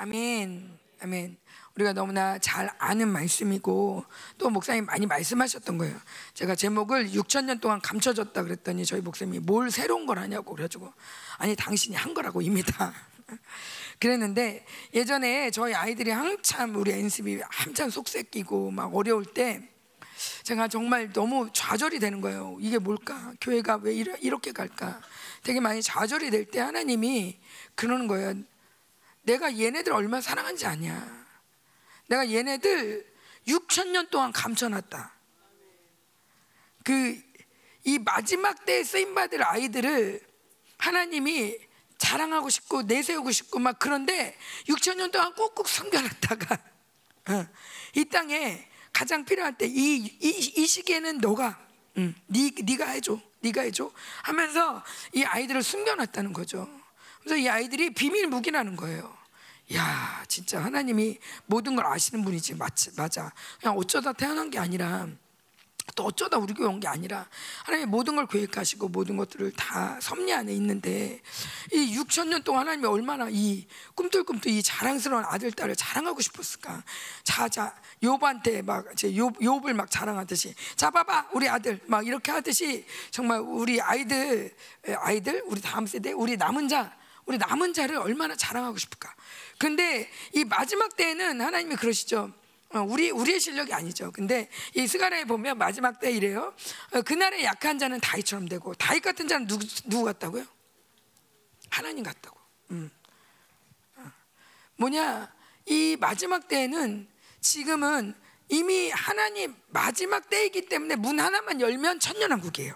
아멘. 아멘. 우리가 너무나 잘 아는 말씀이고 또 목사님 많이 말씀하셨던 거예요. 제가 제목을 6천 년 동안 감춰졌다 그랬더니 저희 목사님이 뭘 새로운 걸 하냐고 그래가지고 아니 당신이 한 거라고 이미 다 그랬는데 예전에 저희 아이들이 한참 우리 엔습이 한참 속새끼고 막 어려울 때 제가 정말 너무 좌절이 되는 거예요. 이게 뭘까? 교회가 왜 이렇게 갈까? 되게 많이 좌절이 될 때 하나님이 그러는 거예요. 내가 얘네들 얼마나 사랑한지 아냐. 내가 얘네들 6천 년 동안 감춰놨다. 그 이 마지막 때에 쓰임 받을 아이들을 하나님이 자랑하고 싶고 내세우고 싶고 막 그런데 6천 년 동안 꾹꾹 숨겨놨다가 어, 이 땅에 가장 필요할 때 이 이 이 시기에는 너가 응, 네, 네가 해줘, 네가 해줘 하면서 이 아이들을 숨겨놨다는 거죠. 그래서 이 아이들이 비밀 무기라는 거예요. 야, 진짜 하나님이 모든 걸 아시는 분이지. 맞지, 맞아. 그냥 어쩌다 태어난 게 아니라 또 어쩌다 우리 교회 온 게 아니라 하나님이 모든 걸 계획하시고 모든 것들을 다 섭리 안에 있는데 이 6천 년 동안 하나님이 얼마나 이 꿈틀꿈틀 이 자랑스러운 아들 딸을 자랑하고 싶었을까? 자자 욥한테 막 이제 욥 욥을 막 자랑하듯이 자 봐봐 우리 아들 막 이렇게 하듯이 정말 우리 아이들 아이들 우리 다음 세대 우리 남은 자 우리 남은 자를 얼마나 자랑하고 싶을까? 근데 이 마지막 때에는 하나님이 그러시죠. 어, 우리 우리의 실력이 아니죠. 근데 이 스가랴에 보면 마지막 때 이래요. 어, 그날의 약한 자는 다윗처럼 되고 다윗 같은 자는 누구 누구 같다고요? 하나님 같다고. 음. 어. 뭐냐? 이 마지막 때에는 지금은 이미 하나님 마지막 때이기 때문에 문 하나만 열면 천년왕국이에요.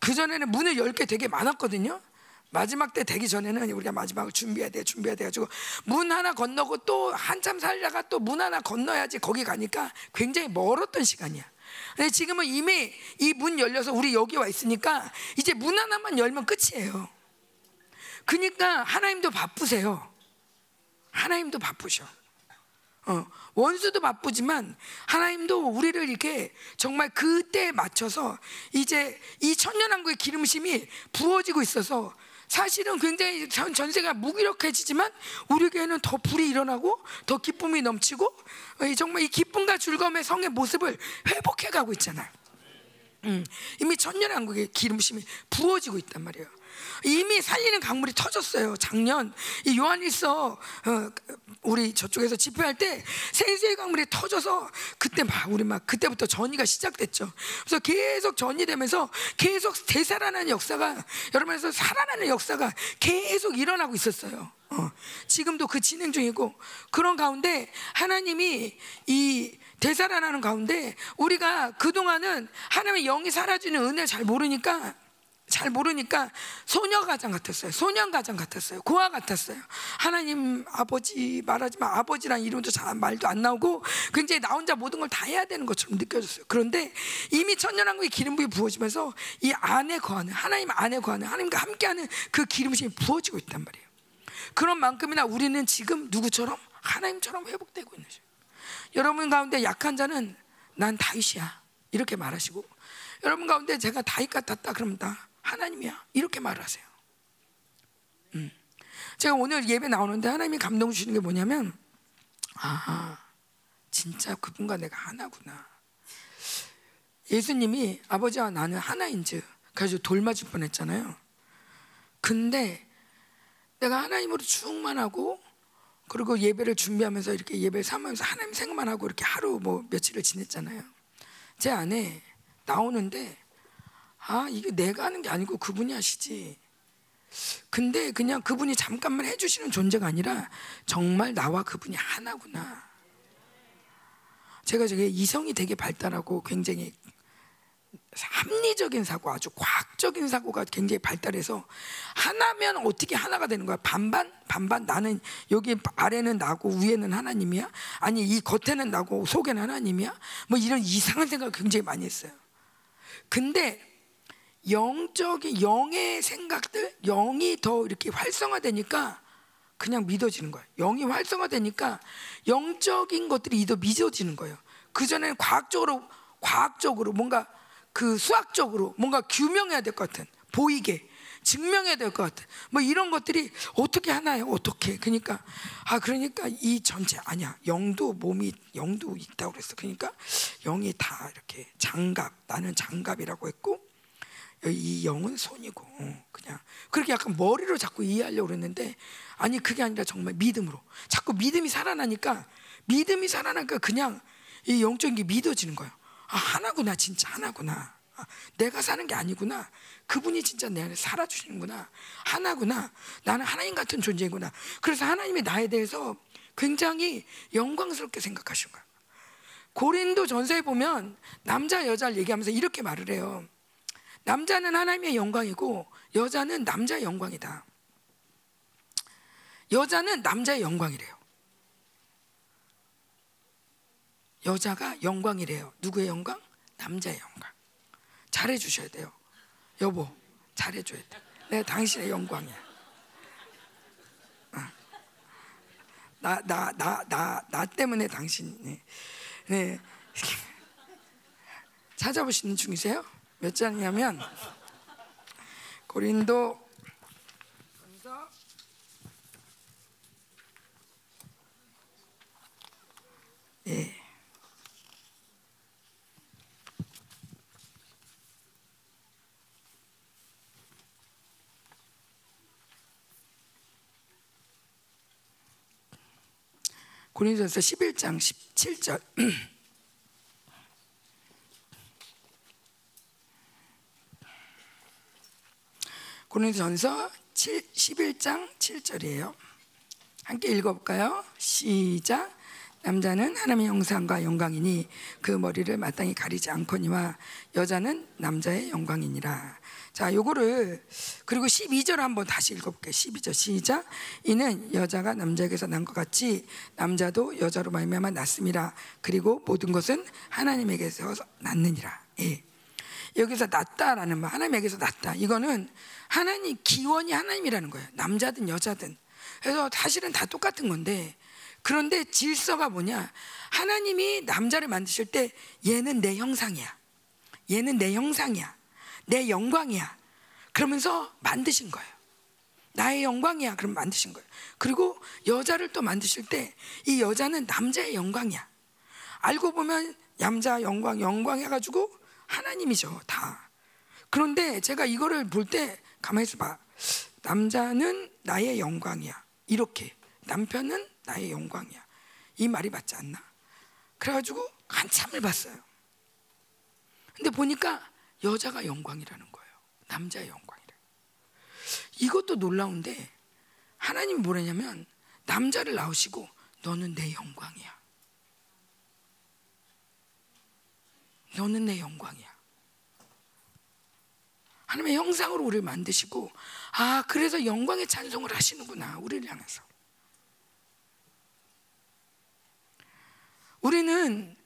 그 전에는 문을 열게 되게 많았거든요. 마지막 때 되기 전에는 우리가 마지막을 준비해야 돼, 준비해야 돼 가지고 문 하나 건너고 또 한참 살다가 또 문 하나 건너야지 거기 가니까 굉장히 멀었던 시간이야. 근데 지금은 이미 이 문 열려서 우리 여기 와 있으니까 이제 문 하나만 열면 끝이에요. 그러니까 하나님도 바쁘세요. 하나님도 바쁘셔. 어, 원수도 바쁘지만 하나님도 우리를 이렇게 정말 그때에 맞춰서 이제 이 천년왕국의 기름심이 부어지고 있어서 사실은 굉장히 전, 전세가 무기력해지지만 우리 교회는 더 불이 일어나고 더 기쁨이 넘치고 어, 정말 이 기쁨과 즐거움의 성의 모습을 회복해 가고 있잖아요. 음, 이미 천년왕국의 기름심이 부어지고 있단 말이에요. 이미 살리는 강물이 터졌어요. 작년 이 요한일서 어, 우리 저쪽에서 집회할 때 생수의 강물이 터져서 그때 막 우리 막 그때부터 전이가 시작됐죠. 그래서 계속 전이되면서 계속 되살아나는 역사가 여러분에서 살아나는 역사가 계속 일어나고 있었어요. 어, 지금도 그 진행 중이고 그런 가운데 하나님이 이 되살아나는 가운데 우리가 그동안은 하나님의 영이 사라지는 은혜를 잘 모르니까 잘 모르니까 소녀 가장 같았어요. 소년 가장 같았어요. 고아 같았어요. 하나님 아버지 말하지만 아버지란 이름도 잘 말도 안 나오고 굉장히 나 혼자 모든 걸 다 해야 되는 것처럼 느껴졌어요. 그런데 이미 천년왕국의 기름 부이 부어지면서 이 안에 거하는 하나님 안에 거하는 하나님과 함께하는 그 기름심이 부어지고 있단 말이에요. 그런 만큼이나 우리는 지금 누구처럼 하나님처럼 회복되고 있는 거죠. 여러분 가운데 약한 자는 난 다윗이야 이렇게 말하시고 여러분 가운데 제가 다윗 같았다 그러면 다 하나님이야. 이렇게 말하세요. 음. 제가 오늘 예배 나오는데 하나님이 감동 주시는 게 뭐냐면, 아, 진짜 그분과 내가 하나구나. 예수님이 아버지와 나는 하나인지, 그래서 돌 맞을 뻔 했잖아요. 근데 내가 하나님으로 충만하고, 그리고 예배를 준비하면서 이렇게 예배를 삼으면서 하나님 생각만 하고 이렇게 하루 뭐 며칠을 지냈잖아요. 제 안에 나오는데 아, 이게 내가 하는 게 아니고 그분이 하시지. 근데 그냥 그분이 잠깐만 해주시는 존재가 아니라 정말 나와 그분이 하나구나. 제가 저게 이성이 되게 발달하고 굉장히 합리적인 사고, 아주 과학적인 사고가 굉장히 발달해서 하나면 어떻게 하나가 되는 거야? 반반? 반반? 나는 여기 아래는 나고 위에는 하나님이야? 아니, 이 겉에는 나고 속에는 하나님이야? 뭐 이런 이상한 생각을 굉장히 많이 했어요. 근데 영적인 영의 생각들, 영이 더 이렇게 활성화되니까 그냥 믿어지는 거예요. 영이 활성화되니까 영적인 것들이 더 믿어지는 거예요. 그 전에는 과학적으로 과학적으로 뭔가 그 수학적으로 뭔가 규명해야 될 것 같은 보이게. 증명해야 될 것 같아. 뭐 이런 것들이 어떻게 하나요? 어떻게? 그러니까 아 그러니까 이 전체 아니야. 영도 몸이 영도 있다고 그랬어. 그러니까 영이 다 이렇게 장갑 나는 장갑이라고 했고 이 영은 손이고 어, 그냥 그렇게 약간 머리로 자꾸 이해하려고 그랬는데 아니 그게 아니라 정말 믿음으로 자꾸 믿음이 살아나니까 믿음이 살아나니까 그냥 이 영적인 게 믿어지는 거예요. 아 하나구나 진짜 하나구나. 아, 내가 사는 게 아니구나. 그분이 진짜 내 안에 살아주시는구나. 하나구나. 나는 하나님 같은 존재구나. 그래서 하나님이 나에 대해서 굉장히 영광스럽게 생각하신 거예요. 고린도 전서에 보면 남자 여자를 얘기하면서 이렇게 말을 해요. 남자는 하나님의 영광이고 여자는 남자의 영광이다. 여자는 남자의 영광이래요. 여자가 영광이래요. 누구의 영광? 남자의 영광. 잘해 주셔야 돼요. 여보, 잘해 줘야 돼. 내가 당신의 영광이야. 나 나 나 나 나 때문에 당신 네. 네. 찾아보시는 중이세요? 몇 장이냐면 고린도 예. 고린도전서 11장 17절 고린도전서 11장 7절이에요. 함께 읽어볼까요? 시작. 남자는 하나님의 형상과 영광이니 그 머리를 마땅히 가리지 않거니와 여자는 남자의 영광이니라. 자, 요거를 그리고 12절 한번 다시 읽어볼게요. 12절 시작. 이는 여자가 남자에게서 난 것 같이 남자도 여자로 말미암아 났음이라. 그리고 모든 것은 하나님에게서 났느니라. 예. 여기서 낫다라는 말, 하나님에게서 낫다. 이거는 하나님 기원이 하나님이라는 거예요. 남자든 여자든. 그래서 사실은 다 똑같은 건데 그런데 질서가 뭐냐? 하나님이 남자를 만드실 때 얘는 내 형상이야. 얘는 내 형상이야. 내 영광이야. 그러면서 만드신 거예요. 나의 영광이야. 그럼 만드신 거예요. 그리고 여자를 또 만드실 때 이 여자는 남자의 영광이야. 알고 보면 남자 영광, 영광 해가지고 하나님이죠. 다. 그런데 제가 이거를 볼 때 가만히 있어봐. 남자는 나의 영광이야. 이렇게. 남편은 나의 영광이야. 이 말이 맞지 않나? 그래가지고 한참을 봤어요. 근데 보니까 여자가 영광이라는 거예요. 남자의 영광이래. 이것도 놀라운데 하나님이 뭐라냐면 남자를 낳으시고 너는 내 영광이야. 너는 내 영광이야. 하나님의 형상으로 우리를 만드시고 아 그래서 영광의 찬송을 하시는구나 우리를 향해서 우리는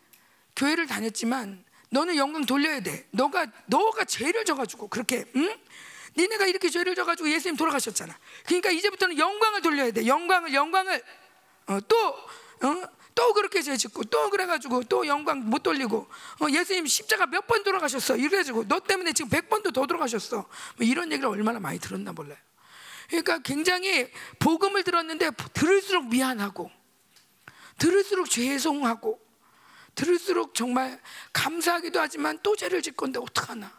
교회를 다녔지만 너는 영광 돌려야 돼. 너가 너가 죄를 져가지고 그렇게 응? 니네가 이렇게 죄를 져가지고 예수님 돌아가셨잖아. 그러니까 이제부터는 영광을 돌려야 돼. 영광을 영광을 어, 또 어? 또 그렇게 죄 짓고 또 그래가지고 또 영광 못 돌리고 어, 예수님 십자가 몇 번 돌아가셨어 이래가지고 너 때문에 지금 백 번도 더 돌아가셨어 뭐 이런 얘기를 얼마나 많이 들었나 몰라요. 그러니까 굉장히 복음을 들었는데 들을수록 미안하고 들을수록 죄송하고 들을수록 정말 감사하기도 하지만 또 죄를 짓건데 어떡하나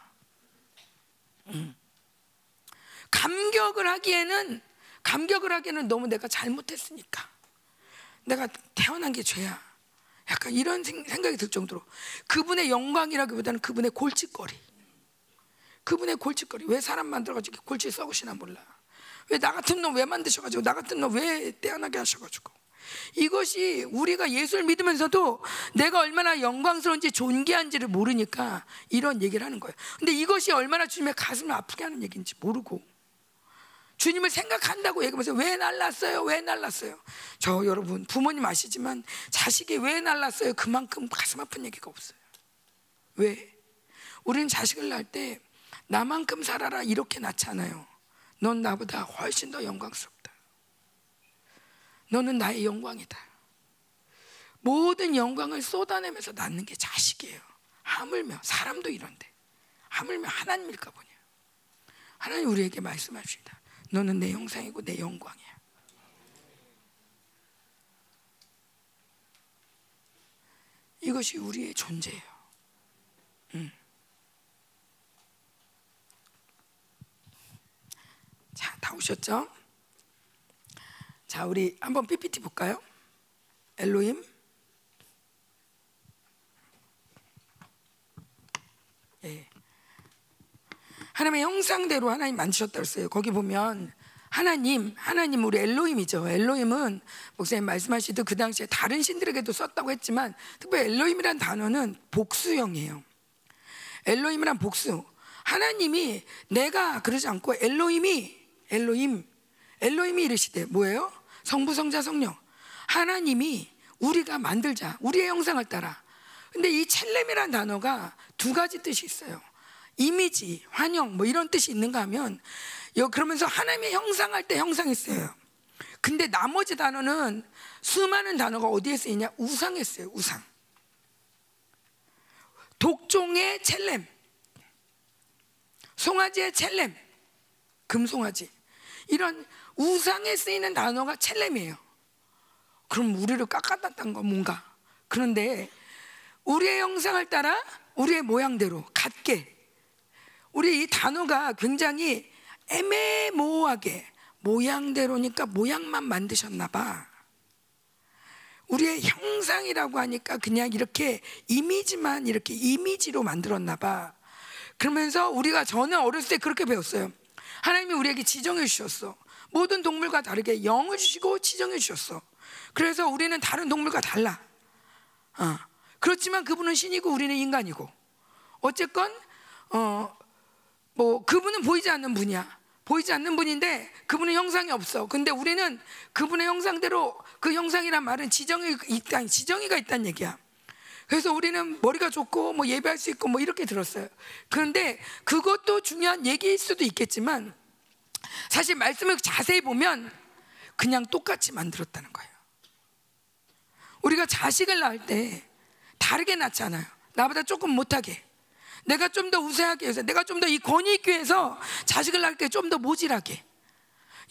음. 감격을 하기에는 감격을 하기에는 너무 내가 잘못했으니까 내가 태어난 게 죄야. 약간 이런 생각이 들 정도로. 그분의 영광이라기보다는 그분의 골칫거리. 그분의 골칫거리. 왜 사람 만들어가지고 골칫 썩으시나 몰라. 왜 나 같은 놈 왜 만드셔가지고 나 같은 놈 왜 태어나게 하셔가지고. 이것이 우리가 예수를 믿으면서도 내가 얼마나 영광스러운지 존귀한지를 모르니까 이런 얘기를 하는 거예요. 근데 이것이 얼마나 주님의 가슴을 아프게 하는 얘기인지 모르고 주님을 생각한다고 얘기하면서 왜 날랐어요? 왜 날랐어요? 저 여러분 부모님 아시지만 자식이 왜 날랐어요? 그만큼 가슴 아픈 얘기가 없어요. 왜? 우리는 자식을 낳을 때 나만큼 살아라 이렇게 낳지 않아요. 넌 나보다 훨씬 더 영광스럽다. 너는 나의 영광이다. 모든 영광을 쏟아내면서 낳는 게 자식이에요. 하물며 사람도 이런데 하물며 하나님일까 보냐. 하나님 우리에게 말씀하십니다. 너는 내 형상이고 내 영광이야. 이것이 우리의 존재예요. 음. 자, 다 오셨죠? 자, 우리 한번 PPT 볼까요? 엘로힘. 하나님의 형상대로 하나님 만드셨다고 했어요. 거기 보면 하나님, 하나님 우리 엘로힘이죠. 엘로힘은 목사님 말씀하시듯 그 당시에 다른 신들에게도 썼다고 했지만 특별히 엘로힘이란 단어는 복수형이에요. 엘로힘이란 복수. 하나님이 내가 그러지 않고 엘로힘이 엘로힘 엘로힘이 이르시되 뭐예요? 성부 성자 성령. 하나님이 우리가 만들자. 우리의 형상을 따라. 근데 이 첼렘이란 단어가 두 가지 뜻이 있어요. 이미지, 환영 뭐 이런 뜻이 있는가 하면 그러면서 하나님의 형상할 때 형상이 쓰여요. 근데 나머지 단어는 수많은 단어가 어디에 쓰이냐? 우상에 쓰여요. 우상. 독종의 첼렘, 송아지의 첼렘, 금송아지 이런 우상에 쓰이는 단어가 첼렘이에요. 그럼 우리를 깎아놨다는 건 뭔가? 그런데 우리의 형상을 따라 우리의 모양대로 같게 우리 이 단어가 굉장히 애매모호하게 모양대로니까 모양만 만드셨나 봐. 우리의 형상이라고 하니까 그냥 이렇게 이미지만 이렇게 이미지로 만들었나 봐. 그러면서 우리가 저는 어렸을 때 그렇게 배웠어요. 하나님이 우리에게 지정해 주셨어. 모든 동물과 다르게 영을 주시고 지정해 주셨어. 그래서 우리는 다른 동물과 달라. 어. 그렇지만 그분은 신이고 우리는 인간이고. 어쨌건 어, 뭐 그분은 보이지 않는 분이야. 보이지 않는 분인데 그분은 형상이 없어. 근데 우리는 그분의 형상대로 그 형상이란 말은 지정이 있다, 지정이가 있다는 얘기야. 그래서 우리는 머리가 좋고 뭐 예배할 수 있고 뭐 이렇게 들었어요. 그런데 그것도 중요한 얘기일 수도 있겠지만 사실 말씀을 자세히 보면 그냥 똑같이 만들었다는 거예요. 우리가 자식을 낳을 때 다르게 낳잖아요. 나보다 조금 못하게. 내가 좀 더 우세하게 해서 내가 좀 더 이 권위 있게 해서 자식을 낳을 때 좀 더 모질하게.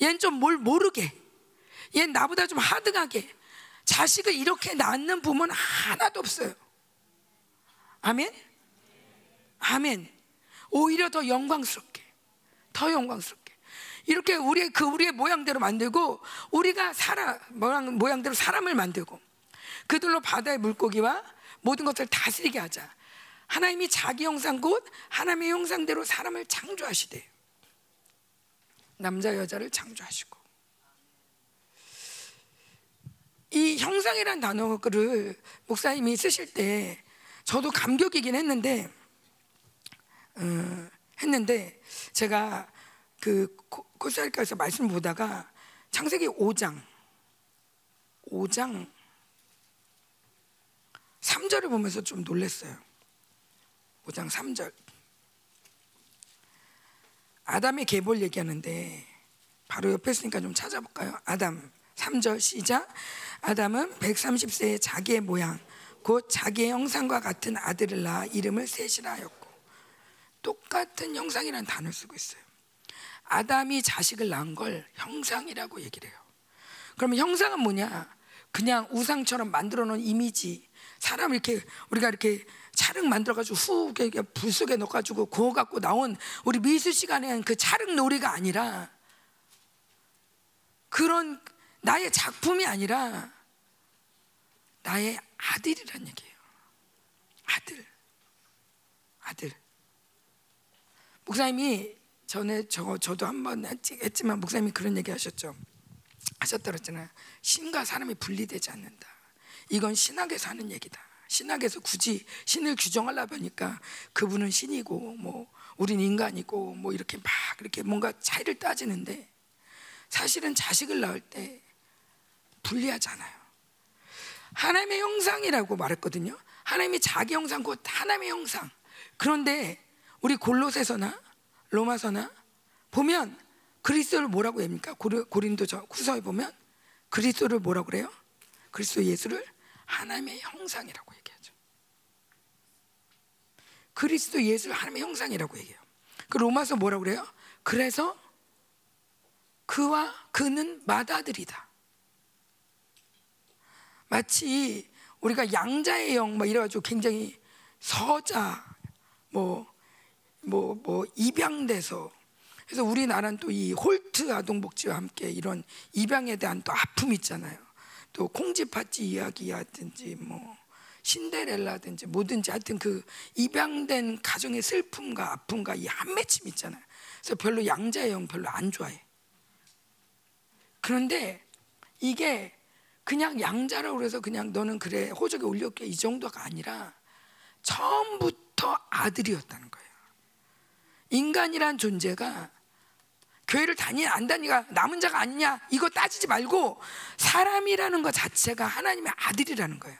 얘는 좀 뭘 모르게. 얘는 나보다 좀 하등하게. 자식을 이렇게 낳는 부모는 하나도 없어요. 아멘? 아멘. 오히려 더 영광스럽게. 더 영광스럽게. 이렇게 우리의 그 우리의 모양대로 만들고 우리가 사람 모양 모양대로 사람을 만들고 그들로 바다의 물고기와 모든 것을 다스리게 하자. 하나님이 자기 형상 곧 하나님의 형상대로 사람을 창조하시되 남자 여자를 창조하시고 이 형상이란 단어를 목사님이 쓰실 때 저도 감격이긴 했는데 어, 했는데 제가 그 코스타리카에서 말씀 보다가 창세기 5장 5장 3절을 보면서 좀 놀랐어요. 5장 3절. 아담의 계보를 얘기하는데 바로 옆에 있으니까 좀 찾아볼까요? 아담 3절 시작. 아담은 130세의 자기의 모양 곧 자기의 형상과 같은 아들을 낳아 이름을 셋이라 하였고 똑같은 형상이라는 단어를 쓰고 있어요. 아담이 자식을 낳은 걸 형상이라고 얘기를 해요. 그러면 형상은 뭐냐? 그냥 우상처럼 만들어 놓은 이미지. 사람 이렇게 우리가 이렇게 차륵 만들어가지고 후게 불 속에 넣어가지고 구워 갖고 나온 우리 미술 시간에 그 차륵 놀이가 아니라 그런 나의 작품이 아니라 나의 아들이란 얘기예요. 아들, 아들. 목사님이 전에 저 저도 한번 했지만 목사님이 그런 얘기 하셨죠. 하셨다 그랬잖아요. 신과 사람이 분리되지 않는다. 이건 신학에서 하는 얘기다. 신학에서 굳이 신을 규정하려고 하니까 그분은 신이고 뭐 우린 인간이고 뭐 이렇게 막 이렇게 뭔가 차이를 따지는데 사실은 자식을 낳을 때 분리하잖아요. 하나님의 형상이라고 말했거든요. 하나님이 자기 형상 곧 하나님의 형상. 그런데 우리 골로새서나 로마서나 보면 그리스도를 뭐라고 합니까? 고린도 후서에 보면 그리스도를 뭐라고 그래요? 그리스도 예수를 하나님의 형상이라고 얘기하죠. 그리스도 예수를 하나님의 형상이라고 얘기해요. 그 로마서 뭐라고 그래요? 그래서 그와 그는 맏아들이다. 마치 우리가 양자의 영, 뭐 이래가지고 굉장히 서자, 뭐, 뭐, 뭐, 입양돼서. 그래서 우리나라는 또 이 홀트 아동복지와 함께 이런 입양에 대한 또 아픔이 있잖아요. 또 콩쥐팥쥐 이야기라든지 뭐, 신데렐라든지 뭐든지 하여튼 그 입양된 가정의 슬픔과 아픔과 이 한 맺힘 있잖아요. 그래서 별로 양자의 영 별로 안 좋아해. 그런데 이게 그냥 양자라고 그래서 그냥 너는 그래 호적에 올렸게 이 정도가 아니라 처음부터 아들이었다는 거예요. 인간이란 존재가 교회를 다니 안 다니가 남은 자가 아니냐 이거 따지지 말고 사람이라는 것 자체가 하나님의 아들이라는 거예요.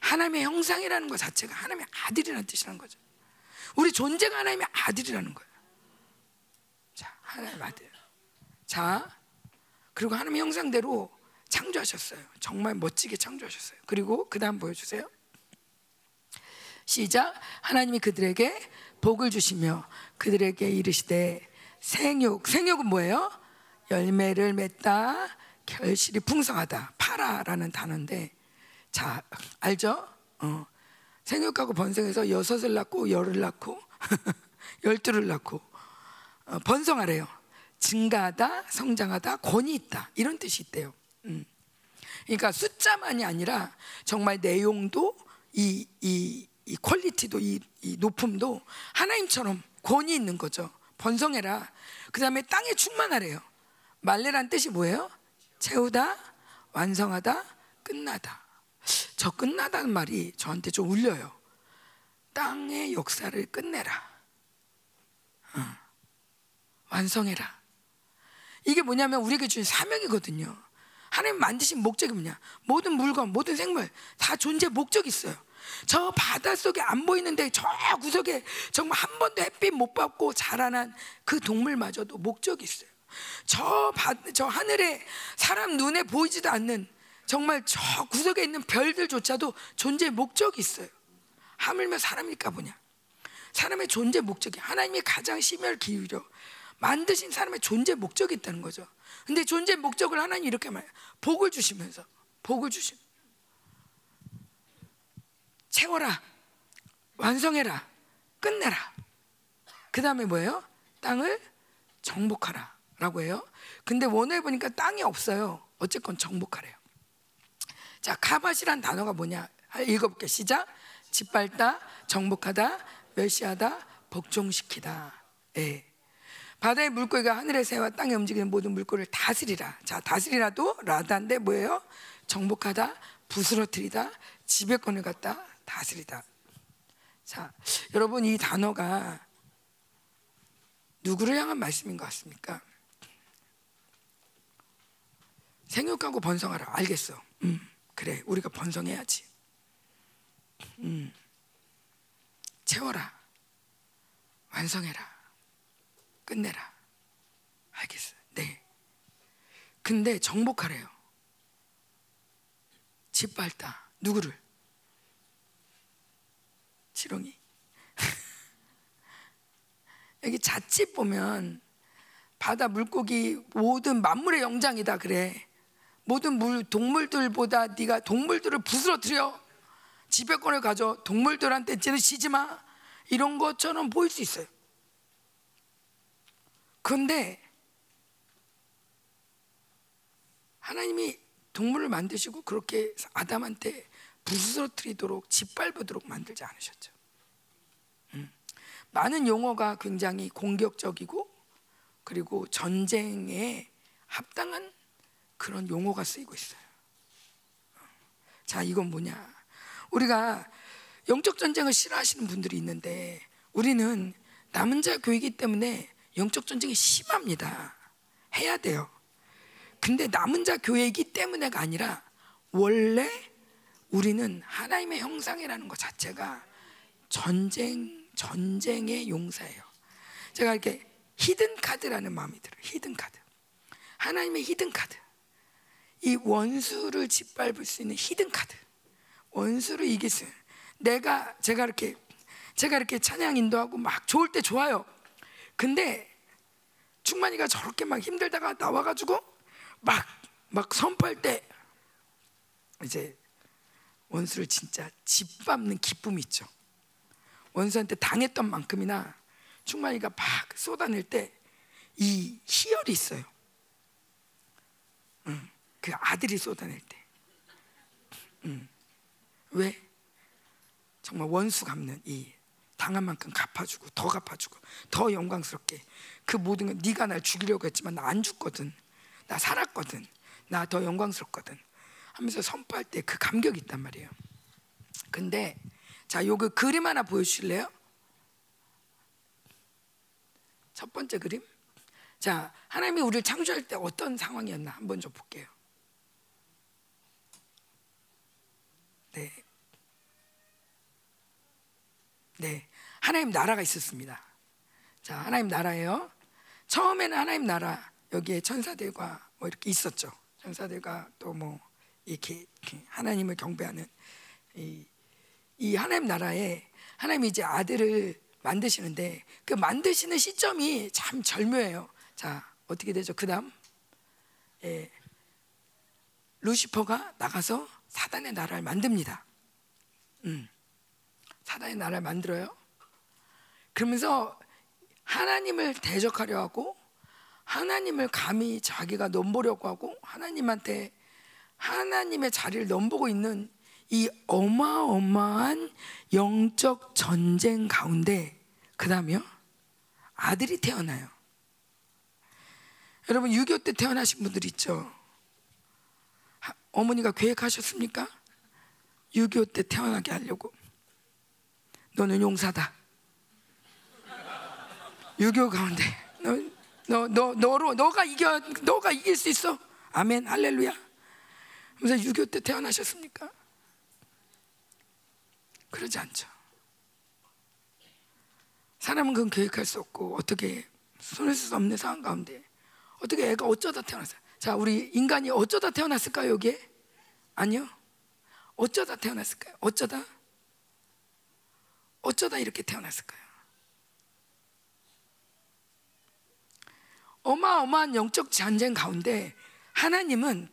하나님의 형상이라는 것 자체가 하나님의 아들이라는 뜻이라는 거죠. 우리 존재가 하나님의 아들이라는 거예요. 자, 하나님의 아들. 자, 그리고 하나님의 형상대로 창조하셨어요. 정말 멋지게 창조하셨어요. 그리고 그 다음 보여주세요. 시작. 하나님이 그들에게 복을 주시며 그들에게 이르시되 생육. 생육은 뭐예요? 열매를 맺다. 결실이 풍성하다. 파라라는 단어인데 자 알죠? 어. 생육하고 번성해서 여섯을 낳고 열을 낳고 열두를 낳고 어, 번성하래요. 증가하다, 성장하다, 권위 있다 이런 뜻이 있대요. 음. 그러니까 숫자만이 아니라 정말 내용도 이, 이, 이 퀄리티도 이, 이 높음도 하나님처럼 권위 있는 거죠. 번성해라. 그 다음에 땅에 충만하래요. 말레란 뜻이 뭐예요? 채우다, 완성하다, 끝나다. 저 끝나다는 말이 저한테 좀 울려요. 땅의 역사를 끝내라. 어. 완성해라. 이게 뭐냐면 우리에게 주신 사명이거든요. 하나님 만드신 목적이 뭐냐? 모든 물건, 모든 생물 다 존재 목적이 있어요. 저 바다 속에 안 보이는데 저 구석에 정말 한 번도 햇빛 못 받고 자라난 그 동물마저도 목적이 있어요. 저, 바, 저 하늘에 사람 눈에 보이지도 않는 정말 저 구석에 있는 별들조차도 존재 목적이 있어요. 하물며 사람일까 보냐? 사람의 존재 목적이 하나님이 가장 심혈 기울여 만드신 사람의 존재 목적이 있다는 거죠. 근데 존재 목적을 하나님 이렇게 말해요. 복을 주시면서 복을 주심. 채워라. 완성해라. 끝내라. 그 다음에 뭐예요? 땅을 정복하라. 라고 해요. 근데 원어에 보니까 땅이 없어요. 어쨌건 정복하래요. 자, 가밭이란 단어가 뭐냐? 읽어볼게. 시작. 짓밟다, 정복하다, 멸시하다, 복종시키다. 예. 바다의 물고기가 하늘의 새와 땅에 움직이는 모든 물고기를 다스리라. 자, 다스리라도 라다인데 뭐예요? 정복하다, 부스러뜨리다, 지배권을 갖다 다스리다. 자, 여러분 이 단어가 누구를 향한 말씀인 것 같습니까? 생육하고 번성하라. 알겠어. 음, 그래. 우리가 번성해야지. 음, 채워라. 완성해라. 끝내라. 알겠어요. 네. 근데 정복하래요. 짓밟다. 누구를? 지렁이. 여기 자칫 보면 바다 물고기 모든 만물의 영장이다 그래. 모든 물 동물들보다 네가 동물들을 부스러뜨려 지배권을 가져 동물들한테 찌르시지 마 이런 것처럼 보일 수 있어요. 그런데 하나님이 동물을 만드시고 그렇게 아담한테 부스러뜨리도록 짓밟도록 만들지 않으셨죠. 음. 많은 용어가 굉장히 공격적이고 그리고 전쟁에 합당한 그런 용어가 쓰이고 있어요. 자, 이건 뭐냐? 우리가 영적 전쟁을 싫어하시는 분들이 있는데 우리는 남은 자 교회이기 때문에 영적 전쟁이 심합니다. 해야 돼요. 근데 남은 자 교회이기 때문에가 아니라 원래 우리는 하나님의 형상이라는 것 자체가 전쟁 전쟁의 용사예요. 제가 이렇게 히든 카드라는 마음이 들어요. 히든 카드. 하나님의 히든 카드. 이 원수를 짓밟을 수 있는 히든 카드. 원수를 이길 수 있는. 내가 제가 이렇게 제가 이렇게 찬양 인도하고 막 좋을 때 좋아요. 근데 충만이가 저렇게 막 힘들다가 나와가지고 막 막 선포할 때 이제 원수를 진짜 짓밟는 기쁨이 있죠. 원수한테 당했던 만큼이나 충만이가 막 쏟아낼 때 이 희열이 있어요. 응, 그 아들이 쏟아낼 때. 응. 왜? 정말 원수 갚는 이 당한 만큼 갚아주고 더 갚아주고 더 영광스럽게 그 모든 건 네가 날 죽이려고 했지만 나 안 죽거든 나 살았거든 나 더 영광스럽거든 하면서 선포할 때 그 감격이 있단 말이에요 근데 자 요거 그림 하나 보여주실래요? 첫 번째 그림 자 하나님이 우리를 창조할 때 어떤 상황이었나 한번 좀 볼게요 네. 네. 하나님 나라가 있었습니다. 자, 하나님 나라예요. 처음에는 하나님 나라 여기에 천사들과 뭐 이렇게 있었죠. 천사들과 또 뭐 이렇게 하나님을 경배하는 이, 이 하나님 나라에 하나님이 이제 아들을 만드시는데 그 만드시는 시점이 참 절묘해요. 자, 어떻게 되죠? 그다음 예, 루시퍼가 나가서 사단의 나라를 만듭니다. 음, 사단의 나라를 만들어요. 그러면서 하나님을 대적하려 하고 하나님을 감히 자기가 넘보려고 하고 하나님한테 하나님의 자리를 넘보고 있는 이 어마어마한 영적 전쟁 가운데 그다음에요 아들이 태어나요. 여러분 6.25 때 태어나신 분들 있죠. 어머니가 계획하셨습니까? 6.25 때 태어나게 하려고. 너는 용사다. 6.25 가운데 너, 너, 너, 너로 너가 이겨 너가 이길 수 있어. 아멘 할렐루야. 그래서 6.25 때 태어나셨습니까? 그러지 않죠. 사람은 그건 계획할 수 없고 어떻게 손을 쓸수 없는 상황 가운데 어떻게 애가 어쩌다 태어났어요? 자, 우리 인간이 어쩌다 태어났을까요, 여기에? 아니요. 어쩌다 태어났을까요? 어쩌다? 어쩌다 이렇게 태어났을까요? 어마어마한 영적 전쟁 가운데 하나님은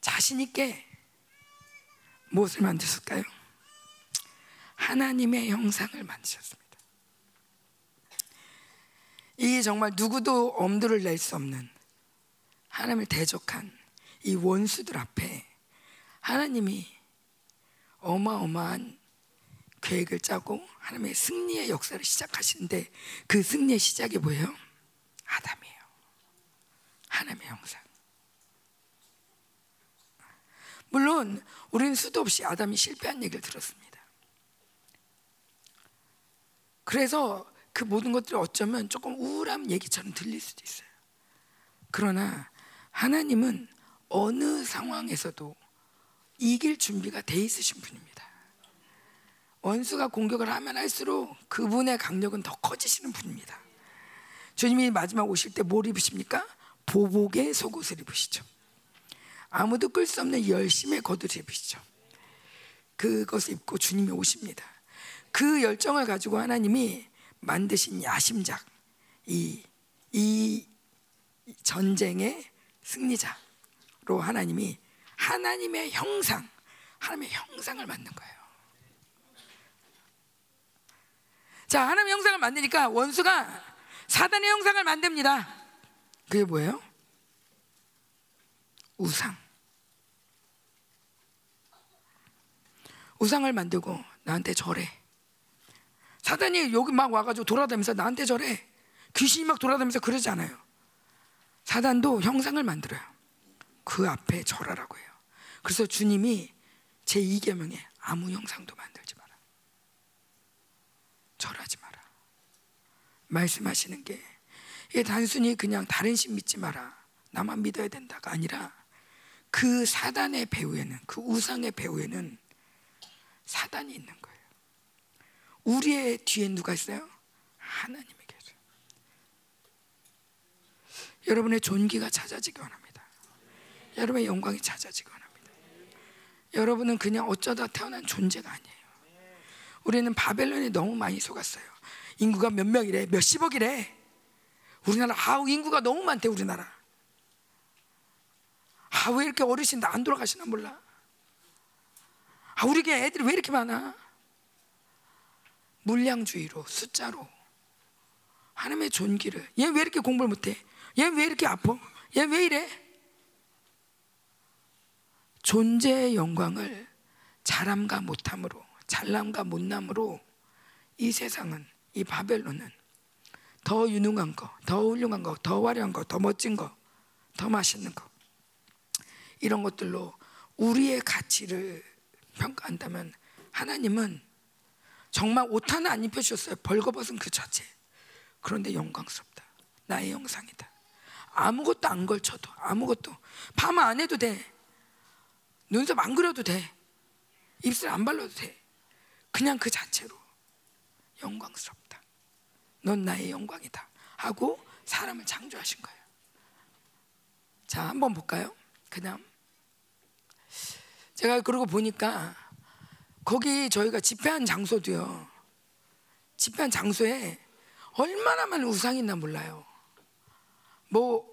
자신 있게 무엇을 만드셨을까요? 하나님의 형상을 만드셨습니다. 이 정말 누구도 엄두를 낼 수 없는 하나님을 대적한 이 원수들 앞에 하나님이 어마어마한 계획을 짜고 하나님의 승리의 역사를 시작하시는데 그 승리의 시작이 뭐예요? 아담이에요. 하나님의 형상. 물론 우리는 수도 없이 아담이 실패한 얘기를 들었습니다. 그래서 그 모든 것들이 어쩌면 조금 우울한 얘기처럼 들릴 수도 있어요. 그러나 하나님은 어느 상황에서도 이길 준비가 돼 있으신 분입니다. 원수가 공격을 하면 할수록 그분의 강력은 더 커지시는 분입니다. 주님이 마지막 오실 때 뭘 입으십니까? 보복의 속옷을 입으시죠. 아무도 끌 수 없는 열심의 겉옷을 입으시죠. 그것을 입고 주님이 오십니다. 그 열정을 가지고 하나님이 만드신 야심작, 이, 이 전쟁의 승리자로 하나님이 하나님의 형상, 하나님의 형상을 만든 거예요. 자, 하나님의 형상을 만드니까 원수가 사단의 형상을 만듭니다. 그게 뭐예요? 우상. 우상을 만들고 나한테 절해. 사단이 여기 막 와가지고 돌아다니면서 나한테 절해. 귀신이 막 돌아다니면서 그러지 않아요. 사단도 형상을 만들어요. 그 앞에 절하라고 해요. 그래서 주님이 제 2계명에 아무 형상도 만들지 마라. 절하지 마라. 말씀하시는 게 이게 단순히 그냥 다른 신 믿지 마라. 나만 믿어야 된다가 아니라 그 사단의 배후에는 그 우상의 배후에는 사단이 있는 거예요. 우리의 뒤에 누가 있어요? 하나님이 계세요. 여러분의 존귀가 찾아지기 원합니다. 여러분의 영광이 찾아지기 원합니다. 여러분은 그냥 어쩌다 태어난 존재가 아니에요. 우리는 바벨론에 너무 많이 속았어요. 인구가 몇 명이래, 몇십억이래. 우리나라 아우 인구가 너무 많대 우리나라. 아 왜 이렇게 어르신들 안 돌아가시나 몰라. 아 우리 게 애들이 왜 이렇게 많아? 물량주의로 숫자로 하나님의 존귀를 얘 왜 이렇게 공부를 못해? 얘 왜 이렇게 아파? 얘 왜 이래? 존재의 영광을 잘함과 못함으로 잘남과 못남으로 이 세상은 이 바벨론은 더 유능한 거, 더 훌륭한 거, 더 화려한 거, 더 멋진 거, 더 맛있는 거 이런 것들로 우리의 가치를 평가한다면 하나님은 정말 옷 하나 안 입혀주셨어요. 벌거벗은 그 자체. 그런데 영광스럽다. 나의 영상이다. 아무것도 안 걸쳐도 아무것도 파마 안 해도 돼. 눈썹 안 그려도 돼. 입술 안 발라도 돼. 그냥 그 자체로 영광스럽다. 넌 나의 영광이다. 하고 사람을 창조하신 거예요. 자, 한번 볼까요? 그냥 제가 그러고 보니까 거기 저희가 집회한 장소도요. 집회한 장소에 얼마나 많은 우상이 있나 몰라요. 뭐,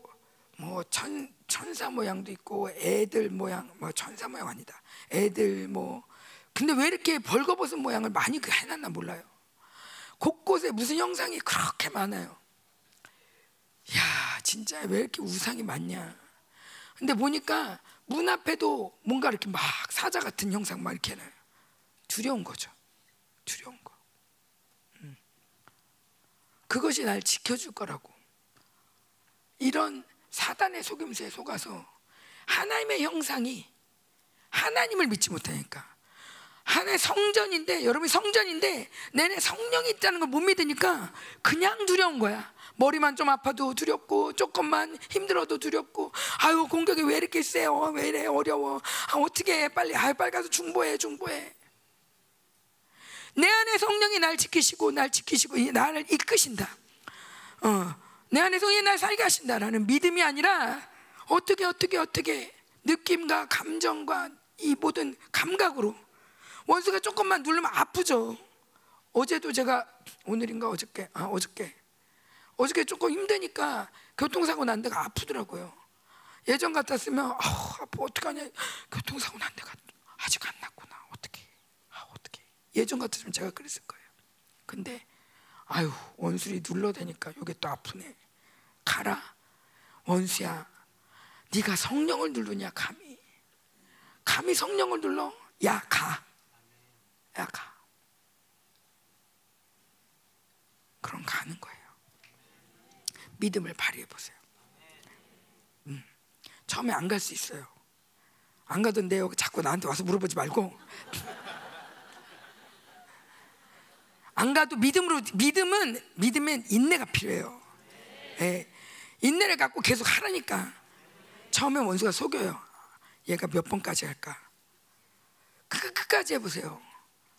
뭐, 천, 천사 모양도 있고, 애들 모양, 뭐, 천사 모양 아니다. 애들 뭐. 근데 왜 이렇게 벌거벗은 모양을 많이 그 해놨나 몰라요. 곳곳에 무슨 형상이 그렇게 많아요. 야, 진짜 왜 이렇게 우상이 많냐. 근데 보니까 문 앞에도 뭔가 이렇게 막 사자 같은 형상 막 이렇게 해놔요. 두려운 거죠. 두려운 거. 음. 그것이 날 지켜줄 거라고. 이런 사단의 속임수에 속아서 하나님의 형상이 하나님을 믿지 못하니까 하나의 성전인데 여러분이 성전인데 내내 성령이 있다는 걸 못 믿으니까 그냥 두려운 거야. 머리만 좀 아파도 두렵고 조금만 힘들어도 두렵고 아유 공격이 왜 이렇게 세요? 왜 이래 어려워? 아 어떻게 해? 빨리 아 빨리 가서 중보해 중보해. 내 안에 성령이 날 지키시고 날 지키시고 나를 이끄신다. 어, 내 안에 성령이 날 살게 하신다라는 믿음이 아니라 어떻게 어떻게 어떻게 느낌과 감정과 이 모든 감각으로 원수가 조금만 누르면 아프죠. 어제도 제가 오늘인가 어저께 아 어저께 어저께 조금 힘드니까 교통사고 난 데가 아프더라고요. 예전 같았으면 아 아파 어떡하냐 교통사고 난 데가 아직 안 났구나 예전 같았으면 제가 그랬을 거예요. 근데 아유 원술이 눌러대니까 이게 또 아프네. 가라 원수야. 네가 성령을 누르냐 감히 감히 성령을 눌러 야 가. 야 가. 그럼 가는 거예요. 믿음을 발휘해 보세요. 음, 처음에 안 갈 수 있어요. 안 가던데요. 자꾸 나한테 와서 물어보지 말고. 안 가도 믿음으로 믿음은 믿음엔 인내가 필요해요. 예, 인내를 갖고 계속 하라니까. 처음에 원수가 속여요. 얘가 몇 번까지 할까? 그 끝까지 해보세요.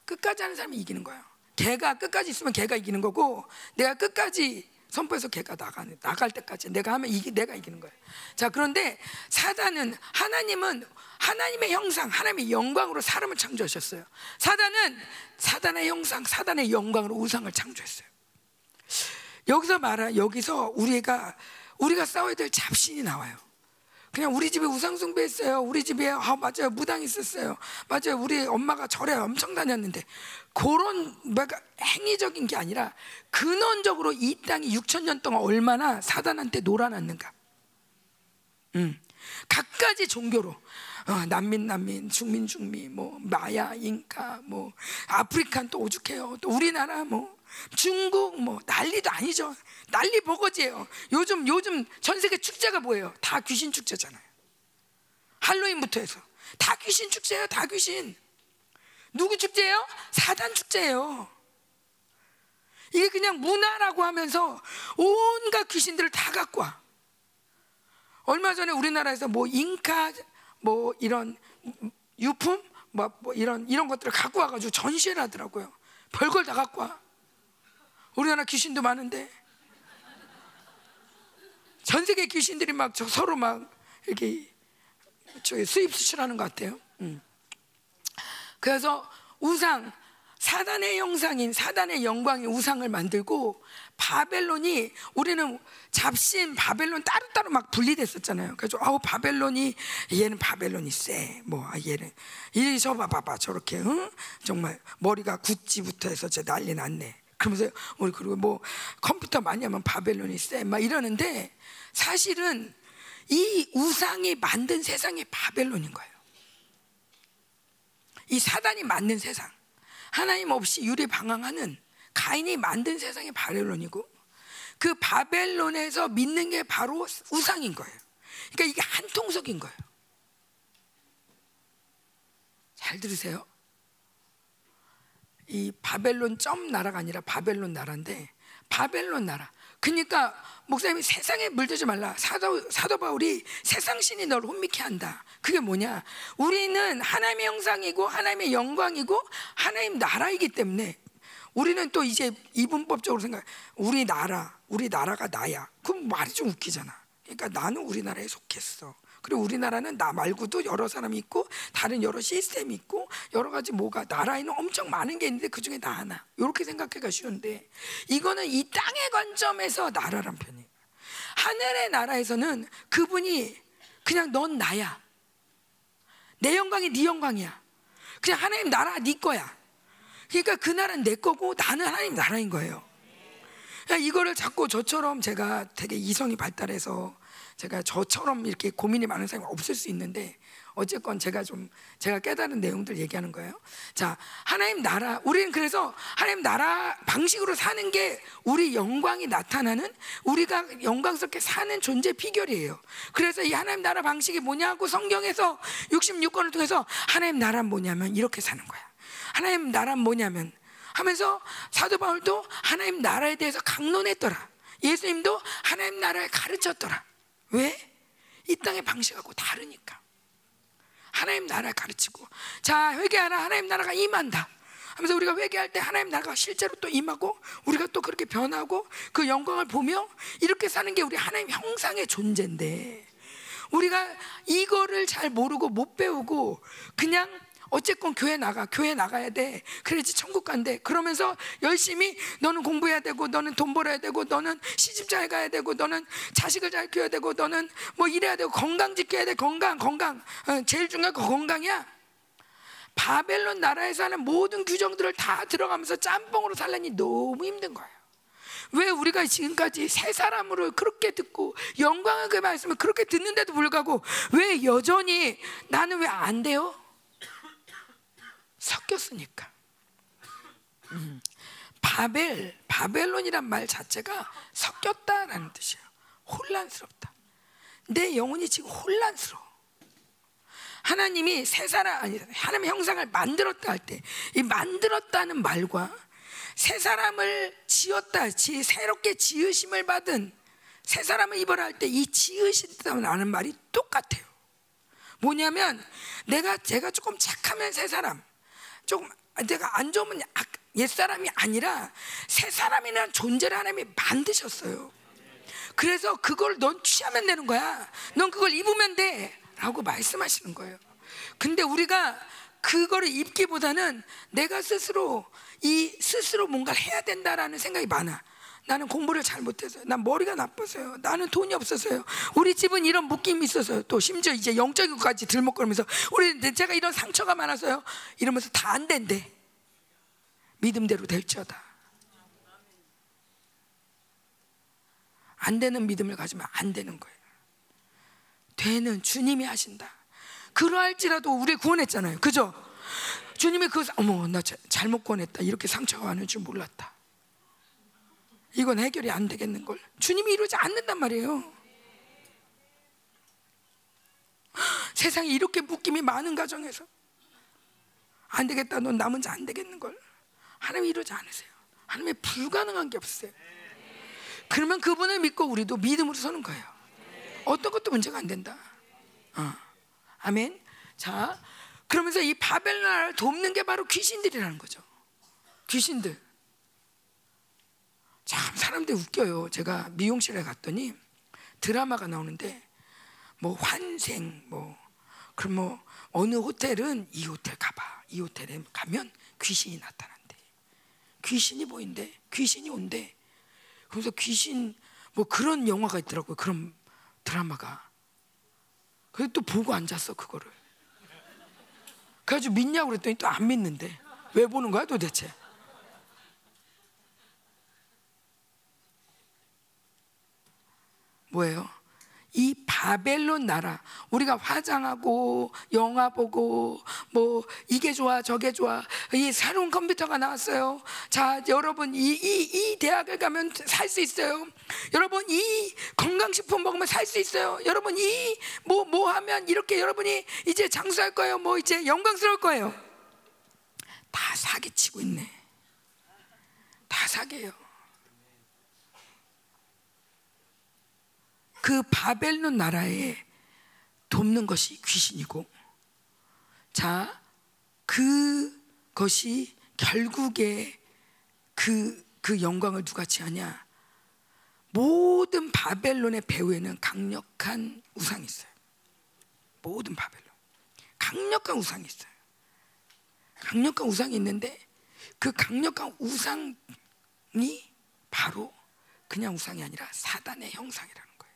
끝까지 하는 사람이 이기는 거예요. 걔가 끝까지 있으면 걔가 이기는 거고 내가 끝까지 선포해서 걔가 나가는 나갈 때까지 내가 하면 이기 내가 이기는 거예요. 자 그런데 사단은 하나님은 하나님의 형상, 하나님의 영광으로 사람을 창조하셨어요. 사단은 사단의 형상, 사단의 영광으로 우상을 창조했어요. 여기서 말하 여기서 우리가 우리가 싸워야 될 잡신이 나와요. 그냥 우리 집에 우상 숭배했어요. 우리 집에 아 맞아요 무당 있었어요. 맞아요 우리 엄마가 절에 엄청 다녔는데 그런 뭐가 행위적인 게 아니라 근원적으로 이 땅이 6천 년 동안 얼마나 사단한테 놀아났는가. 음, 각가지 종교로 어, 남미 남미 중미 중미 뭐 마야 잉카 뭐 African 또 오죽해요. 또 우리나라 뭐 중국 뭐 난리도 아니죠. 난리 버거지예요. 요즘 요즘 전 세계 축제가 뭐예요? 다 귀신 축제잖아요. 할로윈부터 해서 다 귀신 축제예요. 다 귀신. 누구 축제예요? 사단 축제예요. 이게 그냥 문화라고 하면서 온갖 귀신들을 다 갖고 와. 얼마 전에 우리나라에서 뭐 잉카 뭐 이런 유품 뭐, 뭐 이런 이런 것들을 갖고 와가지고 전시를 하더라고요. 별걸 다 갖고 와. 우리나라 귀신도 많은데 전 세계 귀신들이 막저 서로 막 이렇게 수입 수출하는 것 같아요. 음. 그래서 우상 사단의 형상인 사단의 영광인 우상을 만들고 바벨론이 우리는 잡신 바벨론 따로따로 막 분리됐었잖아요. 그래서 아우 바벨론이 얘는 바벨론이 쎄. 뭐 아, 얘는 이리 저봐 봐봐 저렇게 응? 정말 머리가 구찌부터 해서 저 난리 났네. 그러면서 우리 그리고 뭐 컴퓨터 많이 하면 바벨론이 쎄. 막 이러는데 사실은 이 우상이 만든 세상이 바벨론인 거예요. 이 사단이 만든 세상. 하나님 없이 유리 방황하는 가인이 만든 세상이 바벨론이고 그 바벨론에서 믿는 게 바로 우상인 거예요. 그러니까 이게 한 통속인 거예요. 잘 들으세요. 이 바벨론 점 나라가 아니라 바벨론 나라인데 바벨론 나라. 그러니까 목사님이 세상에 물들지 말라. 사도 사도 바울이 세상 신이 널 혼미케 한다. 그게 뭐냐? 우리는 하나님의 형상이고 하나님의 영광이고 하나님 나라이기 때문에 우리는 또 이제 이분법적으로 생각. 우리 나라, 우리 나라가 나야. 그럼 말이 좀 웃기잖아. 그러니까 나는 우리나라에 속했어. 그리고 우리나라는 나 말고도 여러 사람이 있고 다른 여러 시스템이 있고 여러 가지 뭐가 나라에는 엄청 많은 게 있는데 그 중에 나 하나 이렇게 생각하기가 쉬운데 이거는 이 땅의 관점에서 나라란 편이에요. 하늘의 나라에서는 그분이 그냥 넌 나야. 내 영광이 네 영광이야. 그냥 하나님 나라 네 거야. 그러니까 그 나라는 내 거고 나는 하나님 나라인 거예요. 그러니까 이거를 자꾸 저처럼 제가 되게 이성이 발달해서 제가 저처럼 이렇게 고민이 많은 사람이 없을 수 있는데 어쨌건 제가 좀 제가 깨달은 내용들 얘기하는 거예요. 자, 하나님 나라 우리는 그래서 하나님 나라 방식으로 사는 게 우리 영광이 나타나는 우리가 영광스럽게 사는 존재 비결이에요. 그래서 이 하나님 나라 방식이 뭐냐고 성경에서 66권을 통해서 하나님 나라 뭐냐면 이렇게 사는 거야. 하나님 나라 뭐냐면 하면서 사도 바울도 하나님 나라에 대해서 강론했더라. 예수님도 하나님 나라를 가르쳤더라. 왜? 이 땅의 방식하고 다르니까. 하나님 나라 가르치고 자 회개하라 하나님 나라가 임한다. 하면서 우리가 회개할 때 하나님 나라가 실제로 또 임하고 우리가 또 그렇게 변하고 그 영광을 보며 이렇게 사는 게 우리 하나님 형상의 존재인데 우리가 이거를 잘 모르고 못 배우고 그냥 어쨌건 교회 나가 교회 나가야 돼. 그래야지 천국 간대. 그러면서 열심히 너는 공부해야 되고 너는 돈 벌어야 되고 너는 시집 잘 가야 되고 너는 자식을 잘 키워야 되고 너는 뭐 이래야 되고 건강 지켜야 돼. 건강 건강. 어, 제일 중요한 거 건강이야. 바벨론 나라에서 하는 모든 규정들을 다 들어가면서 짬뽕으로 살려니 너무 힘든 거예요 왜 우리가 지금까지 새 사람으로 그렇게 듣고 영광의 그 말씀을 그렇게 듣는데도 불구하고 왜 여전히 나는 왜 안 돼요? 섞였으니까. 음. 바벨, 바벨론이란 말 자체가 섞였다라는 뜻이에요. 혼란스럽다. 내 영혼이 지금 혼란스러워. 하나님이 새 사람 아니 하나님의 형상을 만들었다 할 때 이 만들었다는 말과 새 사람을 지었다, 지 새롭게 지으심을 받은 새 사람을 입어라 할 때 이 지으신다는 말이 똑같아요. 뭐냐면 내가 제가 조금 착하면 새 사람, 조금 내가 안 좋으면 옛 사람이 아니라 새 사람이라는 존재를 하나님이 만드셨어요. 그래서 그걸 넌 취하면 되는 거야. 넌 그걸 입으면 돼. 라고 말씀하시는 거예요. 근데 우리가 그거를 입기보다는 내가 스스로 이 스스로 뭔가를 해야 된다라는 생각이 많아. 나는 공부를 잘 못해서요. 난 머리가 나빠서요. 나는 돈이 없어서요. 우리 집은 이런 묶임이 있어서요. 또 심지어 이제 영적인 것까지 들먹거리면서 우리 제가 이런 상처가 많아서요. 이러면서 다 안 된대. 믿음대로 될지어다. 안 되는 믿음을 가지면 안 되는 거예요. 되는 주님이 하신다. 그러할지라도 우리 구원했잖아요. 그죠? 주님이 그 어머 나 잘못 구원했다. 이렇게 상처가 많은 줄 몰랐다. 이건 해결이 안 되겠는 걸. 주님이 이러지 않는단 말이에요. 세상에 이렇게 묶임이 많은 가정에서 안 되겠다. 넌 남은 자 안 되겠는 걸. 하나님 이러지 않으세요. 하나님의 불가능한 게 없어요. 그러면 그분을 믿고 우리도 믿음으로 서는 거예요. 어떤 것도 문제가 안 된다. 어. 아멘. 자, 그러면서 이 바벨나라를 돕는 게 바로 귀신들이라는 거죠. 귀신들. 참 사람들이 웃겨요. 제가 미용실에 갔더니 드라마가 나오는데 뭐 환생 뭐 그럼 뭐 어느 호텔은 이 호텔 가봐. 이 호텔에 가면 귀신이 나타난대. 귀신이 보인대. 귀신이 온대. 그래서 귀신 뭐 그런 영화가 있더라고요. 그런 드라마가. 그래서 또 보고 앉았어 그거를. 그래가지고 믿냐고 그랬더니 또 안 믿는데 왜 보는 거야 도대체? 뭐예요? 이 바벨론 나라 우리가 화장하고 영화 보고 뭐 이게 좋아 저게 좋아 이 새로운 컴퓨터가 나왔어요. 자 여러분 이 이 이 대학을 가면 살 수 있어요. 여러분 이 건강식품 먹으면 살 수 있어요. 여러분 이 뭐뭐 하면 이렇게 여러분이 이제 장수할 거예요. 뭐 이제 영광스러울 거예요. 다 사기치고 있네. 다 사기예요. 그 바벨론 나라에 돕는 것이 귀신이고 자 그것이 결국에 그, 그 영광을 누가 취하냐? 모든 바벨론의 배후에는 강력한 우상이 있어요. 모든 바벨론. 강력한 우상이 있어요. 강력한 우상이 있는데 그 강력한 우상이 바로 그냥 우상이 아니라 사단의 형상이라는 거예요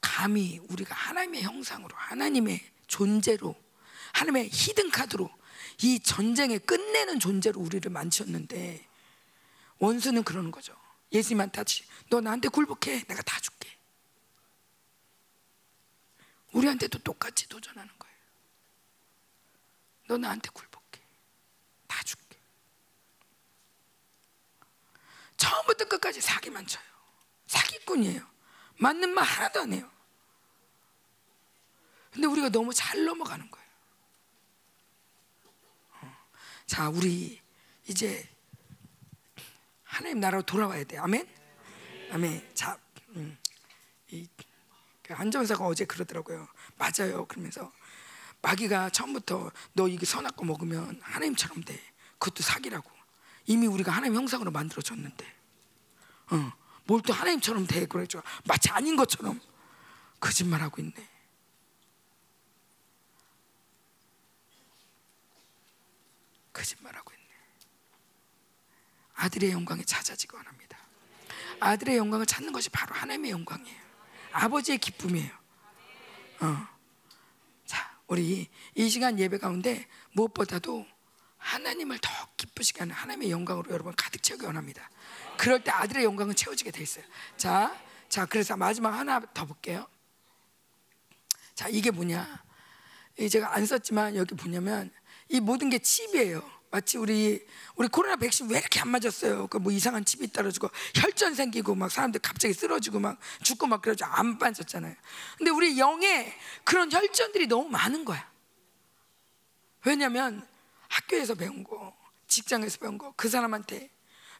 감히 우리가 하나님의 형상으로 하나님의 존재로 하나님의 히든 카드로 이 전쟁에 끝내는 존재로 우리를 만드셨는데 원수는 그러는 거죠. 예수님한테 하지. 너 나한테 굴복해. 내가 다 줄게. 우리한테도 똑같이 도전하는 거예요. 너 나한테 굴복해. 다 줄게. 처음부터 끝까지 사기만 쳐요. 사기꾼이에요. 맞는 말 하나도 안 해요. 근데 우리가 너무 잘 넘어가는 거예요. 어. 자, 우리 이제 하나님 나라로 돌아와야 돼. 아멘. 아멘. 자, 음, 이그 안정사가 어제 그러더라고요. 맞아요. 그러면서 마귀가 처음부터 너 이게 선악과 먹으면 하나님처럼 돼. 그것도 사기라고. 이미 우리가 하나님 형상으로 만들어졌는데. 어. 뭘 또 하나님처럼 돼 그러죠. 마치 아닌 것처럼 거짓말하고 있네. 거짓말하고 있네. 아들의 영광이 찾아지기 원합니다. 아들의 영광을 찾는 것이 바로 하나님의 영광이에요. 아버지의 기쁨이에요. 어. 자, 우리 이 시간 예배 가운데 무엇보다도 하나님을 더 기쁘시게 하는 하나님의 영광으로 여러분 가득 채우기 원합니다. 그럴 때 아들의 영광은 채워지게 돼 있어요. 자, 자, 그래서 마지막 하나 더 볼게요. 자, 이게 뭐냐? 이 제가 안 썼지만 여기 보냐면 이 모든 게 칩이에요. 마치 우리 우리 코로나 백신 왜 이렇게 안 맞았어요? 그 뭐 이상한 칩이 떨어지고 혈전 생기고 막 사람들 갑자기 쓰러지고 막 죽고 막 그러죠 안 맞았잖아요. 근데 우리 영에 그런 혈전들이 너무 많은 거야. 왜냐하면 학교에서 배운 거, 직장에서 배운 거, 그 사람한테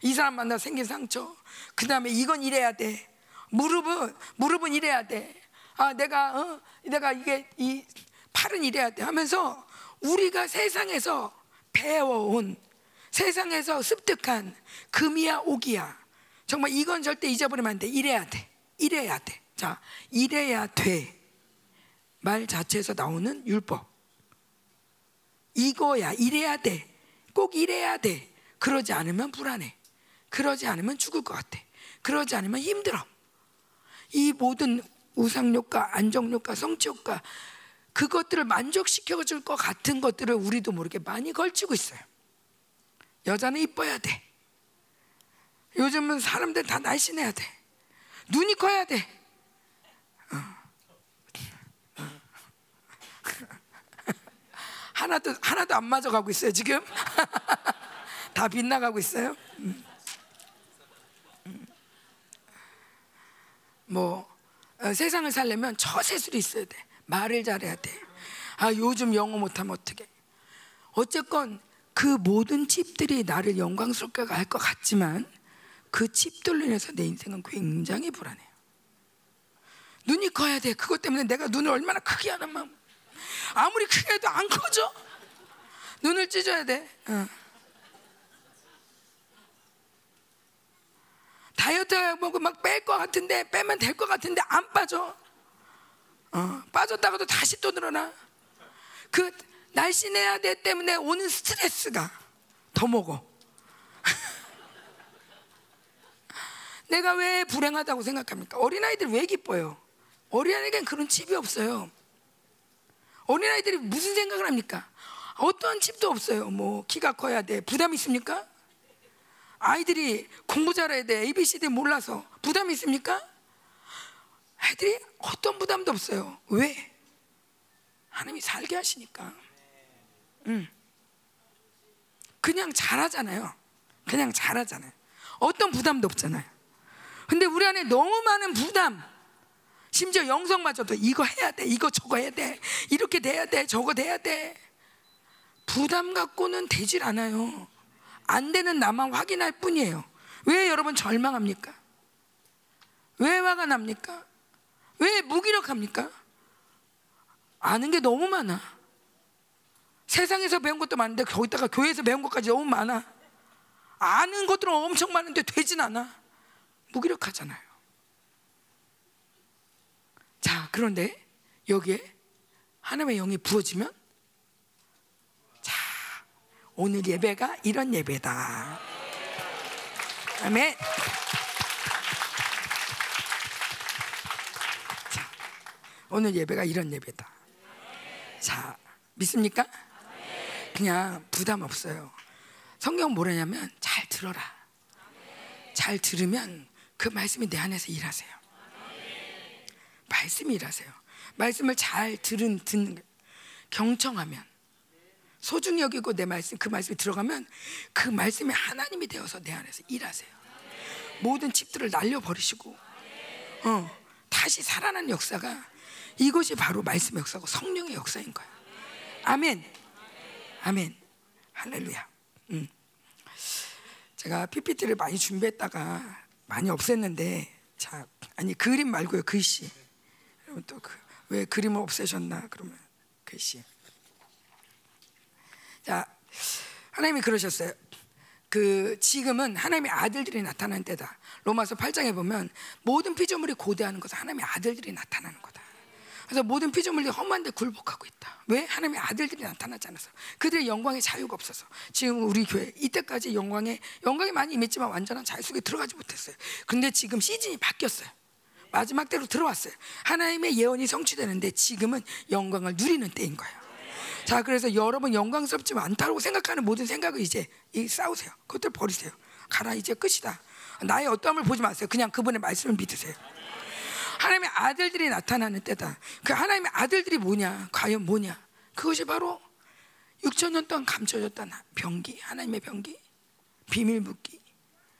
이 사람 만나 생긴 상처, 그 다음에 이건 이래야 돼. 무릎은 무릎은 이래야 돼. 아 내가 어 내가 이게 이 팔은 이래야 돼 하면서 우리가 세상에서 배워온 세상에서 습득한 금이야 오기야 정말 이건 절대 잊어버리면 안 돼. 이래야 돼. 이래야 돼. 자, 이래야 돼. 말 자체에서 나오는 율법. 이거야. 이래야 돼. 꼭 이래야 돼. 그러지 않으면 불안해. 그러지 않으면 죽을 것 같아. 그러지 않으면 힘들어. 이 모든 우상욕과 안정욕과 성취욕과 그것들을 만족시켜 줄 것 같은 것들을 우리도 모르게 많이 걸치고 있어요. 여자는 이뻐야 돼. 요즘은 사람들 다 날씬해야 돼. 눈이 커야 돼. 어. 하나도 하나도 안 맞아가고 있어요 지금. 다 빗나가고 있어요. 음. 음. 뭐 어, 세상을 살려면 처세술이 있어야 돼. 말을 잘해야 돼. 아 요즘 영어 못하면 어떻게? 어쨌건 그 모든 칩들이 나를 영광스럽게 할것 같지만 그 칩들로 인해서 내 인생은 굉장히 불안해요. 눈이 커야 돼. 그것 때문에 내가 눈을 얼마나 크게 하는 마음. 아무리 크게 해도 안 커져. 눈을 찢어야 돼. 어. 다이어트 하고 막 뺄 것 같은데 빼면 될 것 같은데 안 빠져. 어, 빠졌다가도 다시 또 늘어나. 그 날씬해야 돼 때문에 오는 스트레스가 더 먹어. 내가 왜 불행하다고 생각합니까? 어린아이들 왜 기뻐요? 어린아이에겐 그런 칩이 없어요. 어린아이들이 무슨 생각을 합니까? 어떠한 칩도 없어요. 뭐 키가 커야 돼. 부담 있습니까? 아이들이 공부 잘해야 돼. ABCD 몰라서 부담 있습니까? 아이들이 어떤 부담도 없어요. 왜? 하나님이 살게 하시니까. 음. 그냥 잘하잖아요. 그냥 잘하잖아요. 어떤 부담도 없잖아요. 근데 우리 안에 너무 많은 부담, 심지어 영성마저도 이거 해야 돼, 이거 저거 해야 돼, 이렇게 돼야 돼, 저거 돼야 돼. 부담 갖고는 되질 않아요. 안 되는 나만 확인할 뿐이에요. 왜 여러분 절망합니까? 왜 화가 납니까? 왜 무기력합니까? 아는 게 너무 많아. 세상에서 배운 것도 많은데 거기다가 교회에서 배운 것까지 너무 많아. 아는 것들은 엄청 많은데 되진 않아. 무기력하잖아요. 자, 그런데 여기에 하나님의 영이 부어지면 자, 오늘 예배가 이런 예배다. 아멘. 자, 오늘 예배가 이런 예배다. 자, 믿습니까? 그냥 부담 없어요. 성경 뭐라냐면 잘 들어라. 잘 들으면 그 말씀이 내 안에서 일하세요. 말씀이 일하세요. 말씀을 잘 들은 듣는 거. 경청하면 소중히 여기고 내 말씀 그 말씀이 들어가면 그 말씀이 하나님이 되어서 내 안에서 일하세요. 모든 칩들을 날려 버리시고 어, 다시 살아난 역사가 이것이 바로 말씀의 역사고 성령의 역사인 거예요. 아멘. 아멘. 할렐루야. 음. 제가 PPT를 많이 준비했다가 많이 없앴는데 자 아니 그림 말고요 글씨. 여러분 또왜 그림을 없애셨나 그러면 글씨. 자 하나님이 그러셨어요. 그 지금은 하나님의 아들들이 나타난 때다. 로마서 8장에 보면 모든 피조물이 고대하는 것은 하나님의 아들들이 나타나는 거다. 그래서 모든 피조물들이 험한데 굴복하고 있다. 왜? 하나님의 아들들이 나타나지 않아서 그들의 영광의 자유가 없어서 지금 우리 교회 이때까지 영광에 영광이 많이 임했지만 완전한 자유 속에 들어가지 못했어요. 근데 지금 시즌이 바뀌었어요. 마지막 때로 들어왔어요. 하나님의 예언이 성취되는데 지금은 영광을 누리는 때인 거예요. 자, 그래서 여러분 영광스럽지 않다고 생각하는 모든 생각을 이제 이 싸우세요. 그것들 버리세요. 가라 이제 끝이다. 나의 어떠함을 보지 마세요. 그냥 그분의 말씀을 믿으세요. 하나님의 아들들이 나타나는 때다. 그 하나님의 아들들이 뭐냐? 과연 뭐냐? 그것이 바로 6천 년 동안 감춰졌던 병기, 하나님의 병기, 비밀 묻기.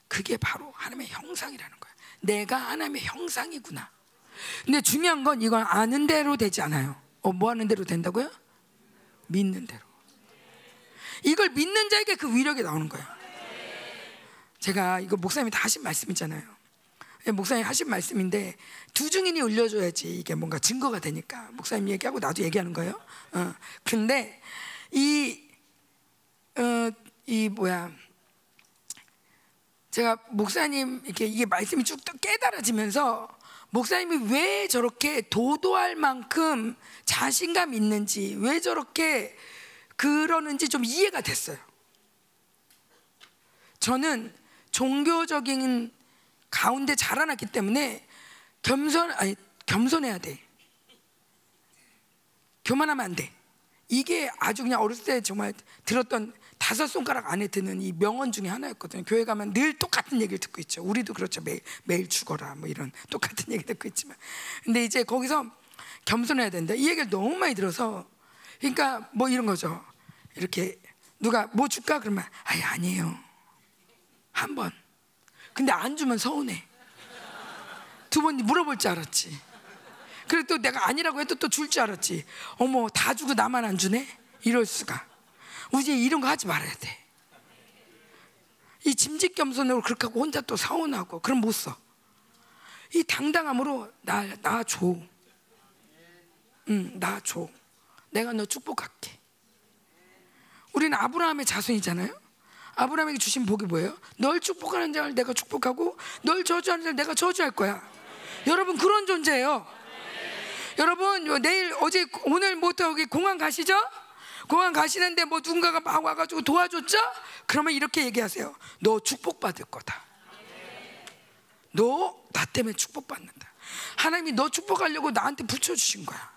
그게 바로 하나님의 형상이라는 거야. 내가 하나님의 형상이구나. 근데 중요한 건 이건 아는 대로 되지 않아요. 어, 뭐 하는 대로 된다고요? 믿는 대로. 이걸 믿는 자에게 그 위력이 나오는 거예요. 제가 이거 목사님이 다 하신 말씀이잖아요. 목사님 하신 말씀인데 두 증인이 올려줘야지 이게 뭔가 증거가 되니까 목사님 얘기하고 나도 얘기하는 거예요. 어. 근데 이, 어, 이 뭐야. 제가 목사님 이렇게 이게 말씀이 쭉 깨달아지면서 목사님이 왜 저렇게 도도할 만큼 자신감 있는지 왜 저렇게 그러는지 좀 이해가 됐어요. 저는 종교적인 가운데 자라났기 때문에 겸손 아니 겸손해야 돼. 교만하면 안 돼. 이게 아주 그냥 어렸을 때 정말 들었던 다섯 손가락 안에 드는 이 명언 중에 하나였거든요. 교회 가면 늘 똑같은 얘기를 듣고 있죠. 우리도 그렇죠. 매일, 매일 죽어라 뭐 이런 똑같은 얘기 듣고 있지만. 근데 이제 거기서 겸손해야 된다. 이 얘기를 너무 많이 들어서 그러니까 뭐 이런 거죠. 이렇게 누가 뭐 줄까 그러면 아예 아니에요. 한 번. 근데 안 주면 서운해. 두 번 물어볼 줄 알았지. 그리고 또 내가 아니라고 해도 또 줄 줄 알았지. 어머, 다 주고 나만 안 주네? 이럴 수가. 우리 이런 거 하지 말아야 돼. 이 짐짓 겸손으로 그렇게 하고 혼자 또 서운하고, 그럼 못 써. 이 당당함으로 나, 나 줘. 응, 나 줘. 내가 너 축복할게. 우리는 아브라함의 자손이잖아요? 아브라함에게 주신 복이 뭐예요? 널 축복하는 자를 내가 축복하고 널 저주하는 자를 내가 저주할 거야. 여러분 그런 존재예요. 여러분 내일 어제 오늘 모터 여기 공항 가시죠? 공항 가시는데 뭐 누군가가 막 와가지고 도와줬죠? 그러면 이렇게 얘기하세요. 너 축복받을 거다. 너 나 때문에 축복받는다. 하나님이 너 축복하려고 나한테 붙여주신 거야.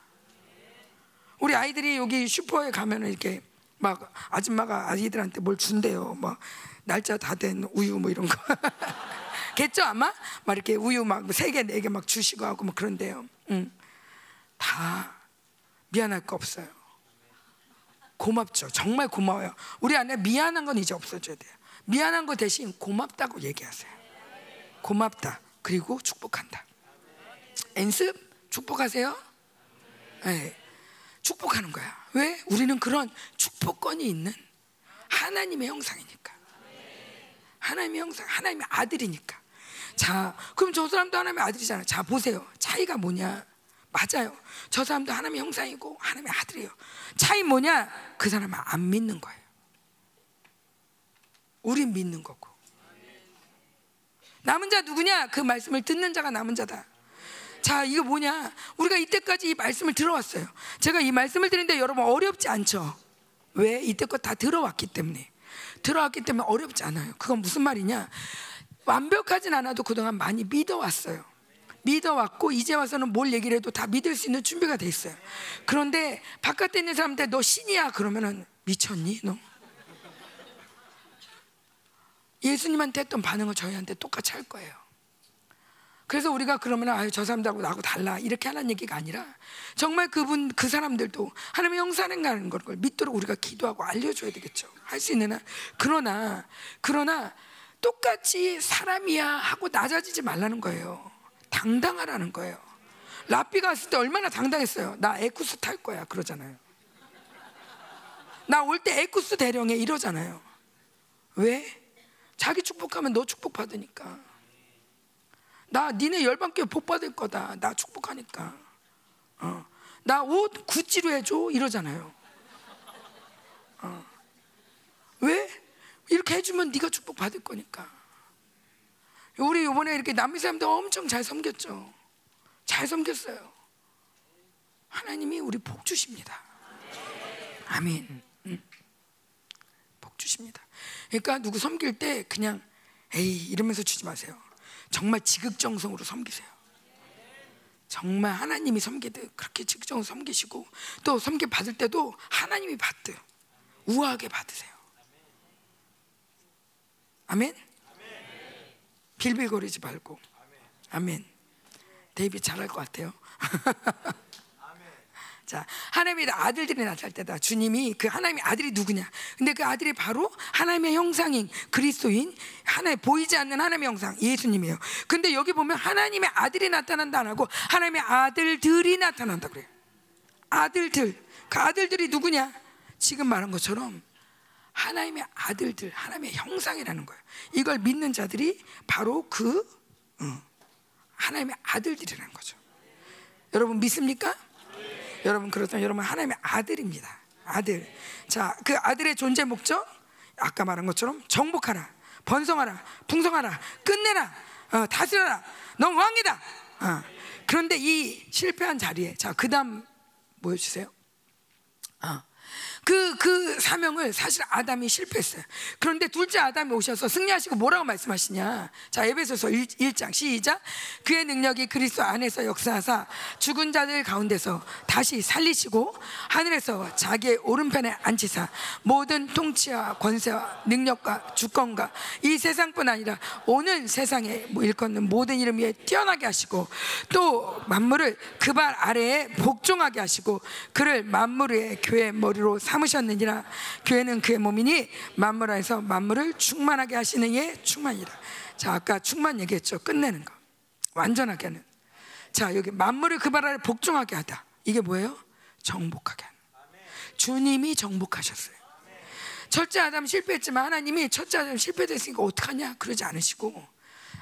우리 아이들이 여기 슈퍼에 가면은 이렇게 막 아줌마가 아이들한테 뭘 준대요. 막 날짜 다 된 우유 뭐 이런 거. 겠죠 아마? 막 이렇게 우유 막 세 개 네 개 막 주시고 하고 뭐 그런데요. 응. 다 미안할 거 없어요. 고맙죠. 정말 고마워요. 우리 안에 미안한 건 이제 없어져야 돼요. 미안한 거 대신 고맙다고 얘기하세요. 고맙다. 그리고 축복한다. 연습 축복하세요. 네. 축복하는 거야. 왜? 우리는 그런 축복권이 있는 하나님의 형상이니까. 하나님의 형상, 하나님의 아들이니까. 자, 그럼 저 사람도 하나님의 아들이잖아요. 자, 보세요. 차이가 뭐냐? 맞아요. 저 사람도 하나님의 형상이고 하나님의 아들이에요. 차이 뭐냐? 그 사람은 안 믿는 거예요. 우린 믿는 거고. 남은 자 누구냐? 그 말씀을 듣는 자가 남은 자다. 자, 이거 뭐냐? 우리가 이때까지 이 말씀을 들어왔어요. 제가 이 말씀을 드리는데 여러분 어렵지 않죠? 왜? 이때껏 다 들어왔기 때문에. 들어왔기 때문에 어렵지 않아요. 그건 무슨 말이냐? 완벽하진 않아도 그동안 많이 믿어왔어요. 믿어왔고 이제 와서는 뭘 얘기를 해도 다 믿을 수 있는 준비가 돼 있어요. 그런데 바깥에 있는 사람한테 너 신이야 그러면은 미쳤니 너? 예수님한테 했던 반응을 저희한테 똑같이 할 거예요. 그래서 우리가 그러면 아유 저 사람들하고 나하고 달라 이렇게 하는 얘기가 아니라 정말 그분 그 사람들도 하나님의 형상인가는 걸 믿도록 우리가 기도하고 알려줘야 되겠죠. 할 수 있는 한 그러나 그러나 똑같이 사람이야 하고 낮아지지 말라는 거예요. 당당하라는 거예요. 라삐 갔을 때 얼마나 당당했어요. 나 에쿠스 탈 거야 그러잖아요. 나 올 때 에쿠스 대령에 이러잖아요. 왜? 자기 축복하면 너 축복 받으니까. 나 니네 열방교회 복 받을 거다. 나 축복하니까. 어. 나옷 구찌로 해줘 이러잖아요. 어. 왜? 이렇게 해주면 네가 축복 받을 거니까. 우리 이번에 이렇게 남미 사람들 엄청 잘 섬겼죠. 잘 섬겼어요. 하나님이 우리 복 주십니다. 아멘. 음. 복 주십니다. 그러니까 누구 섬길 때 그냥 에이 이러면서 주지 마세요. 정말 지극정성으로 섬기세요. 정말 하나님이 섬기듯 그렇게 지극정성으로 섬기시고 또 섬기 받을 때도 하나님이 받듯 우아하게 받으세요. 아멘. 빌빌거리지 말고. 아멘. 데이비 잘할 것 같아요. 자, 하나님의 아들들이 나타날 때다. 주님이 그 하나님의 아들이 누구냐? 근데 그 아들이 바로 하나님의 형상인 그리스도인 하나의 보이지 않는 하나님의 형상 예수님이에요. 근데 여기 보면 하나님의 아들이 나타난다 안 하고 하나님의 아들들이 나타난다 그래요. 아들들. 그 아들들이 누구냐? 지금 말한 것처럼 하나님의 아들들, 하나님의 형상이라는 거예요. 이걸 믿는 자들이 바로 그 어, 하나님의 아들들이라는 거죠. 여러분 믿습니까? 여러분 그렇다면 여러분 하나님의 아들입니다. 아들. 자, 그 아들의 존재 목적 아까 말한 것처럼 정복하라, 번성하라, 풍성하라, 끝내라, 어, 다스려라. 넌 왕이다. 어. 그런데 이 실패한 자리에 자 그다음 보여주세요. 어. 그, 그 사명을 사실 아담이 실패했어요. 그런데 둘째 아담이 오셔서 승리하시고 뭐라고 말씀하시냐. 자, 에베소서 1, 장 시작. 그의 능력이 그리스도 안에서 역사하사 죽은 자들 가운데서 다시 살리시고 하늘에서 자기의 오른편에 앉히사 모든 통치와 권세와 능력과 주권과 이 세상뿐 아니라 오는 세상에 뭐 일컫는 모든 이름 위에 뛰어나게 하시고 또 만물을 그 발 아래에 복종하게 하시고 그를 만물 위에 교회 머리로 삼으셨느니라. 교회는 그의 몸이니 만물 안에서 만물을 충만하게 하시는 이의 충만이라. 자 아까 충만 얘기했죠. 끝내는 거. 완전하게 하는. 자 여기 만물을 그 발 아래 복종하게 하다. 이게 뭐예요? 정복하게 하는. 주님이 정복하셨어요. 첫째 아담 실패했지만 하나님이 첫째 아담 실패됐으니까 어떡하냐? 그러지 않으시고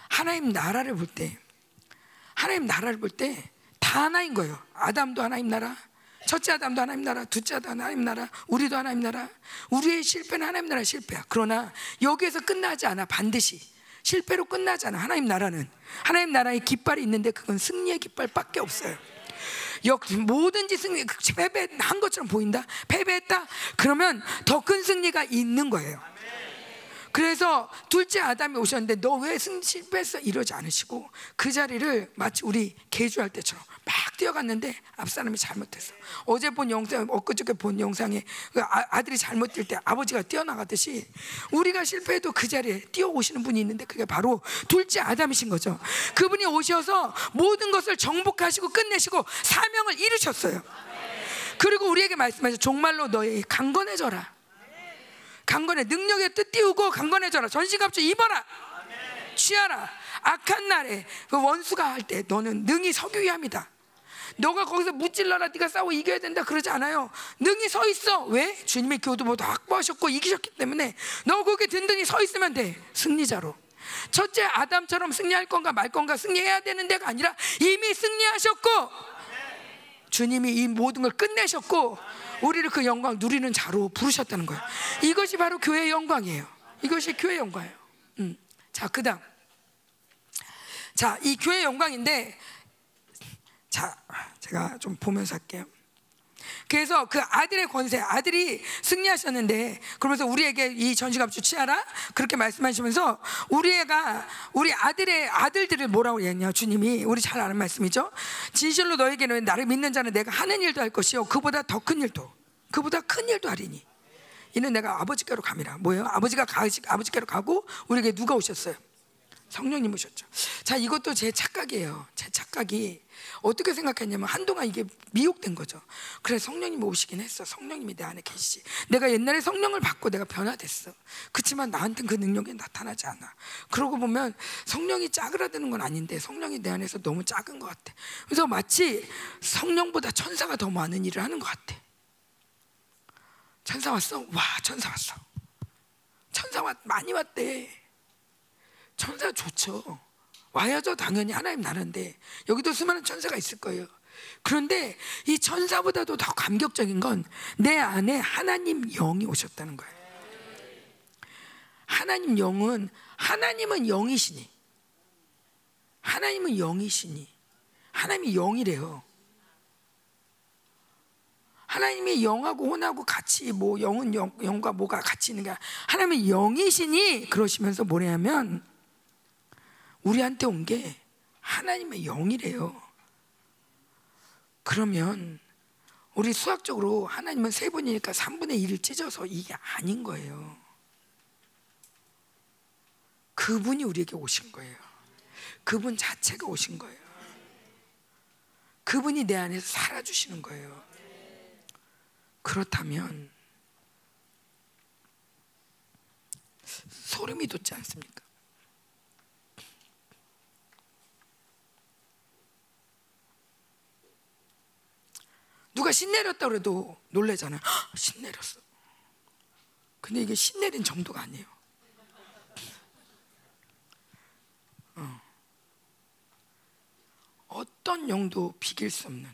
하나님 나라를 볼 때 하나님 나라를 볼 때 다 하나인 거예요. 아담도 하나님 나라 첫째 아담도 하나님 나라, 둘째 아담도 하나님 나라, 우리도 하나님 나라. 우리의 실패는 하나님 나라 실패야. 그러나 여기에서 끝나지 않아. 반드시 실패로 끝나지 않아. 하나님 나라는 하나님 나라의 깃발이 있는데 그건 승리의 깃발밖에 없어요. 역 뭐든지 승리 그 패배한 것처럼 보인다. 패배했다. 그러면 더 큰 승리가 있는 거예요. 그래서 둘째 아담이 오셨는데 너 왜 실패했어 이러지 않으시고 그 자리를 마치 우리 개주할 때처럼 막 뛰어갔는데 앞 사람이 잘못했어. 어제 본 영상, 엊그저께 본 영상에 그 아, 들이 잘못 뛸 때 아버지가 뛰어나갔듯이 우리가 실패해도 그 자리에 뛰어오시는 분이 있는데 그게 바로 둘째 아담이신 거죠. 그분이 오셔서 모든 것을 정복하시고 끝내시고 사명을 이루셨어요. 그리고 우리에게 말씀하셔 종말로 너희 강건해져라. 강건해 능력의 뜻 띄우고 강건해져라 전신갑주 입어라 취하라 악한 날에 그 원수가 할 때 너는 능히 서기 위함이다 너가 거기서 무찔러라 네가 싸워 이겨야 된다 그러지 않아요 능히 서 있어 왜? 주님의 교도보도 확보하셨고 이기셨기 때문에 너 거기에 든든히 서 있으면 돼 승리자로 첫째 아담처럼 승리할 건가 말 건가 승리해야 되는 데가 아니라 이미 승리하셨고 주님이 이 모든 걸 끝내셨고 우리를 그 영광 누리는 자로 부르셨다는 거예요. 이것이 바로 교회의 영광이에요. 이것이 교회의 영광이에요. 음. 자, 그다음. 자, 이 교회의 영광인데 자, 제가 좀 보면서 할게요. 그래서 그 아들의 권세, 아들이 승리하셨는데 그러면서 우리에게 이 전시갑주 취하라 그렇게 말씀하시면서 우리 애가 우리 아들의 아들들을 뭐라고 했냐 주님이 우리 잘 아는 말씀이죠. 진실로 너에게는 나를 믿는 자는 내가 하는 일도 할 것이요 그보다 더 큰 일도 그보다 큰 일도 하리니 이는 내가 아버지께로 감이라 뭐예요? 아버지가 가, 아버지께로 가고 우리에게 누가 오셨어요? 성령님 오셨죠. 자, 이것도 제 착각이에요. 제 착각이 어떻게 생각했냐면 한동안 이게 미혹된 거죠. 그래 성령님이 오시긴 했어. 성령님이 내 안에 계시지. 내가 옛날에 성령을 받고 내가 변화됐어. 그렇지만 나한테는 그 능력이 나타나지 않아. 그러고 보면 성령이 짜그라드는 건 아닌데 성령이 내 안에서 너무 작은 것 같아. 그래서 마치 성령보다 천사가 더 많은 일을 하는 것 같아. 천사 왔어? 와 천사 왔어. 천사 왔 많이 왔대. 천사 좋죠. 와야죠. 당연히 하나님 나라인데 여기도 수많은 천사가 있을 거예요. 그런데 이 천사보다도 더 감격적인 건 내 안에 하나님 영이 오셨다는 거예요. 하나님 영은 하나님은 영이시니 하나님은 영이시니 하나님이 영이래요. 하나님이 영하고 혼하고 같이 뭐 영은 영, 영과 뭐가 같이 있는 게 하나님은 영이시니 그러시면서 뭐냐면 우리한테 온 게 하나님의 영이래요. 그러면 우리 수학적으로 하나님은 세 분이니까 3분의 1을 찢어서 이게 아닌 거예요. 그분이 우리에게 오신 거예요. 그분 자체가 오신 거예요. 그분이 내 안에서 살아주시는 거예요. 그렇다면 소름이 돋지 않습니까? 누가 신내렸다 그래도 놀래잖아요. 신내렸어. 근데 이게 신내린 정도가 아니에요. 어. 어떤 영도 비길 수 없는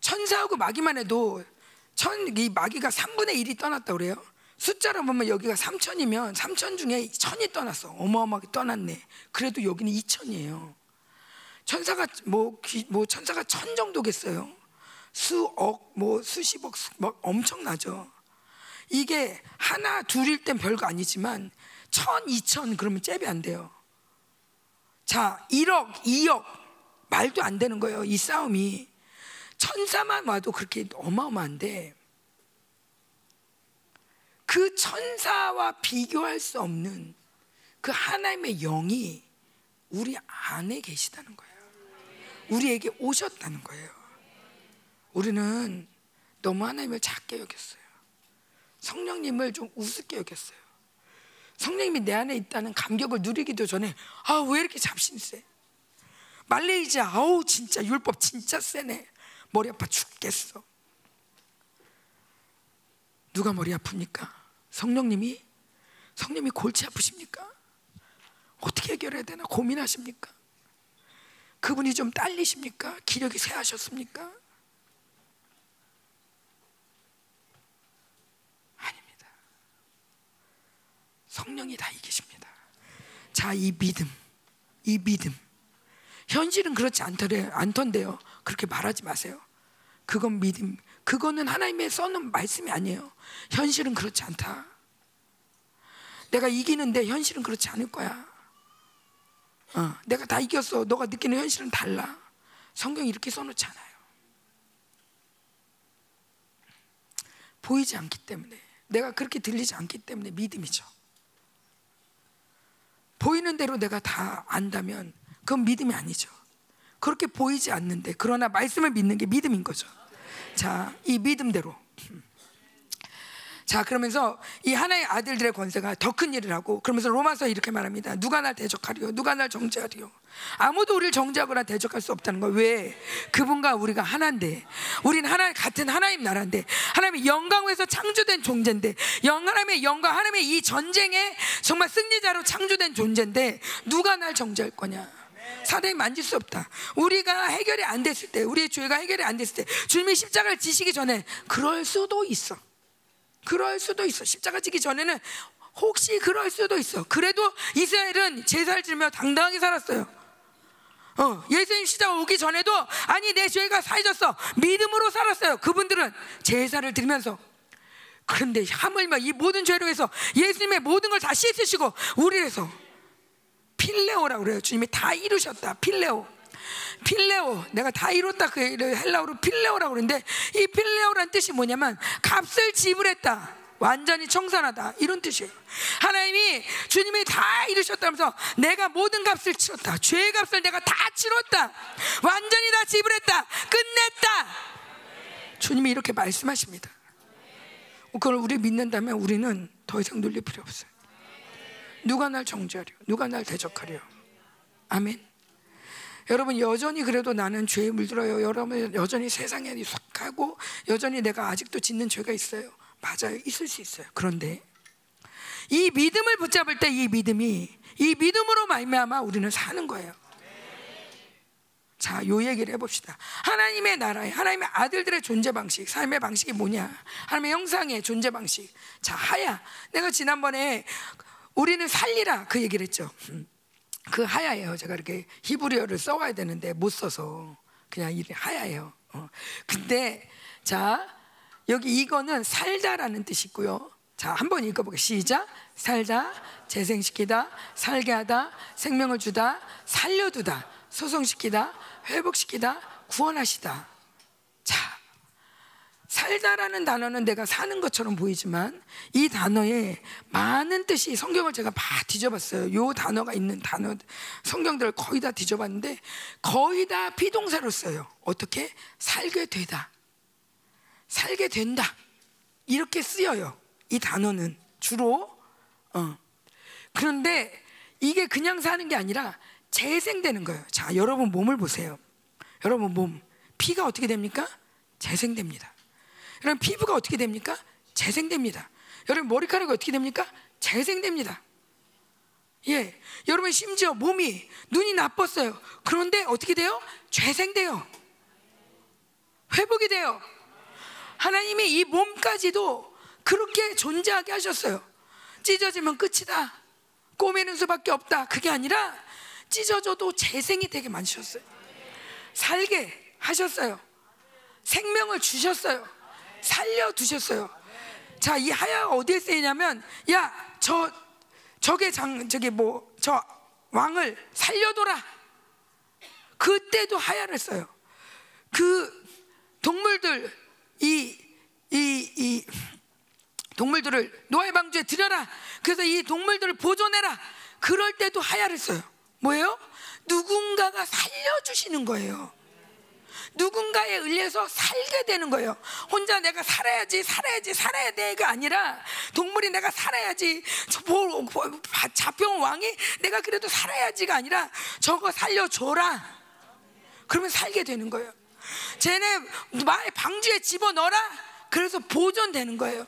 천사하고 마귀만 해도 천, 이 마귀가 3분의 1이 떠났다 그래요. 숫자로 보면 여기가 3천이면 3천 중에 1천이 떠났어. 어마어마하게 떠났네. 그래도 여기는 2천이에요. 천사가 뭐, 뭐 천사가 천 정도겠어요. 수억, 뭐 수십억, 뭐 엄청나죠. 이게 하나, 둘일 땐 별거 아니지만 천, 이천 그러면 잽이 안 돼요. 자, 1억, 2억 말도 안 되는 거예요. 이 싸움이 천사만 와도 그렇게 어마어마한데 그 천사와 비교할 수 없는 그 하나님의 영이 우리 안에 계시다는 거예요. 우리에게 오셨다는 거예요. 우리는 너무 하나님을 작게 여겼어요. 성령님을 좀 우습게 여겼어요. 성령님이 내 안에 있다는 감격을 누리기도 전에 아 왜 이렇게 잡신 세? 말레이시아 아우 진짜 율법 진짜 세네. 머리 아파 죽겠어. 누가 머리 아픕니까? 성령님이 성령님이 골치 아프십니까? 어떻게 해결해야 되나 고민하십니까? 그분이 좀 딸리십니까? 기력이 쇠하셨습니까? 성령이 다 이기십니다. 자, 이 믿음, 이 믿음, 현실은 그렇지 않더래, 않던데요. 그렇게 말하지 마세요. 그건 믿음. 그거는 하나님의 써놓은 말씀이 아니에요. 현실은 그렇지 않다. 내가 이기는데 현실은 그렇지 않을 거야. 어, 내가 다 이겼어. 너가 느끼는 현실은 달라. 성경이 이렇게 써놓잖아요. 보이지 않기 때문에 내가 그렇게 들리지 않기 때문에 믿음이죠. 보이는 대로 내가 다 안다면 그건 믿음이 아니죠. 그렇게 보이지 않는데 그러나 말씀을 믿는 게 믿음인 거죠. 자, 이 믿음대로 자 그러면서 이 하나의 아들들의 권세가 더 큰 일을 하고 그러면서 로마서 이렇게 말합니다. 누가 날 대적하리요? 누가 날 정죄하리요? 아무도 우리를 정죄하거나 대적할 수 없다는 거. 왜? 그분과 우리가 하나인데, 우리는 하나 같은 하나님 나라인데, 하나님의 영광에서 창조된 존재인데, 영 하나님의 영광, 하나님의 이 전쟁에 정말 승리자로 창조된 존재인데 누가 날 정죄할 거냐? 사단이 만질 수 없다. 우리가 해결이 안 됐을 때, 우리의 죄가 해결이 안 됐을 때, 주님이 십자가를 지시기 전에 그럴 수도 있어. 그럴 수도 있어. 십자가 지기 전에는 혹시 그럴 수도 있어. 그래도 이스라엘은 제사를 지르며 당당하게 살았어요. 어, 예수님 시작 오기 전에도 아니 내 죄가 사해졌어 믿음으로 살았어요. 그분들은 제사를 드리면서 그런데 하물며 이 모든 죄로 해서 예수님의 모든 걸 다 씻으시고 우리에서 필레오라고 그래요. 주님이 다 이루셨다. 필레오. 필레오 내가 다 이뤘다 그 헬라어로 필레오라고 그러는데 이 필레오란 뜻이 뭐냐면 값을 지불했다. 완전히 청산하다. 이런 뜻이에요. 하나님이 주님이 다 이루셨다면서 내가 모든 값을 치렀다. 죄의 값을 내가 다 치렀다. 완전히 다 지불했다. 끝냈다. 주님이 이렇게 말씀하십니다. 그걸 우리 믿는다면 우리는 더 이상 눌릴 필요 없어요. 누가 날 정죄하려 누가 날 대적하려 아멘 여러분 여전히 그래도 나는 죄에 물들어요. 여러분 여전히 세상에 속하고 여전히 내가 아직도 짓는 죄가 있어요. 맞아요. 있을 수 있어요. 그런데 이 믿음을 붙잡을 때 이 믿음이 이 믿음으로 말미암아 우리는 사는 거예요. 자, 요 얘기를 해봅시다. 하나님의 나라에 하나님의 아들들의 존재 방식, 삶의 방식이 뭐냐? 하나님의 형상의 존재 방식. 자, 하야. 내가 지난번에 우리는 살리라 그 얘기를 했죠. 그 하야예요. 제가 이렇게 히브리어를 써와야 되는데 못 써서 그냥 이게 하야예요. 어. 근데 자 여기 이거는 살다라는 뜻이고요. 자 한번 읽어보게 시작. 살다, 재생시키다, 살게 하다, 생명을 주다, 살려두다, 소송시키다, 회복시키다, 구원하시다. 자 살다라는 단어는 내가 사는 것처럼 보이지만 이 단어에 많은 뜻이 성경을 제가 다 뒤져봤어요. 요 단어가 있는 단어 성경들을 거의 다 뒤져봤는데 거의 다 비동사로 써요. 어떻게 살게 되다, 살게 된다 이렇게 쓰여요. 이 단어는 주로 어. 그런데 이게 그냥 사는 게 아니라 재생되는 거예요. 자, 여러분 몸을 보세요. 여러분 몸 피가 어떻게 됩니까? 재생됩니다. 여러분 피부가 어떻게 됩니까? 재생됩니다. 여러분 머리카락이 어떻게 됩니까? 재생됩니다. 예, 여러분 심지어 몸이 눈이 나빴어요. 그런데 어떻게 돼요? 재생돼요. 회복이 돼요. 하나님이 이 몸까지도 그렇게 존재하게 하셨어요. 찢어지면 끝이다. 꼬매는 수밖에 없다. 그게 아니라 찢어져도 재생이 되게 만드셨어요. 살게 하셨어요. 생명을 주셨어요. 살려두셨어요. 자, 이 하야가 어디에 쓰이냐면, 야, 저, 저게 장, 저게 뭐, 저 왕을 살려둬라. 그때도 하야를 써요. 그 동물들, 이, 이, 이, 동물들을 노아의 방주에 들여라. 그래서 이 동물들을 보존해라. 그럴 때도 하야를 써요. 뭐예요? 누군가가 살려주시는 거예요. 누군가에 의해서 살게 되는 거예요. 혼자 내가 살아야지, 살아야지, 살아야 돼가 아니라 동물이 내가 살아야지, 잡혀온 왕이 내가 그래도 살아야지가 아니라 저거 살려줘라. 그러면 살게 되는 거예요. 쟤네 마의 방주에 집어 넣어라. 그래서 보존되는 거예요.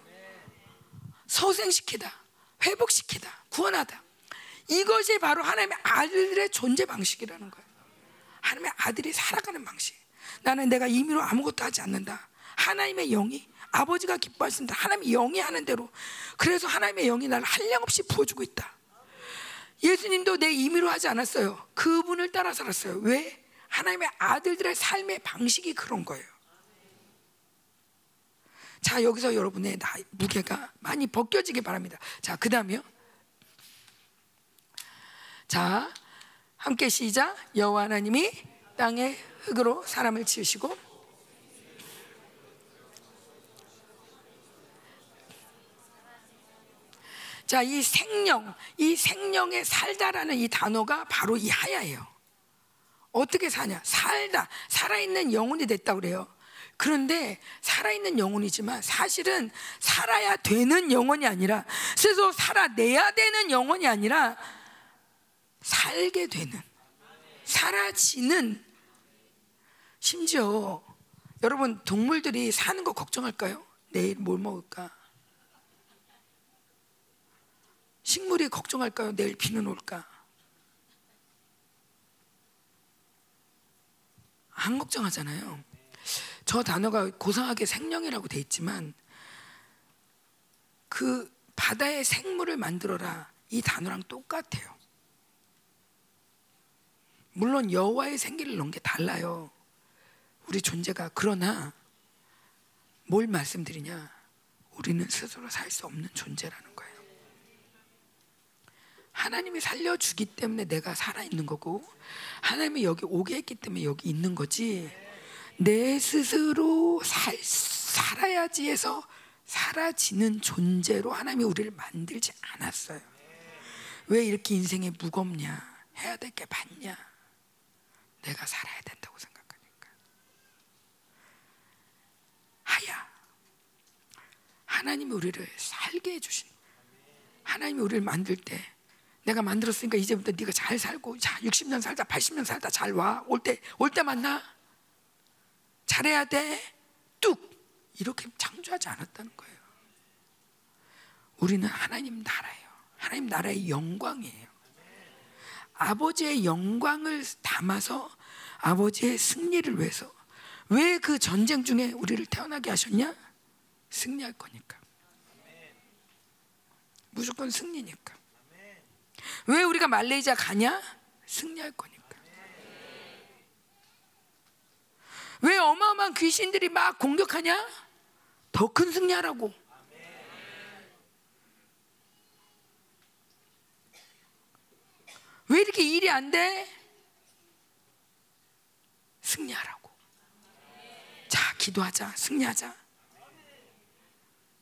소생시키다, 회복시키다, 구원하다. 이것이 바로 하나님의 아들의 존재 방식이라는 거예요. 하나님의 아들이 살아가는 방식. 나는 내가 임의로 아무것도 하지 않는다. 하나님의 영이 아버지가 기뻐하신다. 하나님의 영이 하는 대로. 그래서 하나님의 영이 나를 한량없이 부어주고 있다. 예수님도 내 임의로 하지 않았어요. 그분을 따라 살았어요. 왜? 하나님의 아들들의 삶의 방식이 그런 거예요. 자, 여기서 여러분의 나, 무게가 많이 벗겨지기 바랍니다. 자, 그 다음에요. 자, 함께 시작. 여호와 하나님이 땅의 흙으로 사람을 지으시고 자, 이 생명, 이 생명에 살다라는 이 단어가 바로 이 하야예요. 어떻게 사냐? 살다, 살아있는 영혼이 됐다 그래요. 그런데 살아있는 영혼이지만 사실은 살아야 되는 영혼이 아니라 스스로 살아내야 되는 영혼이 아니라 살게 되는 사라지는 심지어 여러분 동물들이 사는 거 걱정할까요? 내일 뭘 먹을까? 식물이 걱정할까요? 내일 비는 올까? 안 걱정하잖아요. 저 단어가 고상하게 생명이라고 돼 있지만 그 바다의 생물을 만들어라 이 단어랑 똑같아요. 물론 여호와의 생기를 넣은 게 달라요. 우리 존재가 그러나 뭘 말씀드리냐? 우리는 스스로 살 수 없는 존재라는 거예요. 하나님이 살려주기 때문에 내가 살아있는 거고 하나님이 여기 오게 했기 때문에 여기 있는 거지 내 스스로 살, 살아야지 해서 사라지는 존재로 하나님이 우리를 만들지 않았어요 왜 이렇게 인생이 무겁냐 해야 될 게 많냐 내가 살아야 된다고 생각하니까 하야 하나님이 우리를 살게 해주신 하나님이 우리를 만들 때 내가 만들었으니까 이제부터 네가 잘 살고 자 60년 살다 80년 살다 잘와 올 때 올 때 만나 잘해야 돼뚝 이렇게 창조하지 않았다는 거예요. 우리는 하나님 나라예요. 하나님 나라의 영광이에요. 아버지의 영광을 담아서 아버지의 승리를 위해서 왜 그 전쟁 중에 우리를 태어나게 하셨냐? 승리할 거니까. 무조건 승리니까. 왜 우리가 말레이시아 가냐? 승리할 거니까. 왜 어마어마한 귀신들이 막 공격하냐? 더 큰 승리하라고. 왜 이렇게 일이 안 돼? 승리하라고. 자, 기도하자. 승리하자.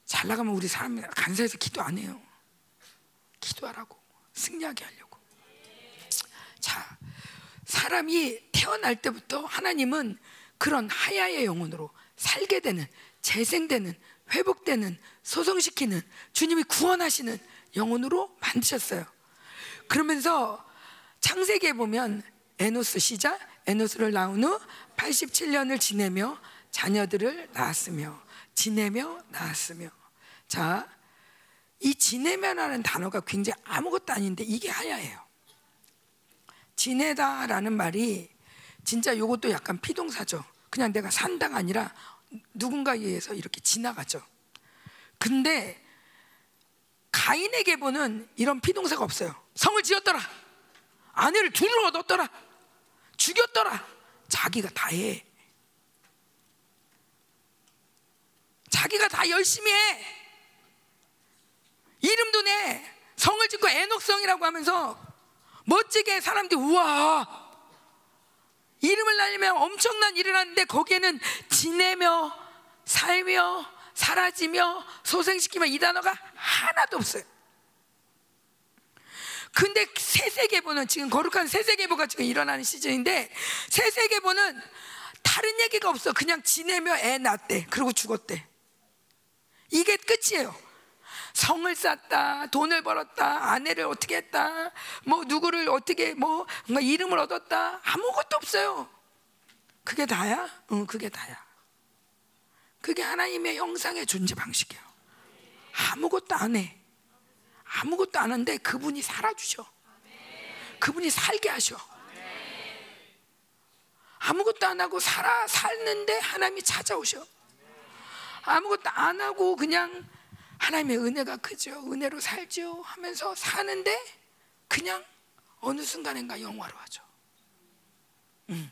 잘 나가면 우리 사람 간사해서 기도 안 해요. 기도하라고. 승리하게 하려고. 자, 사람이 태어날 때부터 하나님은 그런 하야의 영혼으로 살게 되는, 재생되는, 회복되는, 소성시키는, 주님이 구원하시는 영혼으로 만드셨어요. 그러면서 창세기에 보면 에노스 시작, 에노스를 낳은 후 87년을 지내며 자녀들을 낳았으며, 지내며 낳았으며. 자, 이 지내면하는 단어가 굉장히 아무것도 아닌데 이게 하야예요. 지내다라는 말이 진짜 이것도 약간 피동사죠. 그냥 내가 산다가 아니라 누군가에 의해서 이렇게 지나가죠. 근데 가인에게 보는 이런 피동사가 없어요. 성을 지었더라. 아내를 둘을 얻었더라. 죽였더라. 자기가 다 해. 자기가 다 열심히 해. 이름도 내. 성을 짓고 애녹성이라고 하면서 멋지게 사람들이 우와. 이름을 날리면 엄청난 일을 하는데 거기에는 지내며 살며 사라지며 소생시키며 이 단어가 하나도 없어요. 근데 세세계보는 지금 거룩한 세세계보가 지금 일어나는 시즌인데 세세계보는 다른 얘기가 없어. 그냥 지내며 애 낳았대. 그리고 죽었대. 이게 끝이에요. 성을 쌓다, 돈을 벌었다, 아내를 어떻게 했다, 뭐 누구를 어떻게 뭐 이름을 얻었다, 아무것도 없어요. 그게 다야? 응, 그게 다야. 그게 하나님의 형상의 존재 방식이에요. 아무것도 안 해. 아무것도 안 하는데 그분이 살아주셔. 그분이 살게 하셔. 아무것도 안 하고 살아 살는데 하나님이 찾아오셔. 아무것도 안 하고 그냥 하나님의 은혜가 크죠. 은혜로 살죠 하면서 사는데 그냥 어느 순간인가 영화로워져. 음.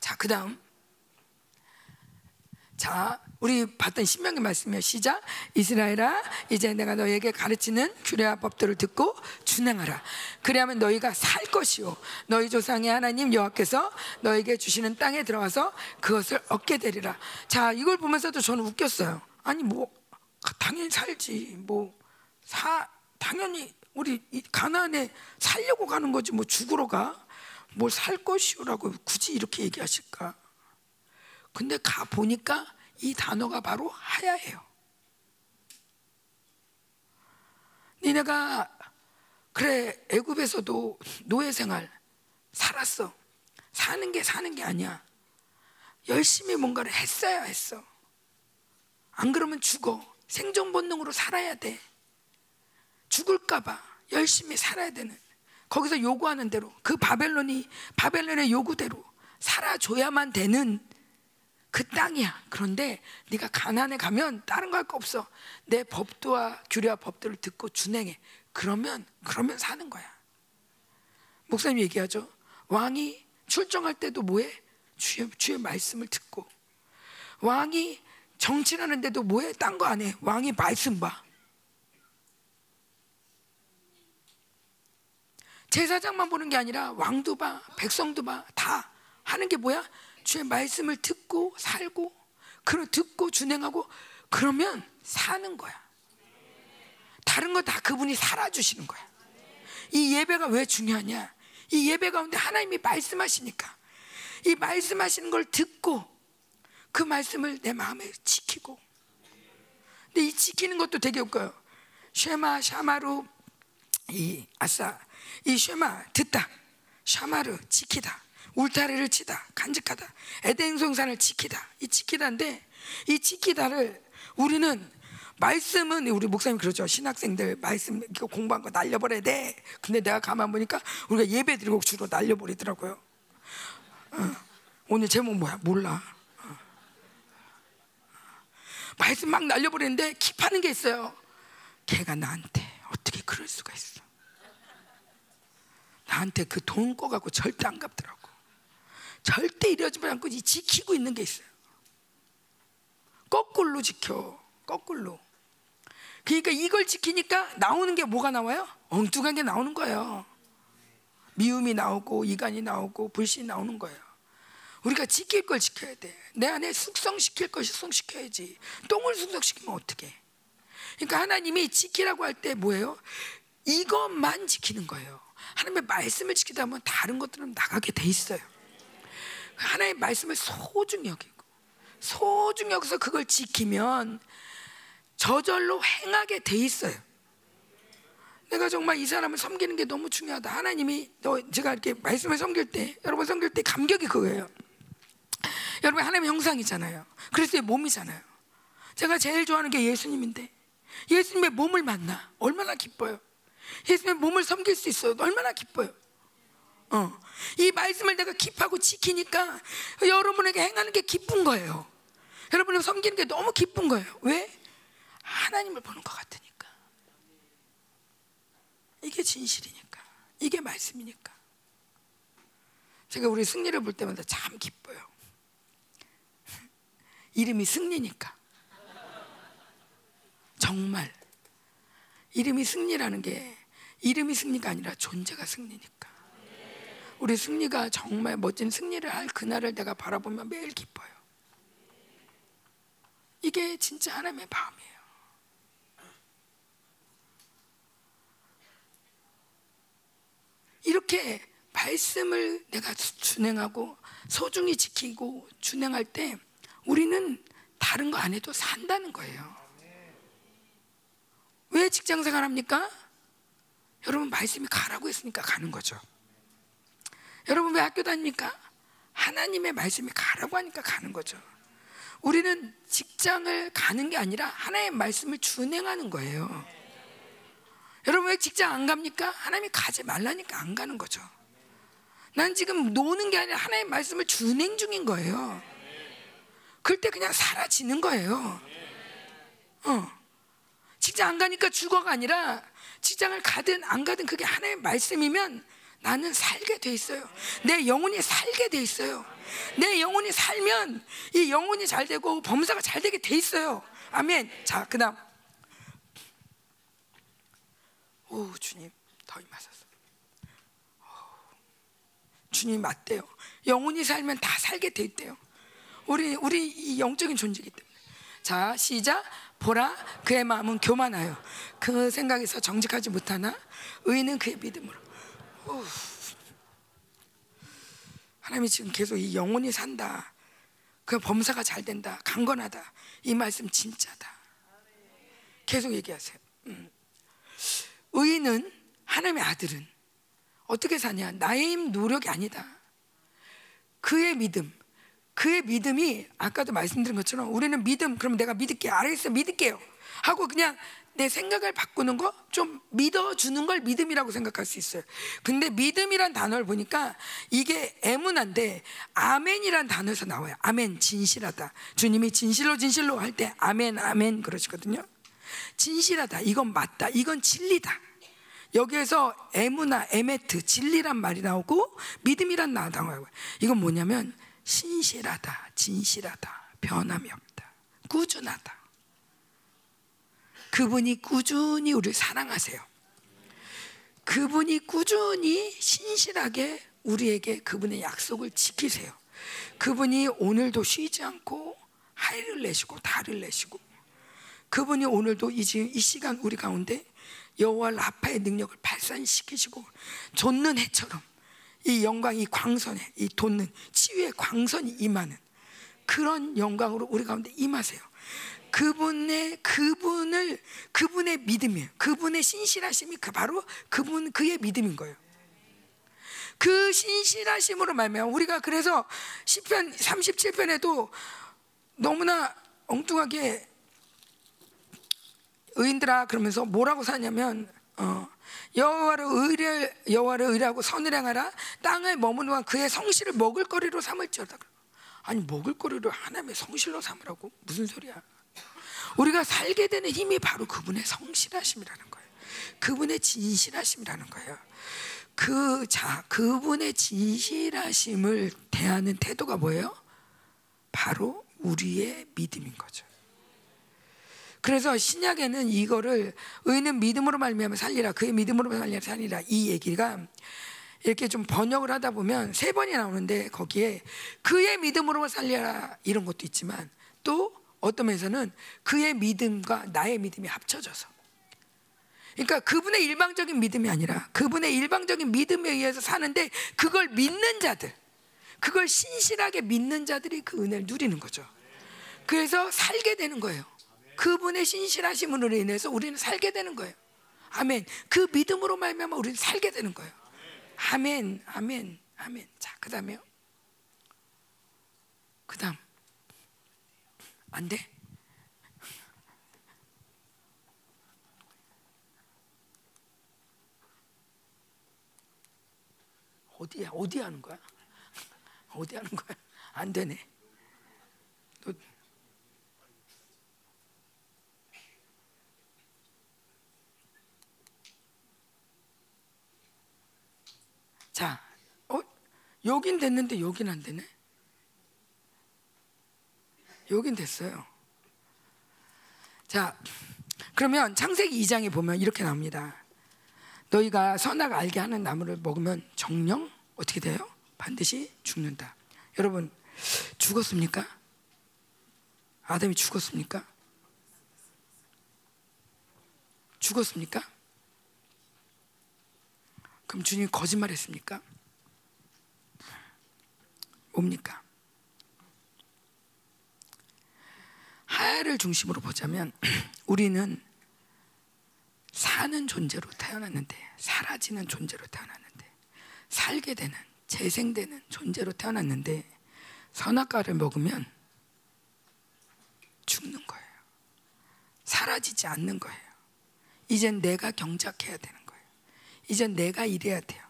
자, 그 다음 자, 우리 봤던 신명기 말씀이요. 시작. 이스라엘아, 이제 내가 너에게 가르치는 규례와 법들을 듣고 준행하라. 그리하면 너희가 살 것이요. 너희 조상의 하나님 여호와께서 너에게 주시는 땅에 들어가서 그것을 얻게 되리라. 자, 이걸 보면서도 저는 웃겼어요. 아니 뭐 당연히 살지. 뭐 사 당연히 우리 가나안에 살려고 가는 거지 뭐 죽으러 가. 뭘 살 것이요라고 굳이 이렇게 얘기하실까? 근데 가 보니까 이 단어가 바로 하야예요. 니네가 그래 애굽에서도 노예 생활 살았어. 사는 게 사는 게 아니야. 열심히 뭔가를 했어야 했어. 안 그러면 죽어. 생존 본능으로 살아야 돼. 죽을까봐 열심히 살아야 되는. 거기서 요구하는 대로 그 바벨론이 바벨론의 요구대로 살아줘야만 되는 그 땅이야. 그런데 네가 가난에 가면 다른 거 할 거 없어. 내 법도와 규례와 법들을 듣고 준행해. 그러면 그러면 사는 거야. 목사님 얘기하죠. 왕이 출정할 때도 뭐해? 주의, 주의 말씀을 듣고 왕이 정치하는데도 뭐해? 딴 거 안 해. 왕이 말씀 봐. 제사장만 보는 게 아니라 왕도 봐, 백성도 봐, 다 하는 게 뭐야? 주의 말씀을 듣고 살고, 그걸 듣고 준행하고, 그러면 사는 거야. 다른 거 다 그분이 살아주시는 거야. 이 예배가 왜 중요하냐? 이 예배 가운데 하나님이 말씀하시니까, 이 말씀하시는 걸 듣고, 그 말씀을 내 마음에 지키고, 근데 이 지키는 것도 되게 웃겨요. 쉐마, 샤마루, 이 아싸, 이 쉐마 듣다, 샤마르 지키다, 울타리를 치다, 간직하다, 에덴 송산을 지키다. 이 지키다인데 이 지키다를 우리는 말씀은 우리 목사님 그러죠. 신학생들 말씀 공부한 거 날려버려야 돼. 근데 내가 가만 보니까 우리가 예배 드리고 주로 날려버리더라고요. 어. 오늘 제목 뭐야? 몰라. 어. 말씀 막 날려버리는데 킵하는 게 있어요. 걔가 나한테 어떻게 그럴 수가 있어? 나한테 그돈 꺼갖고 절대 안 갚더라고. 절대 이러지 않고 지키고 있는 게 있어요. 거꾸로 지켜. 거꾸로. 그러니까 이걸 지키니까 나오는 게 뭐가 나와요? 엉뚱한 게 나오는 거예요. 미움이 나오고 이간이 나오고 불신이 나오는 거예요. 우리가 지킬 걸 지켜야 돼. 내 안에 숙성시킬 걸 숙성시켜야지. 똥을 숙성시키면 어떻게? 그러니까 하나님이 지키라고 할 때 뭐예요? 이것만 지키는 거예요. 하나님의 말씀을 지키다 보면 다른 것들은 나가게 돼 있어요. 하나님의 말씀을 소중히 여기고 소중히 여기서 그걸 지키면 저절로 행하게 돼 있어요. 내가 정말 이 사람을 섬기는 게 너무 중요하다. 하나님이 너 제가 이렇게 말씀을 섬길 때 여러분 섬길 때 감격이 그거예요. 여러분 하나님의 형상이잖아요. 그리스도의 몸이잖아요. 제가 제일 좋아하는 게 예수님인데 예수님의 몸을 만나 얼마나 기뻐요. 예수님의 몸을 섬길 수 있어요. 얼마나 기뻐요. 어. 이 말씀을 내가 킵하고 지키니까 여러분에게 행하는 게 기쁜 거예요. 여러분을 섬기는 게 너무 기쁜 거예요. 왜? 하나님을 보는 것 같으니까. 이게 진실이니까. 이게 말씀이니까. 제가 우리 승리를 볼 때마다 참 기뻐요. 이름이 승리니까. 정말. 이름이 승리라는 게 이름이 승리가 아니라 존재가 승리니까. 우리 승리가 정말 멋진 승리를 할 그날을 내가 바라보면 매일 기뻐요. 이게 진짜 하나님의 마음이에요. 이렇게 말씀을 내가 준행하고 소중히 지키고 준행할 때 우리는 다른 거 안 해도 산다는 거예요. 왜 직장 생활 합니까? 여러분 말씀이 가라고 했으니까 가는 거죠. 여러분 왜 학교 다닙니까? 하나님의 말씀이 가라고 하니까 가는 거죠. 우리는 직장을 가는 게 아니라 하나님의 말씀을 준행하는 거예요. 여러분 왜 직장 안 갑니까? 하나님이 가지 말라니까 안 가는 거죠. 난 지금 노는 게 아니라 하나님의 말씀을 준행 중인 거예요. 그럴 때 그냥 사라지는 거예요. 어. 직장 안 가니까 죽어가 아니라 직장을 가든 안 가든 그게 하나의 말씀이면 나는 살게 돼 있어요. 내 영혼이 살게 돼 있어요. 내 영혼이 살면 이 영혼이 잘 되고 범사가 잘 되게 돼 있어요. 아멘. 자, 그다음. 오, 주님, 더 임하소서. 오, 주님 맞대요. 영혼이 살면 다 살게 돼 있대요. 우리 우리 이 영적인 존재이기 때문에. 자, 시작. 보라, 그의 마음은 교만하여 그 생각에서 정직하지 못하나 의인은 그의 믿음으로. 오. 하나님이 지금 계속 이 영혼이 산다. 그 범사가 잘 된다. 강건하다. 이 말씀 진짜다. 계속 얘기하세요. 음. 의인은 하나님의 아들은 어떻게 사냐? 나의 힘 노력이 아니다. 그의 믿음. 그의 믿음이 아까도 말씀드린 것처럼 우리는 믿음 그러면 내가 믿을게 알겠어 믿을게요 하고 그냥 내 생각을 바꾸는 거 좀 믿어주는 걸 믿음이라고 생각할 수 있어요. 근데 믿음이란 단어를 보니까 이게 에문한데 아멘이란 단어에서 나와요. 아멘 진실하다. 주님이 진실로 진실로 할 때 아멘 아멘 그러시거든요. 진실하다. 이건 맞다. 이건 진리다. 여기에서 에무나 에메트 진리란 말이 나오고 믿음이란 나 나와요. 이건 뭐냐면 신실하다, 진실하다, 변함이 없다, 꾸준하다. 그분이 꾸준히 우리를 사랑하세요. 그분이 꾸준히 신실하게 우리에게 그분의 약속을 지키세요. 그분이 오늘도 쉬지 않고 하이를 내시고 달을 내시고 그분이 오늘도 이, 이 시간 우리 가운데 여호와 라파의 능력을 발산시키시고 솟는 해처럼 이 영광, 이 광선에 이 돋는 치유의 광선이 임하는 그런 영광으로 우리 가운데 임하세요. 그분의 그분을 그분의 믿음이에요. 그분의 신실하심이 그 바로 그분 그의 믿음인 거예요. 그 신실하심으로 말면 우리가 그래서 시편 37편에도 너무나 엉뚱하게 의인들아 그러면서 뭐라고 사냐면 어, 여호와를 의를 여호와를 의라고 선을 행하라 땅에 머무는 동안 그의 성실을 먹을 거리로 삼을지어다. 아니 먹을 거리로 하나님의 성실로 삼으라고 무슨 소리야? 우리가 살게 되는 힘이 바로 그분의 성실하심이라는 거예요. 그분의 진실하심이라는 거예요. 그 자, 그분의 진실하심을 대하는 태도가 뭐예요? 바로 우리의 믿음인 거죠. 그래서 신약에는 이거를 의는 믿음으로 말미암아 살리라 그의 믿음으로 말미암아 살리라 이 얘기가 이렇게 좀 번역을 하다 보면 세 번이 나오는데 거기에 그의 믿음으로 살리라 이런 것도 있지만 또 어떤 면에서는 그의 믿음과 나의 믿음이 합쳐져서 그러니까 그분의 일방적인 믿음이 아니라 그분의 일방적인 믿음에 의해서 사는데 그걸 믿는 자들 그걸 신실하게 믿는 자들이 그 은혜를 누리는 거죠. 그래서 살게 되는 거예요. 그분의 신실하심으로 인해서 우리는 살게 되는 거예요. 아멘. 그 믿음으로 말미암아 우리는 살게 되는 거예요. 아멘, 아멘, 아멘. 자, 그다음에요. 그다음 안 돼? 어디야? 어디 하는 거야? 어디 하는 거야? 안 되네. 너 자, 어, 여긴 됐는데 여긴 안 되네. 여긴 됐어요. 자, 그러면 창세기 2장에 보면 이렇게 나옵니다. 너희가 선악 알게 하는 나무를 먹으면 정령 어떻게 돼요? 반드시 죽는다. 여러분 죽었습니까? 아담이 죽었습니까? 죽었습니까? 그럼 주님이 거짓말했습니까? 뭡니까? 하야를 중심으로 보자면 우리는 사는 존재로 태어났는데 사라지는 존재로 태어났는데 살게 되는 재생되는 존재로 태어났는데 선악과를 먹으면 죽는 거예요. 사라지지 않는 거예요. 이젠 내가 경작해야 되는 거예요. 이젠 내가 일해야 돼요.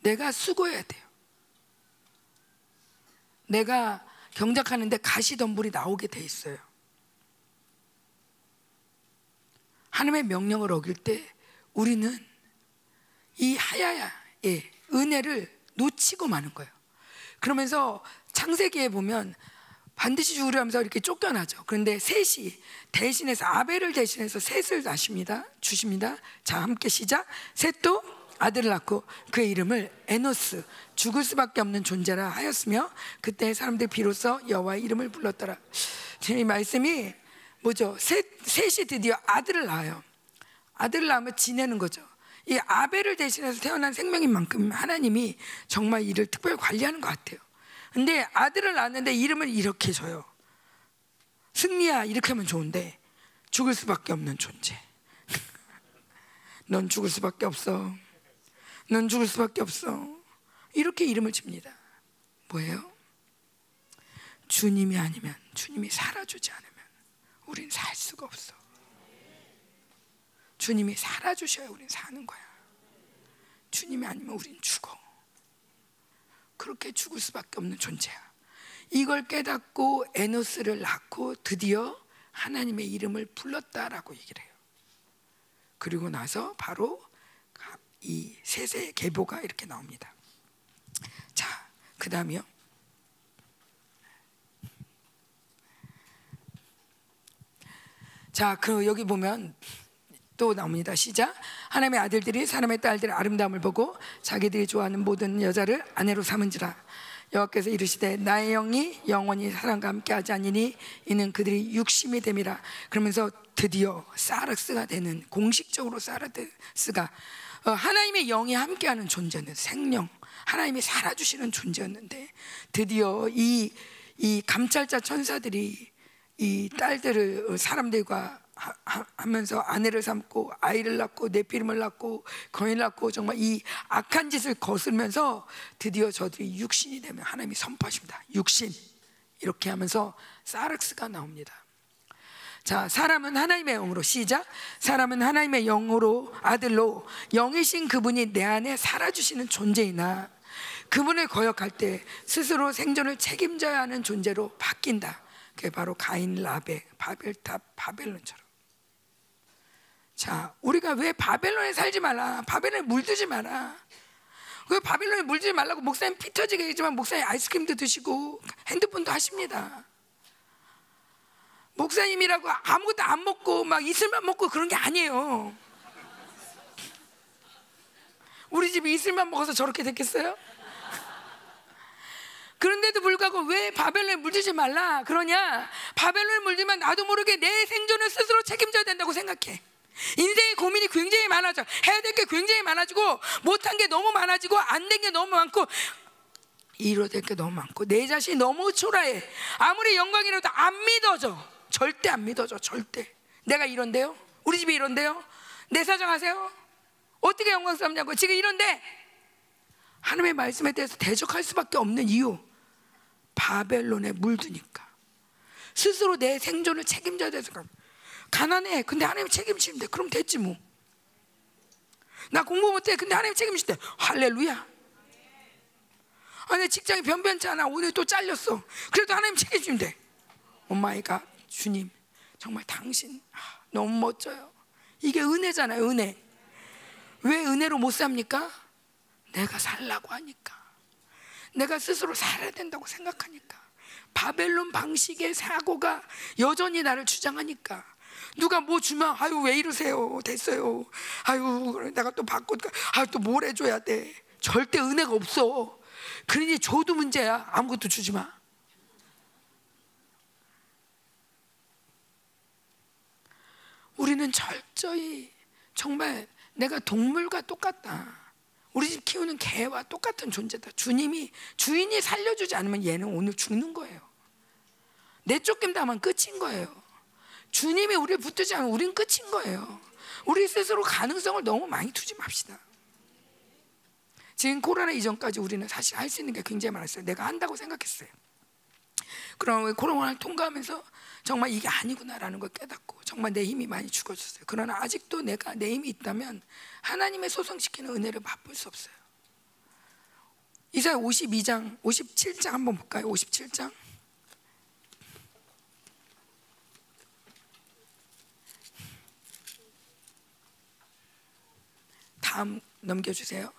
내가 수고해야 돼요. 내가 경작하는데 가시덤불이 나오게 돼 있어요. 하나님의 명령을 어길 때 우리는 이 하야야의 은혜를 놓치고 마는 거예요. 그러면서 창세기에 보면 반드시 죽으려 하면서 이렇게 쫓겨나죠. 그런데 셋이 대신해서 아벨을 대신해서 셋을 낳습니다. 주십니다. 자, 함께 시작. 셋도 아들을 낳고 그의 이름을 에노스 죽을 수밖에 없는 존재라 하였으며 그때 사람들이 비로소 여호와의 이름을 불렀더라. 이 말씀이 뭐죠? 셋, 셋이 드디어 아들을 낳아요. 아들을 낳으면 지내는 거죠. 이 아벨을 대신해서 태어난 생명인 만큼 하나님이 정말 이를 특별히 관리하는 것 같아요. 근데 아들을 낳았는데 이름을 이렇게 줘요. 승리야 이렇게 하면 좋은데 죽을 수밖에 없는 존재. 넌 죽을 수밖에 없어. 넌 죽을 수밖에 없어. 이렇게 이름을 칩니다. 뭐예요? 주님이 아니면 주님이 살아주지 않으면 우린 살 수가 없어. 주님이 살아주셔야 우린 사는 거야. 주님이 아니면 우린 죽어. 그렇게 죽을 수밖에 없는 존재야. 이걸 깨닫고 에노스를 낳고 드디어 하나님의 이름을 불렀다라고 얘기를 해요. 그리고 나서 바로 이 세세 계보가 이렇게 나옵니다. 자, 그 다음이요. 자, 그 여기 보면 또 나옵니다. 시작. 하나님의 아들들이 사람의 딸들의 아름다움을 보고 자기들이 좋아하는 모든 여자를 아내로 삼은지라. 여호와께서 이르시되 나의 영이 영원히 사람과 함께 하지 아니니 이는 그들이 육심이 됨이라. 그러면서 드디어 사르스가 되는 공식적으로 사르스가 어, 하나님의 영이 함께하는 존재는 생명, 하나님이 살아주시는 존재였는데 드디어 이, 이 감찰자 천사들이 이 딸들을 사람들과 하면서 아내를 삼고 아이를 낳고 내피름을 낳고 거인을 낳고 정말 이 악한 짓을 거슬면서 드디어 저들이 육신이 되면 하나님이 선포하십니다. 육신 이렇게 하면서 사르스가 나옵니다. 자, 사람은 하나님의 영으로 시작. 사람은 하나님의 영으로 아들로 영이신 그분이 내 안에 살아주시는 존재이나 그분을 거역할 때 스스로 생존을 책임져야 하는 존재로 바뀐다. 그게 바로 가인, 라베, 바벨탑, 바벨론처럼. 자, 우리가 왜 바벨론에 살지 말라? 바벨론에 물들지 마라. 왜 바벨론에 물들지 말라고 목사님 피 터지게 얘기지만 목사님 아이스크림도 드시고 핸드폰도 하십니다. 목사님이라고 아무것도 안 먹고 막 이슬만 먹고 그런 게 아니에요. 우리 집이 이슬만 먹어서 저렇게 됐겠어요? 그런데도 불구하고 왜 바벨론에 물들지 말라 그러냐? 바벨론에 물들면 나도 모르게 내 생존을 스스로 책임져야 된다고 생각해. 인생의 고민이 굉장히 많아져. 해야 될 게 굉장히 많아지고 못한 게 너무 많아지고 안 된 게 너무 많고 이뤄야 될 게 너무 많고 내 자신이 너무 초라해. 아무리 영광이라도 안 믿어져. 절대 안 믿어져. 절대. 내가 이런데요? 우리 집이 이런데요? 내 사정 하세요? 어떻게 영광스럽냐고. 지금 이런데 하나님의 말씀에 대해서 대적할 수밖에 없는 이유. 바벨론에 물드니까. 스스로 내 생존을 책임져야 돼서 가난해. 근데 하나님 책임지는데 그럼 됐지 뭐. 나 공부 못해. 근데 하나님 책임지대. 할렐루야. 아니 직장이 변변치 않아. 오늘 또 잘렸어. 그래도 하나님 책임지는데. Oh my God 주님 정말 당신 아, 너무 멋져요. 이게 은혜잖아요. 은혜. 왜 은혜로 못 삽니까? 내가 살라고 하니까. 내가 스스로 살아야 된다고 생각하니까. 바벨론 방식의 사고가 여전히 나를 주장하니까. 누가 뭐 주면 아유 왜 이러세요? 됐어요. 아유 내가 또 받고 아유 또 뭘 해줘야 돼? 절대 은혜가 없어. 그러니 줘도 문제야. 아무것도 주지 마. 우리는 철저히 정말 내가 동물과 똑같다. 우리 집 키우는 개와 똑같은 존재다. 주님이 주인이 살려주지 않으면 얘는 오늘 죽는 거예요. 내쫓김다만 끝인 거예요 주님이 우리를 붙들지 않으면 우린 끝인 거예요. 우리 스스로 가능성을 너무 많이 두지 맙시다. 지금 코로나 이전까지 우리는 사실 할 수 있는 게 굉장히 많았어요. 내가 한다고 생각했어요. 그러나 코로나를 통과하면서 정말 이게 아니구나라는 걸 깨닫고 정말 내 힘이 많이 죽어졌어요. 그러나 아직도 내가 내 힘이 있다면 하나님의 소성시키는 은혜를 맛볼 수 없어요. 이사야 52장, 57장 한번 볼까요? 57장. 다음 넘겨주세요.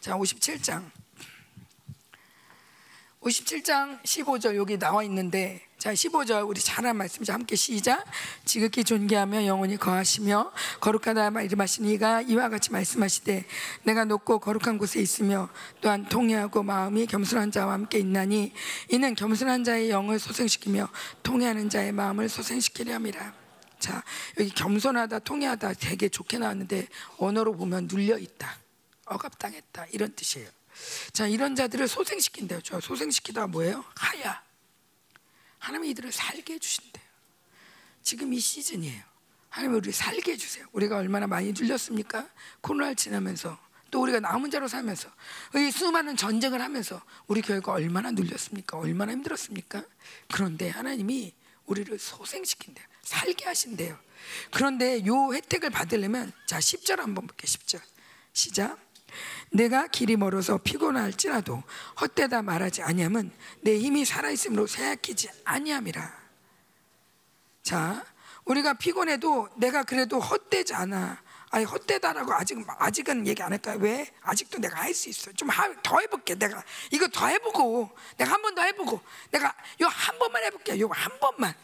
자, 57장. 57장 15절 여기 나와 있는데 자 15절 우리 잘한 말씀이죠 함께 시작 지극히 존귀하며 영원히 거하시며 거룩하다 말씀하신 이가 이와 같이 말씀하시되 내가 높고 거룩한 곳에 있으며 또한 통회하고 마음이 겸손한 자와 함께 있나니 이는 겸손한 자의 영을 소생시키며 통회하는 자의 마음을 소생시키려 함이라 자 여기 겸손하다 통회하다 되게 좋게 나왔는데 언어로 보면 눌려 있다 억압당했다 이런 뜻이에요 자 이런 자들을 소생시킨대요. 저 소생시키다 뭐예요? 하야. 하나님이 이들을 살게 해 주신대요. 지금 이 시즌이에요. 하나님 우리 살게 해 주세요. 우리가 얼마나 많이 눌렸습니까? 코로나를 지나면서 또 우리가 남은 자로 살면서 이 수많은 전쟁을 하면서 우리 교회가 얼마나 눌렸습니까? 얼마나 힘들었습니까? 그런데 하나님이 우리를 소생시킨대요. 살게 하신대요. 그런데 요 혜택을 받으려면 자 10절 한번 볼게요. 10절 시작 내가 길이 멀어서 피곤할지라도 헛되다 말하지 아니함은 내 힘이 살아있으므로 쇠약해지 아니함이라. 자, 우리가 피곤해도 내가 그래도 헛되지 않아. 아니 헛되다라고 아직 아직은 얘기 안 할까요? 왜? 아직도 내가 할 수 있어. 좀 더 해볼게. 내가 이거 더 해보고 내가 한 번 더 해보고 내가 요 한 번만 해볼게. 요거 한 번만.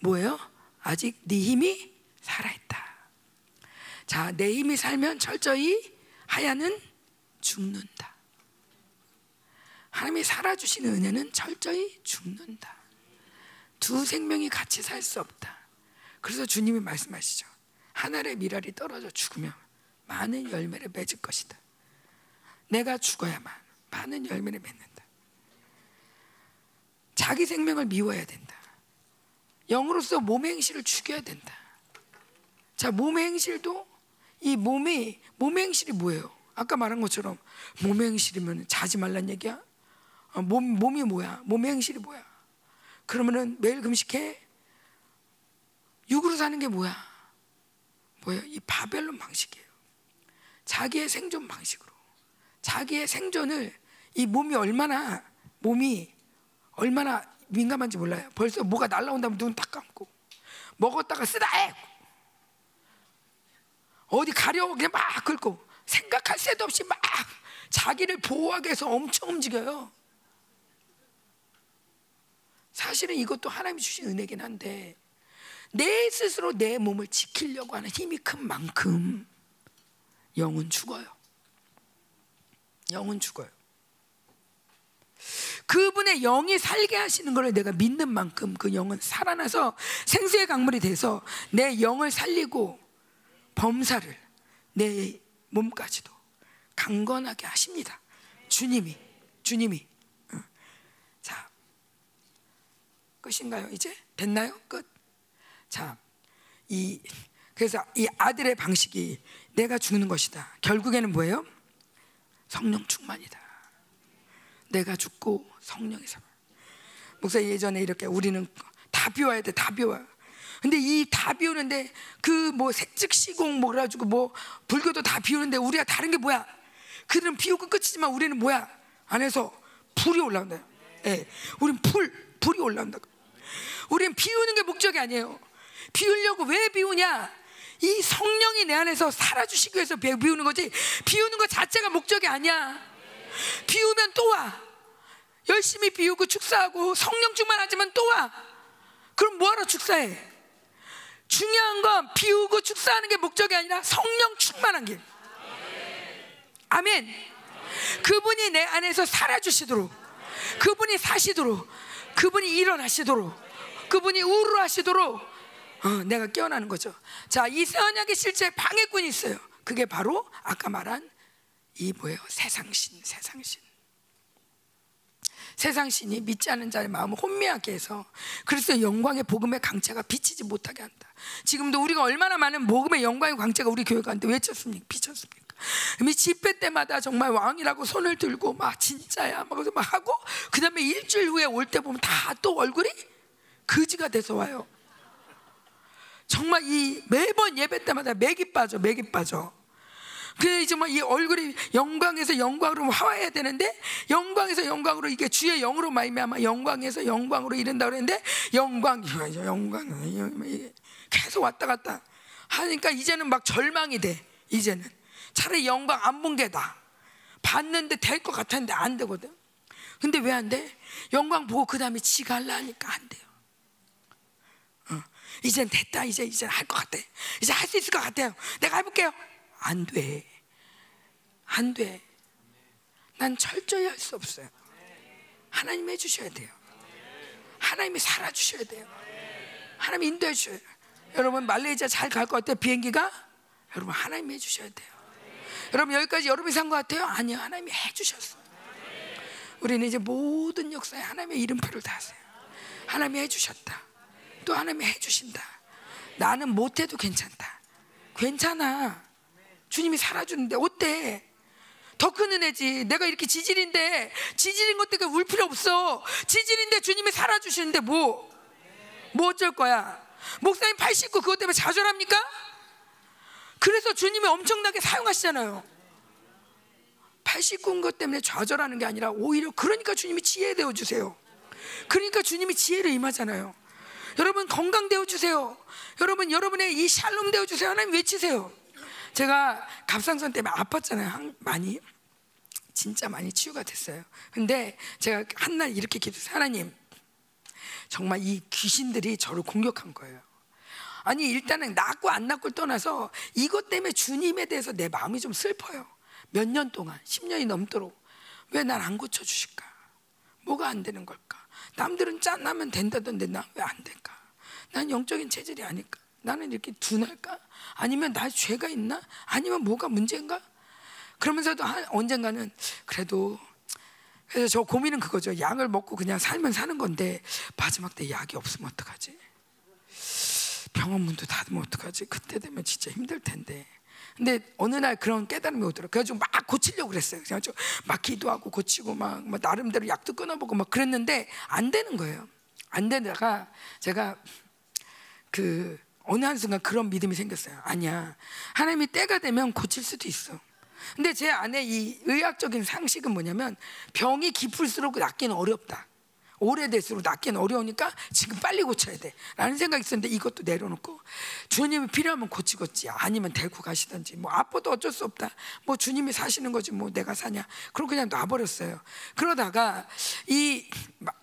뭐예요? 아직 네 힘이 살아있다. 자, 내 힘이 살면 철저히 하야는 죽는다. 하나님이 살아주시는 은혜는 철저히 죽는다. 두 생명이 같이 살 수 없다. 그래서 주님이 말씀하시죠. 하늘의 미랄이 떨어져 죽으면 많은 열매를 맺을 것이다. 내가 죽어야만 많은 열매를 맺는다. 자기 생명을 미워야 된다. 영으로서 몸의 행실을 죽여야 된다. 자, 몸의 행실도 이 몸이 몸의 행실이 뭐예요? 아까 말한 것처럼 몸의 행실이면 자지 말란 얘기야? 어, 몸 몸이 뭐야? 몸의 행실이 뭐야? 그러면은 매일 금식해. 육으로 사는 게 뭐야? 뭐야? 이 바벨론 방식이에요. 자기의 생존 방식으로. 자기의 생존을 이 몸이 얼마나 몸이 얼마나 민감한지 몰라요. 벌써 뭐가 날라온다면 눈 딱 감고 먹었다가 쓰다 해. 어디 가려고 그냥 막 긁고 생각할 새도 없이 막 자기를 보호하기 위해서 엄청 움직여요. 사실은 이것도 하나님이 주신 은혜긴 한데 내 스스로 내 몸을 지키려고 하는 힘이 큰 만큼 영은 죽어요. 영은 죽어요. 그분의 영이 살게 하시는 것을 내가 믿는 만큼 그 영은 살아나서 생수의 강물이 돼서 내 영을 살리고 범사를 내 몸까지도 강건하게 하십니다. 주님이 주님이 어. 자 끝인가요? 이제 됐나요? 끝. 자, 이 그래서 이 아들의 방식이 내가 죽는 것이다. 결국에는 뭐예요? 성령 충만이다. 내가 죽고 성령이 살아. 목사 예전에 이렇게 우리는 다 비워야 돼, 다 비워. 근데 이 다 비우는데 그 뭐 색즉시공 뭐 그래가지고 뭐 불교도 다 비우는데 우리가 다른 게 뭐야? 그들은 비우고 끝이지만 우리는 뭐야? 안에서 불이 올라온다. 예, 우린 불 불이 올라온다. 우리는 비우는 게 목적이 아니에요. 비우려고 왜 비우냐? 이 성령이 내 안에서 살아주시기 위해서 비우는 거지. 비우는 것 자체가 목적이 아니야. 비우면 또 와. 열심히 비우고 축사하고 성령 충만하지만 또 와. 그럼 뭐하러 축사해? 중요한 건 비우고 축사하는 게 목적이 아니라 성령 충만한 길. 아멘. 그분이 내 안에서 살아주시도록, 그분이 사시도록, 그분이 일어나시도록, 그분이 우르하시도록 어, 내가 깨어나는 거죠. 자, 이 세언약의 실제 방해꾼이 있어요. 그게 바로 아까 말한 이 뭐예요? 세상신, 세상신. 세상신이 믿지 않는 자의 마음을 혼미하게 해서 그래서 영광의 복음의 강체가 비치지 못하게 한다. 지금도 우리가 얼마나 많은 복음의 영광의 강체가 우리 교회 가운데 외쳤습니까? 비쳤습니까? 이 집회 때마다 정말 왕이라고 손을 들고 막 진짜야 막 하고 그 다음에 일주일 후에 올 때 보면 다 또 얼굴이 거지가 돼서 와요. 정말 이 매번 예배 때마다 맥이 빠져, 맥이 빠져. 그래 이제 막이 얼굴이 영광에서 영광으로 화해야 되는데 영광에서 영광으로 이게 주의 영으로 말미암아 영광에서 영광으로 이른다 그랬는데 영광 영광 이게 계속 왔다 갔다 하니까 이제는 막 절망이 돼 이제는 차라리 영광 안 본 게 나. 봤는데 될 것 같았는데 안 되거든. 근데 왜 안 돼? 영광 보고 그 다음에 지가 하니까 안 돼요. 어, 이젠 됐다. 이제 이제 할 것 같아. 이제 할 수 있을 것 같아요. 내가 해볼게요. 안 돼. 안 돼. 난 철저히 할 수 없어요. 하나님 해주셔야 돼요. 하나님이 살아주셔야 돼요. 하나님 인도해 주셔야 돼요. 여러분 말레이시아 잘 갈 것 같아요. 비행기가 여러분 하나님 해주셔야 돼요. 여러분 여기까지 여러분이 산 것 같아요? 아니요. 하나님이 해주셨어요. 우리는 이제 모든 역사에 하나님의 이름표를 다하세요. 하나님이 해주셨다. 또 하나님이 해주신다. 나는 못해도 괜찮다. 괜찮아. 주님이 살아주는데 어때? 더 큰 은혜지. 내가 이렇게 지질인데 지질인 것 때문에 울 필요 없어. 지질인데 주님이 살아주시는데 뭐? 뭐 어쩔 거야? 목사님 89 그것 때문에 좌절합니까? 그래서 주님이 엄청나게 사용하시잖아요. 89인 것 때문에 좌절하는 게 아니라 오히려 그러니까 주님이 지혜 되어 주세요. 그러니까 주님이 지혜를 임하잖아요. 여러분 건강 되어 주세요. 여러분 여러분의 이 샬롬 되어 주세요. 하나님 외치세요. 제가 갑상선 때문에 아팠잖아요. 많이 진짜 많이 치유가 됐어요. 근데 제가 한 날 이렇게 기도했어요. 하나님 정말 이 귀신들이 저를 공격한 거예요. 아니 일단은 낫고 안 낫고를 떠나서 이것 때문에 주님에 대해서 내 마음이 좀 슬퍼요. 몇 년 동안 10년이 넘도록 왜 날 안 고쳐 주실까? 뭐가 안 되는 걸까? 남들은 짠하면 된다던데 난 왜 안 될까? 난 영적인 체질이 아닐까? 나는 이렇게 둔할까? 아니면 나 죄가 있나? 아니면 뭐가 문제인가? 그러면서도 한, 언젠가는 그래도 그래서 저 고민은 그거죠. 약을 먹고 그냥 살면 사는 건데 마지막 때 약이 없으면 어떡하지? 병원 문도 닫으면 어떡하지? 그때 되면 진짜 힘들 텐데. 근데 어느 날 그런 깨달음이 오더라고요. 그래가지고 막 고치려고 그랬어요. 그래가지고 막 기도하고 고치고 막, 막 나름대로 약도 끊어보고 막 그랬는데 안 되는 거예요. 안 되다가 제가 그 어느 한순간 그런 믿음이 생겼어요. 아니야. 하나님이 때가 되면 고칠 수도 있어. 근데 제 안에 이 의학적인 상식은 뭐냐면 병이 깊을수록 낫기는 어렵다. 오래될수록 낫기는 어려우니까 지금 빨리 고쳐야 돼. 라는 생각이 있었는데 이것도 내려놓고 주님이 필요하면 고치겠지. 아니면 데리고 가시든지. 뭐 아파도 어쩔 수 없다. 뭐 주님이 사시는 거지. 뭐 내가 사냐. 그럼 그냥 놔버렸어요. 그러다가 이,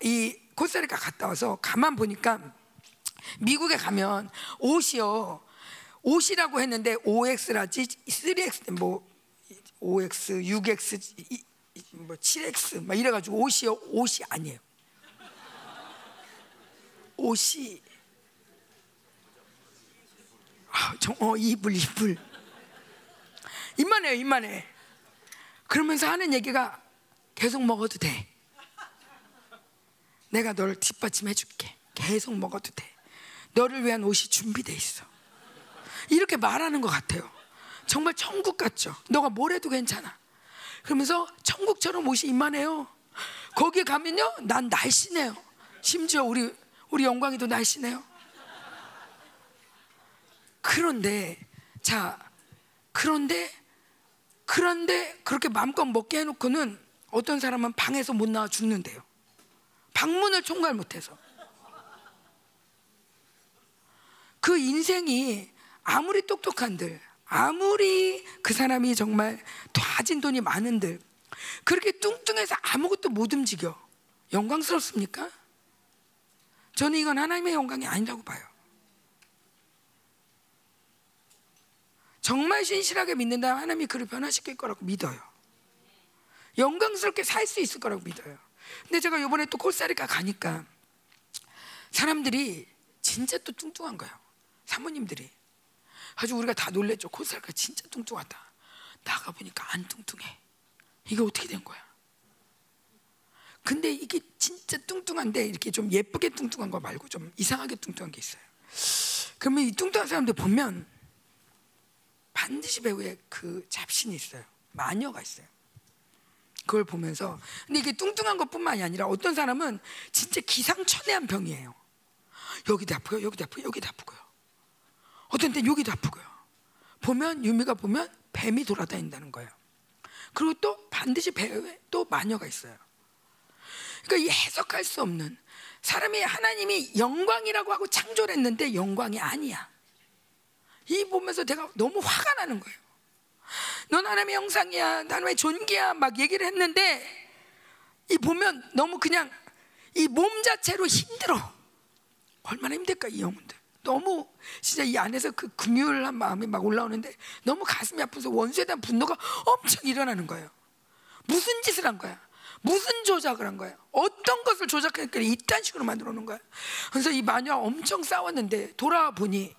이 코스타리카 갔다 와서 가만 보니까 미국에 가면 옷이요. 옷이라고 했는데 OX라지 3X 뭐 5X, 6X, 뭐 7X 막 이래가지고 옷이 옷이 아니에요. 옷이 아, 정, 어, 이불 이불 입만해요 입만해. 그러면서 하는 얘기가 계속 먹어도 돼. 내가 너를 뒷받침해 줄게. 계속 먹어도 돼. 너를 위한 옷이 준비돼 있어. 이렇게 말하는 것 같아요. 정말 천국 같죠. 너가 뭘 해도 괜찮아. 그러면서 천국처럼 옷이 임만해요. 거기에 가면요, 난 날씬해요. 심지어 우리 우리 영광이도 날씬해요. 그런데 자 그런데 그런데 그렇게 마음껏 먹게 해놓고는 어떤 사람은 방에서 못 나와 죽는데요. 방문을 총괄 못해서 그 인생이 아무리 똑똑한들 아무리 그 사람이 정말 가진 돈이 많은들 그렇게 뚱뚱해서 아무것도 못 움직여 영광스럽습니까? 저는 이건 하나님의 영광이 아니라고 봐요. 정말 신실하게 믿는다면 하나님이 그를 변화시킬 거라고 믿어요. 영광스럽게 살 수 있을 거라고 믿어요. 근데 제가 이번에 또 콜사리카 가니까 사람들이 진짜 또 뚱뚱한 거예요. 사모님들이. 아주 우리가 다 놀랬죠. 콜사리카 진짜 뚱뚱하다. 나가 보니까 안 뚱뚱해. 이게 어떻게 된 거야? 근데 이게 진짜 뚱뚱한데 이렇게 좀 예쁘게 뚱뚱한 거 말고 좀 이상하게 뚱뚱한 게 있어요. 그러면 이 뚱뚱한 사람들 보면 반드시 배우에 그 잡신이 있어요. 마녀가 있어요. 그걸 보면서 근데 이게 뚱뚱한 것뿐만이 아니라 어떤 사람은 진짜 기상천외한 병이에요. 여기도 아프고 여기도 아프고 여기도 아프고요. 어떤 때 여기도 아프고요. 보면 유미가 보면 뱀이 돌아다닌다는 거예요. 그리고 또 반드시 배에 또 마녀가 있어요. 그러니까 이 해석할 수 없는 사람이 하나님이 영광이라고 하고 창조를 했는데 영광이 아니야. 이 보면서 내가 너무 화가 나는 거예요. 넌 하나님의 영상이야, 하나님의 존귀야, 막 얘기를 했는데 이 보면 너무 그냥 이 몸 자체로 힘들어. 얼마나 힘들까 이 영혼들. 너무 진짜 이 안에서 그 금요일한 마음이 막 올라오는데 너무 가슴이 아프면서 원수에 대한 분노가 엄청 일어나는 거예요. 무슨 짓을 한 거야? 무슨 조작을 한 거야? 어떤 것을 조작했길래 이딴 식으로 만들어 놓은 거야? 그래서 이 마녀와 엄청 싸웠는데 돌아보니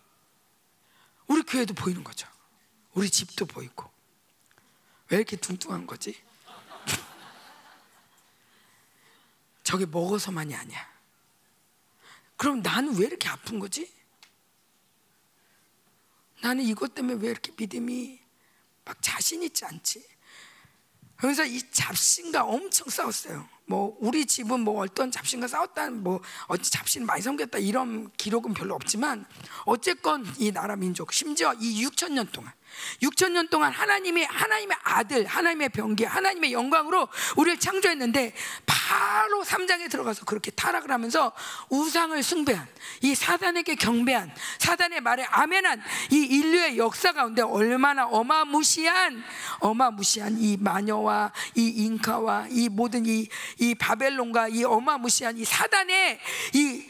우리 교회도 보이는 거죠. 우리 집도 보이고. 왜 이렇게 뚱뚱한 거지? 저게 먹어서만이 아니야. 그럼 나는 왜 이렇게 아픈 거지? 나는 이것 때문에 왜 이렇게 믿음이 막 자신 있지 않지? 그래서 이 잡신과 엄청 싸웠어요. 뭐 우리 집은 뭐 어떤 잡신과 싸웠다는 뭐 어찌 잡신 많이 섬겼다 이런 기록은 별로 없지만 어쨌건 이 나라 민족 심지어 이 6천 년 동안 6천 년 동안 하나님이 하나님의 아들 하나님의 병기 하나님의 영광으로 우리를 창조했는데 바로 3장에 들어가서 그렇게 타락을 하면서 우상을 숭배한 이 사단에게 경배한 사단의 말에 아멘한 이 인류의 역사 가운데 얼마나 어마무시한 어마무시한 이 마녀와 이 잉카와 이 모든 이, 이 바벨론과 이 어마무시한 이 사단의 이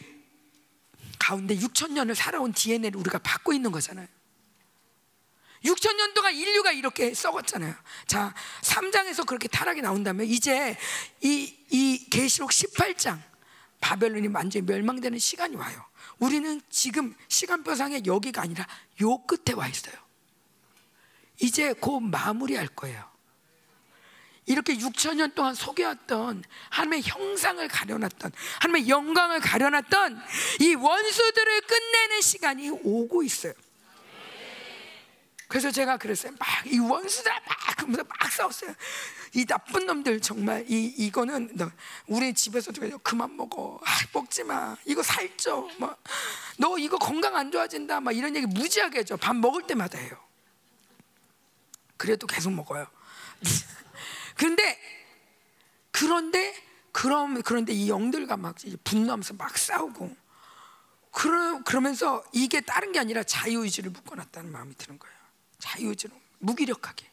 가운데 6천 년을 살아온 DNA를 우리가 받고 있는 거잖아요. 6천 년 동안 인류가 이렇게 썩었잖아요. 자, 3장에서 그렇게 타락이 나온다면 이제 이, 이 계시록 18장 바벨론이 완전히 멸망되는 시간이 와요. 우리는 지금 시간표상에 여기가 아니라 요 끝에 와 있어요. 이제 곧 마무리할 거예요. 이렇게 6천 년 동안 속여왔던 하나님의 형상을 가려놨던 하나님의 영광을 가려놨던 이 원수들을 끝내는 시간이 오고 있어요. 그래서 제가 그랬어요. 막 이 원수들 막 그러면서 막 싸웠어요. 이 나쁜 놈들 정말 이 이거는 너, 우리 집에서도 그냥 그만 먹어. 아, 먹지 마. 이거 살쪄. 막너 이거 건강 안 좋아진다. 막 이런 얘기 무지하게 해줘. 밥 먹을 때마다 해요. 그래도 계속 먹어요. 그런데 그런데 그럼 그런데 이 영들과 막 분노하면서 막 싸우고 그러, 그러면서 이게 다른 게 아니라 자유의지를 묶어놨다는 마음이 드는 거예요. 자유의지로 무기력하게.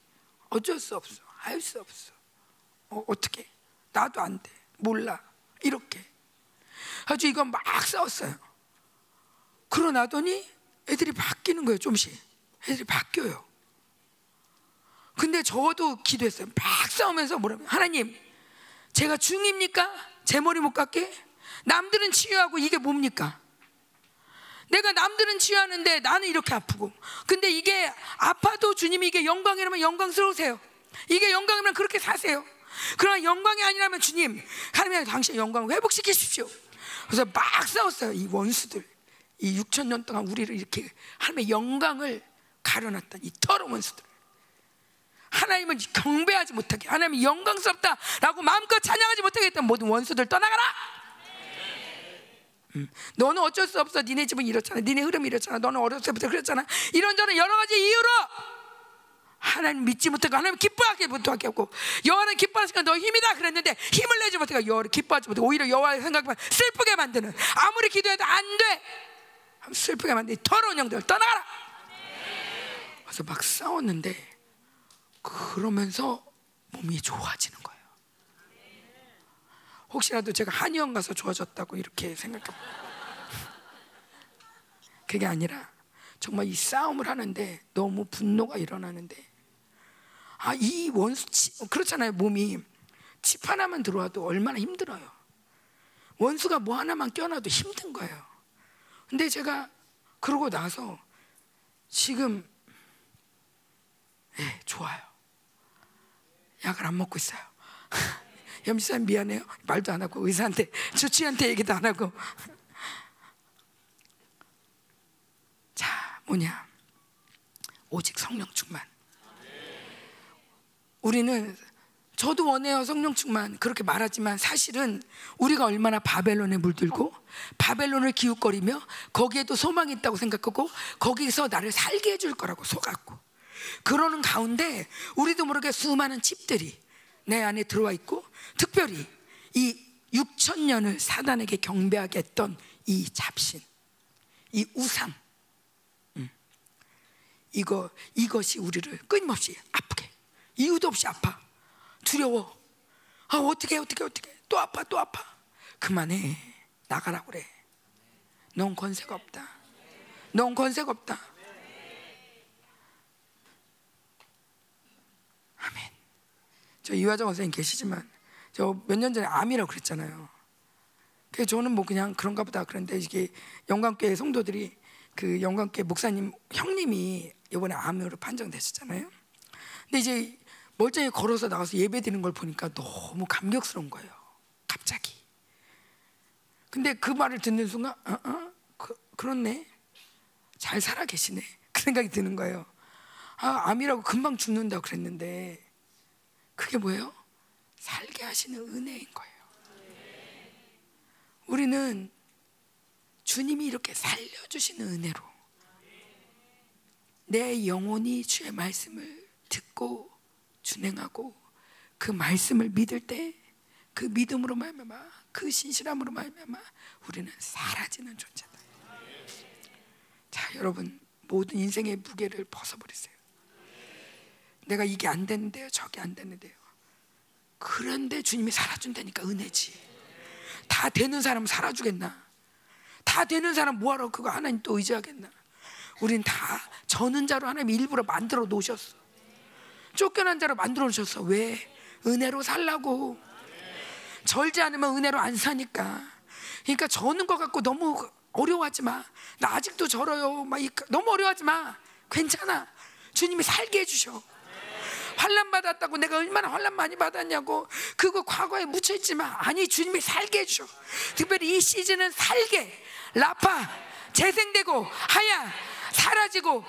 어쩔 수 없어. 할 수 없어. 어, 어떻게? 나도 안 돼. 몰라. 이렇게. 아주 이거 막 싸웠어요. 그러나더니 애들이 바뀌는 거예요 좀씩. 애들이 바뀌어요. 근데 저도 기도했어요. 막 싸우면서 뭐라면 하나님 제가 중입니까? 제 머리 못 깎게? 남들은 치유하고 이게 뭡니까? 내가 남들은 치유하는데 나는 이렇게 아프고. 근데 이게 아파도 주님이 이게 영광이라면 영광스러우세요. 이게 영광이면 그렇게 사세요. 그러나 영광이 아니라면 주님, 하나님 당신의 영광을 회복시키십시오. 그래서 막 싸웠어요. 이 원수들. 이 6천 년 동안 우리를 이렇게 하나님의 영광을 가려놨던 이 더러운 원수들. 하나님은 경배하지 못하게, 하나님이 영광스럽다라고 마음껏 찬양하지 못하게 했던 모든 원수들 떠나가라. 음. 너는 어쩔 수 없어. 니네 집은 이렇잖아. 니네 흐름이 이렇잖아. 너는 어렸을 때부터 그랬잖아. 이런저런 여러 가지 이유로 하나님 믿지 못하고 하나님 기뻐하게 못하게 하고 여호와는 기뻐하시니까 너 힘이다 그랬는데 힘을 내지 못하고 여호와를 기뻐하지 못하고 오히려 여호와의 생각만 슬프게 만드는 아무리 기도해도 안 돼. 슬프게 만드는 더러운 영들 떠나가라. 그래서 막 싸웠는데 그러면서 몸이 좋아지는 거예요. 혹시라도 제가 한의원 가서 좋아졌다고 이렇게 생각해. 그게 아니라 정말 이 싸움을 하는데 너무 분노가 일어나는데 아 이 원수 치, 그렇잖아요 몸이 칩 하나만 들어와도 얼마나 힘들어요. 원수가 뭐 하나만 껴놔도 힘든 거예요. 근데 제가 그러고 나서 지금 예, 좋아요. 약을 안 먹고 있어요. 염지사님 미안해요. 말도 안 하고 의사한테 주치한테 얘기도 안 하고. 자 뭐냐? 오직 성령 충만. 우리는 저도 원해요 성령 충만 그렇게 말하지만 사실은 우리가 얼마나 바벨론에 물들고 바벨론을 기웃거리며 거기에도 소망이 있다고 생각하고 거기서 나를 살게 해줄 거라고 속았고 그러는 가운데 우리도 모르게 수많은 집들이 내 안에 들어와 있고 특별히 이 6천 년을 사단에게 경배하게 했던 이 잡신, 이 우상, 음. 이거 이것이 우리를 끊임없이 아프게 이유도 없이 아파 두려워. 아 어떻게 어떻게 어떻게? 또 아파 또 아파. 그만해. 나가라 그래. 넌 권세가 없다. 넌 권세가 없다. 아멘 저 이화정 선생님 계시지만 저 몇 년 전에 암이라고 그랬잖아요 그 저는 뭐 그냥 그런가 보다 그런데 이게 영광교회 성도들이 그 영광교회 목사님 형님이 이번에 암으로 판정됐었잖아요. 근데 이제 멀쩡히 걸어서 나가서 예배 드리는 걸 보니까 너무 감격스러운 거예요. 갑자기. 근데 그 말을 듣는 순간, 어, 어, 그, 그렇네. 잘 살아 계시네. 그 생각이 드는 거예요. 아, 암이라고 금방 죽는다고 그랬는데, 그게 뭐예요? 살게 하시는 은혜인 거예요. 우리는 주님이 이렇게 살려주시는 은혜로 내 영혼이 주의 말씀을 듣고 준행하고 그 말씀을 믿을 때 그 믿음으로 말미암아 그 신실함으로 말미암아 우리는 사라지는 존재다. 자, 여러분 모든 인생의 무게를 벗어버리세요. 내가 이게 안 되는데요, 저게 안 되는데요. 그런데 주님이 살아준다니까 은혜지. 다 되는 사람 살아주겠나? 다 되는 사람 뭐하러 그거 하나님 또 의지하겠나? 우린 다 저는 자로 하나님 일부러 만들어 놓으셨어. 쫓겨난 자로 만들어 놓으셨어. 왜? 은혜로 살라고. 절지 않으면 은혜로 안 사니까. 그러니까 저는 것 같고 너무 어려워하지 마. 나 아직도 절어요. 막 이- 너무 어려워하지 마. 괜찮아. 주님이 살게 해주셔. 환란 받았다고 내가 얼마나 환란 많이 받았냐고 그거 과거에 묻혀 있지만 아니 주님이 살게 해주셔. 특별히 이 시즌은 살게 라파 재생되고 하야 사라지고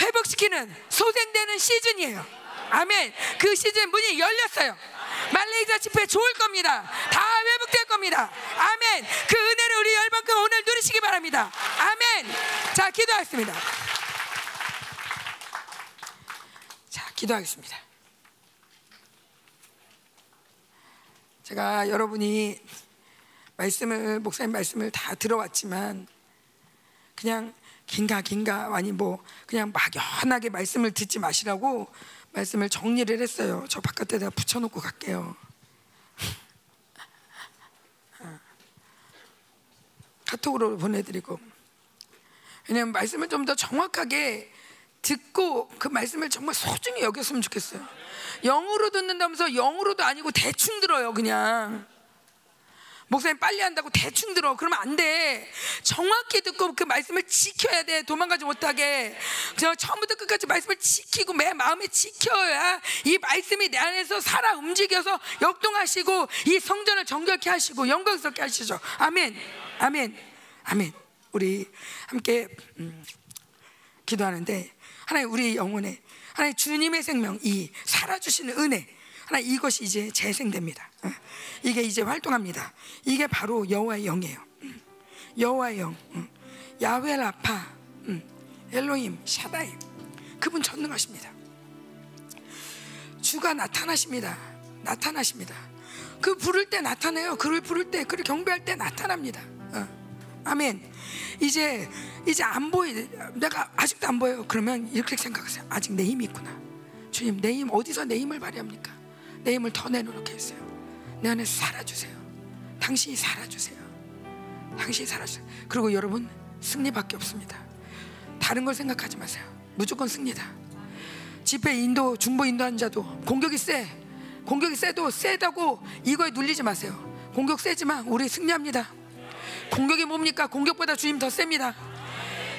회복시키는 소생되는 시즌이에요. 아멘. 그 시즌 문이 열렸어요. 말레이시아 집회 좋을 겁니다. 다 회복될 겁니다. 아멘. 그 은혜를 우리 열방금 오늘 누리시기 바랍니다. 아멘. 자, 기도하겠습니다. 자, 기도하겠습니다. 제가 여러분이 말씀을 목사님 말씀을 다 들어왔지만 그냥 긴가 긴가 아니 뭐 그냥 막연하게 말씀을 듣지 마시라고 말씀을 정리를 했어요. 저 바깥에다 붙여놓고 갈게요. 카톡으로 보내드리고 왜냐면 말씀을 좀 더 정확하게 듣고 그 말씀을 정말 소중히 여겼으면 좋겠어요. 영으로 듣는다면서 영으로도 아니고 대충 들어요, 그냥. 목사님 빨리 한다고 대충 들어. 그러면 안 돼. 정확히 듣고 그 말씀을 지켜야 돼. 도망가지 못하게. 저 처음부터 끝까지 말씀을 지키고 내 마음에 지켜야 이 말씀이 내 안에서 살아 움직여서 역동하시고 이 성전을 정결케 하시고 영광스럽게 하시죠. 아멘. 아멘. 아멘. 우리 함께 음, 기도하는데 하나님 우리 영혼에 하나님 주님의 생명 이 살아주시는 은혜 하나님 이것이 이제 재생됩니다. 어, 이게 이제 활동합니다. 이게 바로 여호와의 영이에요. 음, 여호와의 영, 음, 야훼 라파, 음, 엘로힘, 샤다이 그분 전능하십니다. 주가 나타나십니다. 나타나십니다. 그 부를 때 나타나요. 그를 부를 때, 그를 경배할 때 나타납니다. 어. 아멘. 이제 이제 안 보이. 내가 아직도 안 보여요. 그러면 이렇게 생각하세요. 아직 내 힘이 있구나. 주님, 내 힘 어디서 내 힘을 발휘합니까? 내 힘을 더 내놓게 했어요. 내 안에 살아주세요. 당신이 살아주세요. 당신이 살아주세요. 그리고 여러분 승리밖에 없습니다. 다른 걸 생각하지 마세요. 무조건 승리다. 집회 인도 중보 인도하는 자도 공격이 세. 공격이 세도 세다고 이거에 눌리지 마세요. 공격 세지만 우리 승리합니다. 공격이 뭡니까? 공격보다 주님 더 셉니다.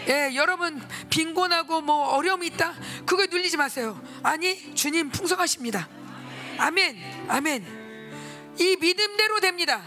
예, 여러분 빈곤하고 뭐 어려움이 있다. 그거에 눌리지 마세요. 아니, 주님 풍성하십니다. 아멘. 아멘. 이 믿음대로 됩니다.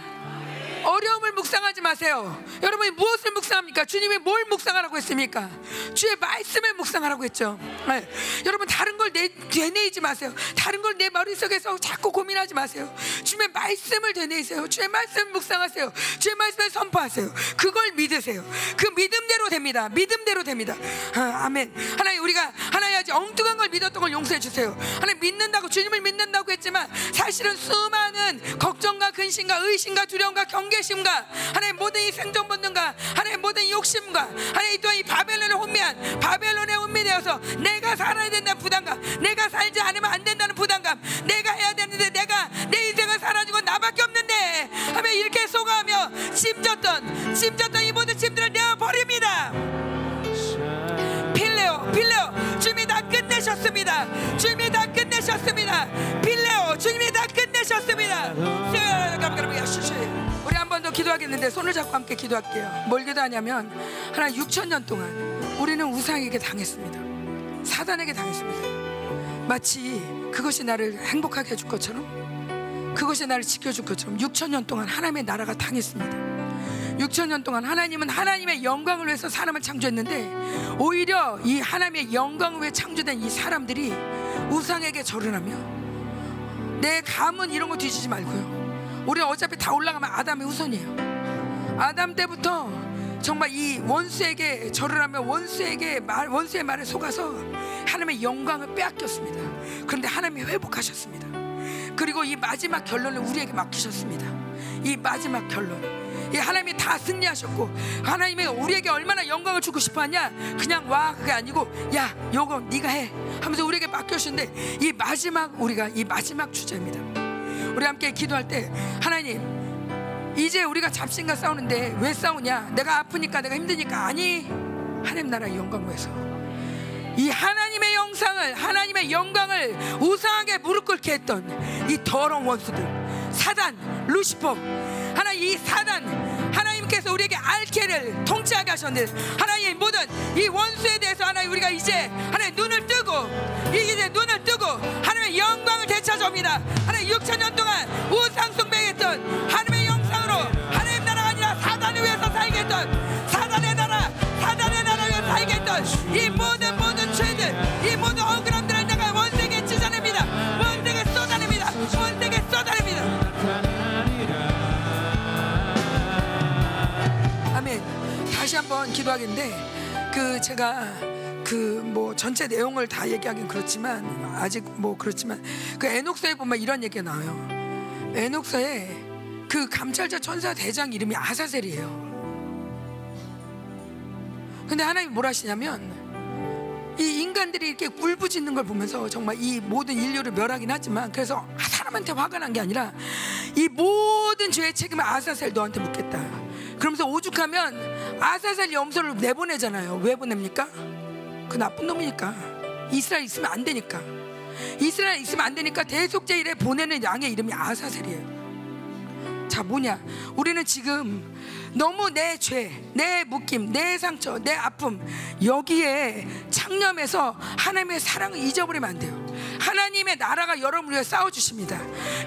어려움을 묵상하지 마세요. 여러분이 무엇을 묵상합니까? 주님이 뭘 묵상하라고 했습니까? 주의 말씀을 묵상하라고 했죠. 네. 여러분 다른 걸 내, 되뇌이지 마세요. 다른 걸 내 머릿속에서 자꾸 고민하지 마세요. 주의 말씀을 되뇌이세요. 주의 말씀을 묵상하세요. 주의 말씀을 선포하세요. 그걸 믿으세요. 그 믿음대로 됩니다. 믿음대로 됩니다. 아, 아멘. 하나님 우리가 하나님 아직 엉뚱한 걸 믿었던 걸 용서해 주세요. 하나님 믿는다고 주님을 믿는다고 했지만 사실은 수많은 걱정과 근심과 의심과 두려움과 경 계심과 하나님 모든 이 생존 본능과 하나님 모든 이 욕심과 하나님 또한 이 바벨론에 혼미한 바벨론에 혼미되어서 내가 살아야 된다는 부담감 내가 살지 않으면 안 된다는 부담감 내가 해야 되는데 내가 내 인생을 살아주고 나밖에 없는데 하면 이렇게 속아하며 짐졌던 짐졌던 이 모든 짐들을 내어 버립니다. 필레오 필레오 주님이 다 끝내셨습니다. 주님이 다 끝내셨습니다. 필레오 주님이 다 끝내셨습니다. 번 더 기도하겠는데 손을 잡고 함께 기도할게요. 뭘 기도하냐면 하나 6천 년 동안 우리는 우상에게 당했습니다. 사단에게 당했습니다. 마치 그것이 나를 행복하게 해줄 것처럼 그것이 나를 지켜줄 것처럼 6천 년 동안 하나님의 나라가 당했습니다. 6천 년 동안 하나님은 하나님의 영광을 위해서 사람을 창조했는데 오히려 이 하나님의 영광을 위해 창조된 이 사람들이 우상에게 절을 하며 내 감은 이런 거 뒤지지 말고요. 우리 어차피 다 올라가면 아담의 후손이에요. 아담 때부터 정말 이 원수에게 절을 하며 원수에게 말 원수의 말에 속아서 하나님의 영광을 빼앗겼습니다. 그런데 하나님이 회복하셨습니다. 그리고 이 마지막 결론을 우리에게 맡기셨습니다. 이 마지막 결론. 이 하나님이 다 승리하셨고 하나님이 우리에게 얼마나 영광을 주고 싶어하냐 그냥 와 그게 아니고 야 요거 네가 해 하면서 우리에게 맡겨주는데 이 마지막 우리가 이 마지막 주제입니다 우리 함께 기도할 때 하나님 이제 우리가 잡신과 싸우는데 왜 싸우냐? 내가 아프니까 내가 힘드니까. 아니 하나님 나라의 영광 위해서. 이 하나님의 영상을 하나님의 영광을 우상하게 무릎 꿇게 했던 이 더러운 원수들 사단 루시퍼. 하나 이 사단 하나님께서 우리에게 알케를 통치하게 하셨는데 하나님 모든 이 원수에 대해서 하나님 우리가 이제 하나님 눈을 뜨고 이제 눈을 뜨고 하나님의 영광을 되찾아옵니다 하나님 6천 년 동안 우상 숭배했던 하나님의 영상으로 하나님 나라가 아니라 사단을 위해서 살겠던 사단의 나라 사단의 나라 위해서 살겠던 이 모든 모든 죄들 이 모든 억울함들을 내가 원색에 찢어냅니다. 원색에 쏟아냅니다. 원색에 쏟아냅니다. 아멘. 다시 한번 기도하겠는데 그 제가 그 뭐 전체 내용을 다 얘기하긴 그렇지만 아직 뭐 그렇지만 그 에녹서에 보면 이런 얘기가 나와요. 에녹서에 그 감찰자 천사 대장 이름이 아사셀이에요. 근데 하나님 뭘 하시냐면 이 인간들이 이렇게 울부짖는 걸 보면서 정말 이 모든 인류를 멸하긴 하지만 그래서 사람한테 화가 난 게 아니라 이 모든 죄의 책임을 아사셀 너한테 묻겠다. 그러면서 오죽하면 아사셀 염소를 내보내잖아요. 왜 보냅니까? 그 나쁜 놈이니까 이스라엘 있으면 안 되니까 이스라엘 있으면 안 되니까 대속제 일에 보내는 양의 이름이 아사셀이에요. 자 뭐냐? 우리는 지금 너무 내 죄, 내 묶임, 내 상처, 내 아픔 여기에 창념해서 하나님의 사랑을 잊어버리면 안 돼요. 하나님의 나라가 여러분을 위해 싸워 주십니다.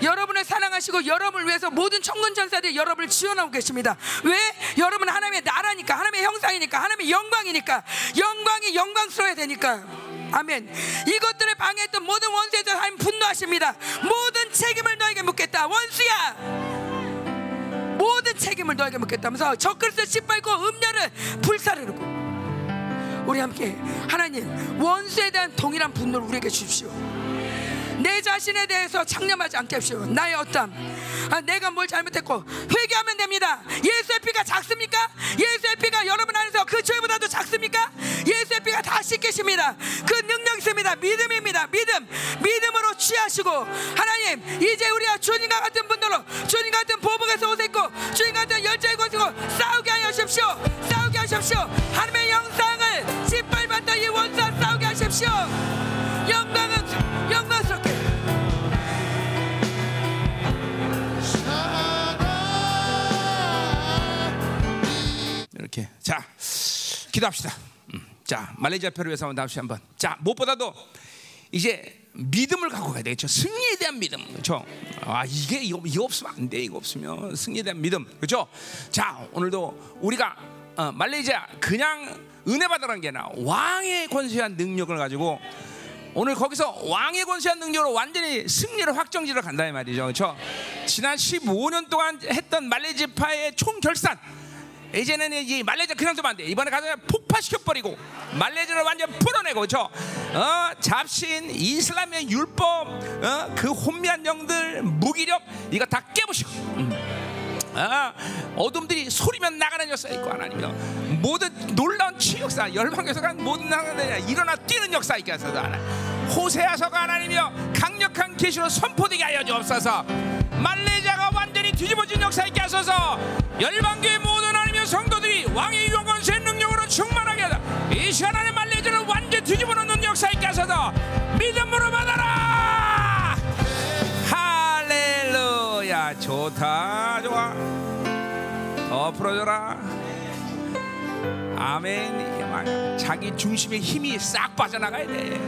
여러분을 사랑하시고 여러분을 위해서 모든 천군 천사들이 여러분을 지원하고 계십니다. 왜? 여러분 하나님의 나라니까, 하나님의 형상이니까, 하나님의 영광이니까, 영광이 영광스러워야 되니까. 아멘. 이것들을 방해했던 모든 원수에 대해서 하나님 분노하십니다. 모든 책임을 너에게 묻겠다. 원수야. 모든 책임을 너에게 묻겠다면서 적그릇을 짓밟고 음녀를 불사르고 우리 함께 하나님 원수에 대한 동일한 분노를 우리에게 주십시오 내 자신에 대해서 창념하지 않게 하십시오. 나의 어떤 아, 내가 뭘 잘못했고 회개하면 됩니다. 예수의 피가 작습니까? 예수의 피가 여러분 안에서 그 죄보다도 작습니까? 예수의 피가 다 씻기십니다. 그 능력 있습니다. 믿음입니다. 믿음. 믿음으로 취하시고 하나님 이제 우리가 주님과 같은 분들로 주님 같은 보복에서 오셨고 주님 같은 열정의 곳이고 싸우게 하여 주십시오. 싸우게 하십시오. 하나님의 영상을 짓밟았던 이 원수와 싸우게 하십시오 이렇게 자 기도합시다. 음. 자 말레이시아 표를 위해서 한번 다시 한번. 자 무엇보다도 이제 믿음을 갖고 가야 되겠죠. 승리에 대한 믿음. 그렇죠? 아, 이게 이거, 이거 없으면 안 돼. 이거 없으면 승리에 대한 믿음. 그렇죠? 자, 오늘도 우리가 어, 말레이시아 그냥 은혜 받으라는 게 아니라 왕의 권세한 능력을 가지고 오늘 거기서 왕의 권세한 능력으로 완전히 승리를 확정지로 간다 이 말이죠. 그렇죠? 지난 15년 동안 했던 말레이시아파의 총결산 이제는 이 말레이시아 그냥 두면 안 돼. 이번에 가서 폭파시켜 버리고 말레이시아를 완전 풀어내고 그렇죠? 어, 잡신, 이슬람의 율법, 어, 그 혼미한 영들, 무기력 이거 다 깨부시고. 음. 아, 어둠들이 소리면 나가는 역사 있고 하나님이요. 모든 놀라운 치역사 열방에서가 모든 나가는 일어나 뛰는 역사 있게 하소서 하나 호세아서가 하나님이요 강력한 계시로 선포되게 하여 주옵소서. 말레이시아가 완전히 뒤집어진 역사 있게 하소서. 열방교회 모든 하나님의 성도들이 왕의 유언권세 능력으로 충만하게 하다 이 시간에 말레이시아를 완전히 뒤집어 놓는 역사 있게 하소서. 믿음으로 받아 좋다. 좋아. 더 풀어줘라. 아멘. 자기 중심의 힘이 싹 빠져나가야 돼.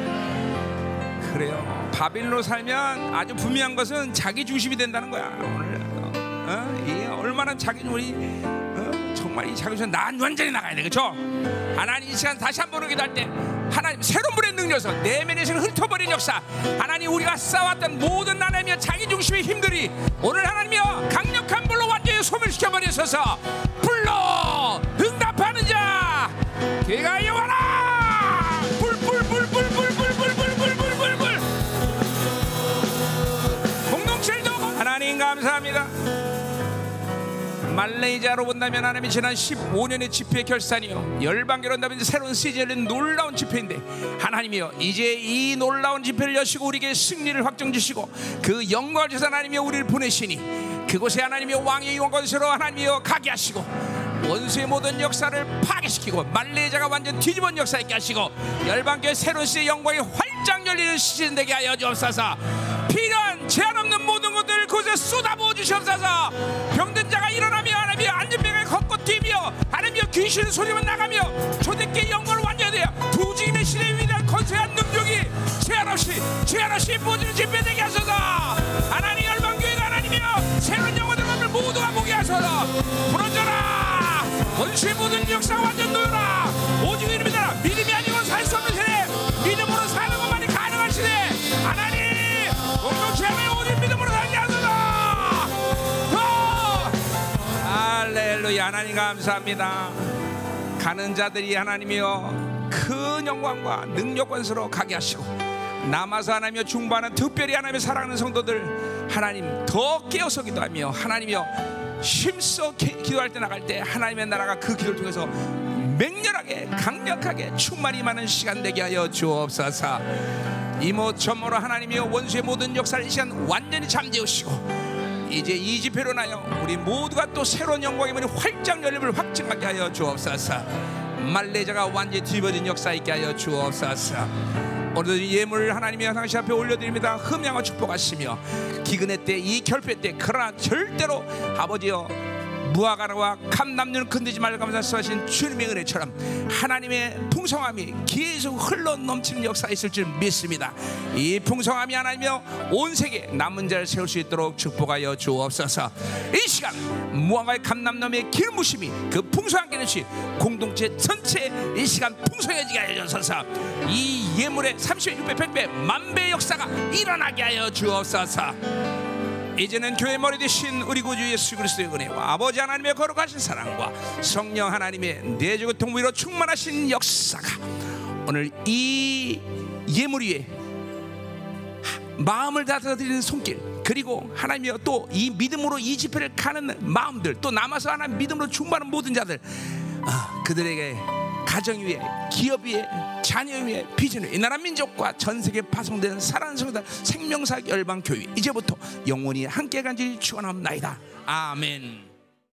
그래요. 바빌로 살면 아주 분명한 것은 자기 중심이 된다는 거야. 오늘 어? 이 얼마나 자기 우리 어? 정말 이 자기 중심 난 완전히 나가야 돼. 그렇죠 하나님 이 시간 다시 한번 오기도 할때 하나님 새로운 불의 능력에서 내면에서 훑어버린 역사. 하나님 우리가 쌓았던 모든 하나님의 자기 중심의 힘들이 오늘 하나님이여 강력한 불로 완전히 소멸시켜 버리소서. 불로 응답하는 자 개가 여와라 말레이시아로 본다면 하나님이 지난 15년의 집회 결산이요. 열방계로 본다면 새로운 시즌의 놀라운 집회인데 하나님이요 이제 이 놀라운 집회를 여시고 우리에게 승리를 확정 주시고 그 영광을 주사 하나님이 우리를 보내시니 그곳에 하나님이 왕의 영광으로 하나님이요 가게 하시고 원수의 모든 역사를 파괴시키고 말레이시아가 완전 뒤집은 역사 있게 하시고 열방교회 새로운 시의 영광이 활짝 열리는 시즌 되게 하여 주옵소서. 필요한 제한 없는 모든 것들을 그곳에 쏟아부어 주시옵소서. 병든 귀신 소리만 나가며 초대께 영광을 두 주인의 시대에 위대한 건세한 능력이 제한 없이 제한 없이 모든 집회되게 하소서. 하나님 열방교회가 하나님이여 새로운 영혼들을 모두가 보게 하소서. 부러져라. 원수의 모든 역사가 완전 놓여라. 오직 이름이다 믿음이 아니고 할렐루야. 하나님 감사합니다. 가는 자들이 하나님이여 큰 영광과 능력 권수로 가게 하시고 남아서 하나님여 중반은 특별히 하나님의 사랑하는 성도들 하나님 더 깨어서 기도 하며 하나님이여 힘써 기- 기도할 때 나갈 때 하나님의 나라가 그 기도를 통해서 맹렬하게 강력하게 충만히 많은 시간 되게 하여 주옵소서. 이모 저모로 하나님이여 원수의 모든 역사를 이 시간 완전히 잠재우시고 이제 이 집회로 나여 우리 모두가 또 새로운 영광의 문이 활짝 열림을 확증하게 하여 주옵소서. 말레이자가 완전히 뒤집어진 역사 있게 하여 주옵소서. 오늘도 이 예물을 하나님의 당신 앞에 올려드립니다. 흠양과 축복하시며 기근의 때 이 결핍의 때 그러나 절대로 아버지여 무화과와 감남류는 건드지 말고 감사하신 주님의 은혜처럼 하나님의 풍성함이 계속 흘러 넘치는 역사 있을 줄 믿습니다. 이 풍성함이 하나님이여 온 세계 남은 자를 세울 수 있도록 축복하여 주옵소서. 이 시간 무화과의 감남남의 기름부심이 그 풍성한 기름이 공동체 전체 이 시간 풍성해지게 하여 주옵소서. 이 예물의 30배, 6배, 100배, 만배 역사가 일어나게 하여 주옵소서. 이제는 교회 머리 되신 우리 구주 예수 그리스도의 은혜와 아버지 하나님의 거룩하신 사랑과 성령 하나님의 내주고 통부로 충만하신 역사가 오늘 이 예물 위에 마음을 다스리는 손길 그리고 하나님이여 또 이 믿음으로 이 집회를 가는 마음들 또 남아서 하나님 믿음으로 충만한 모든 자들 아, 그들에게 가정 위에 기업 위에 자녀 위에 비전 위에 이 나라 민족과 전 세계 파송된 성도들 생명사 열방 교회 이제부터 영원히 함께 간지 축원합니다 아멘.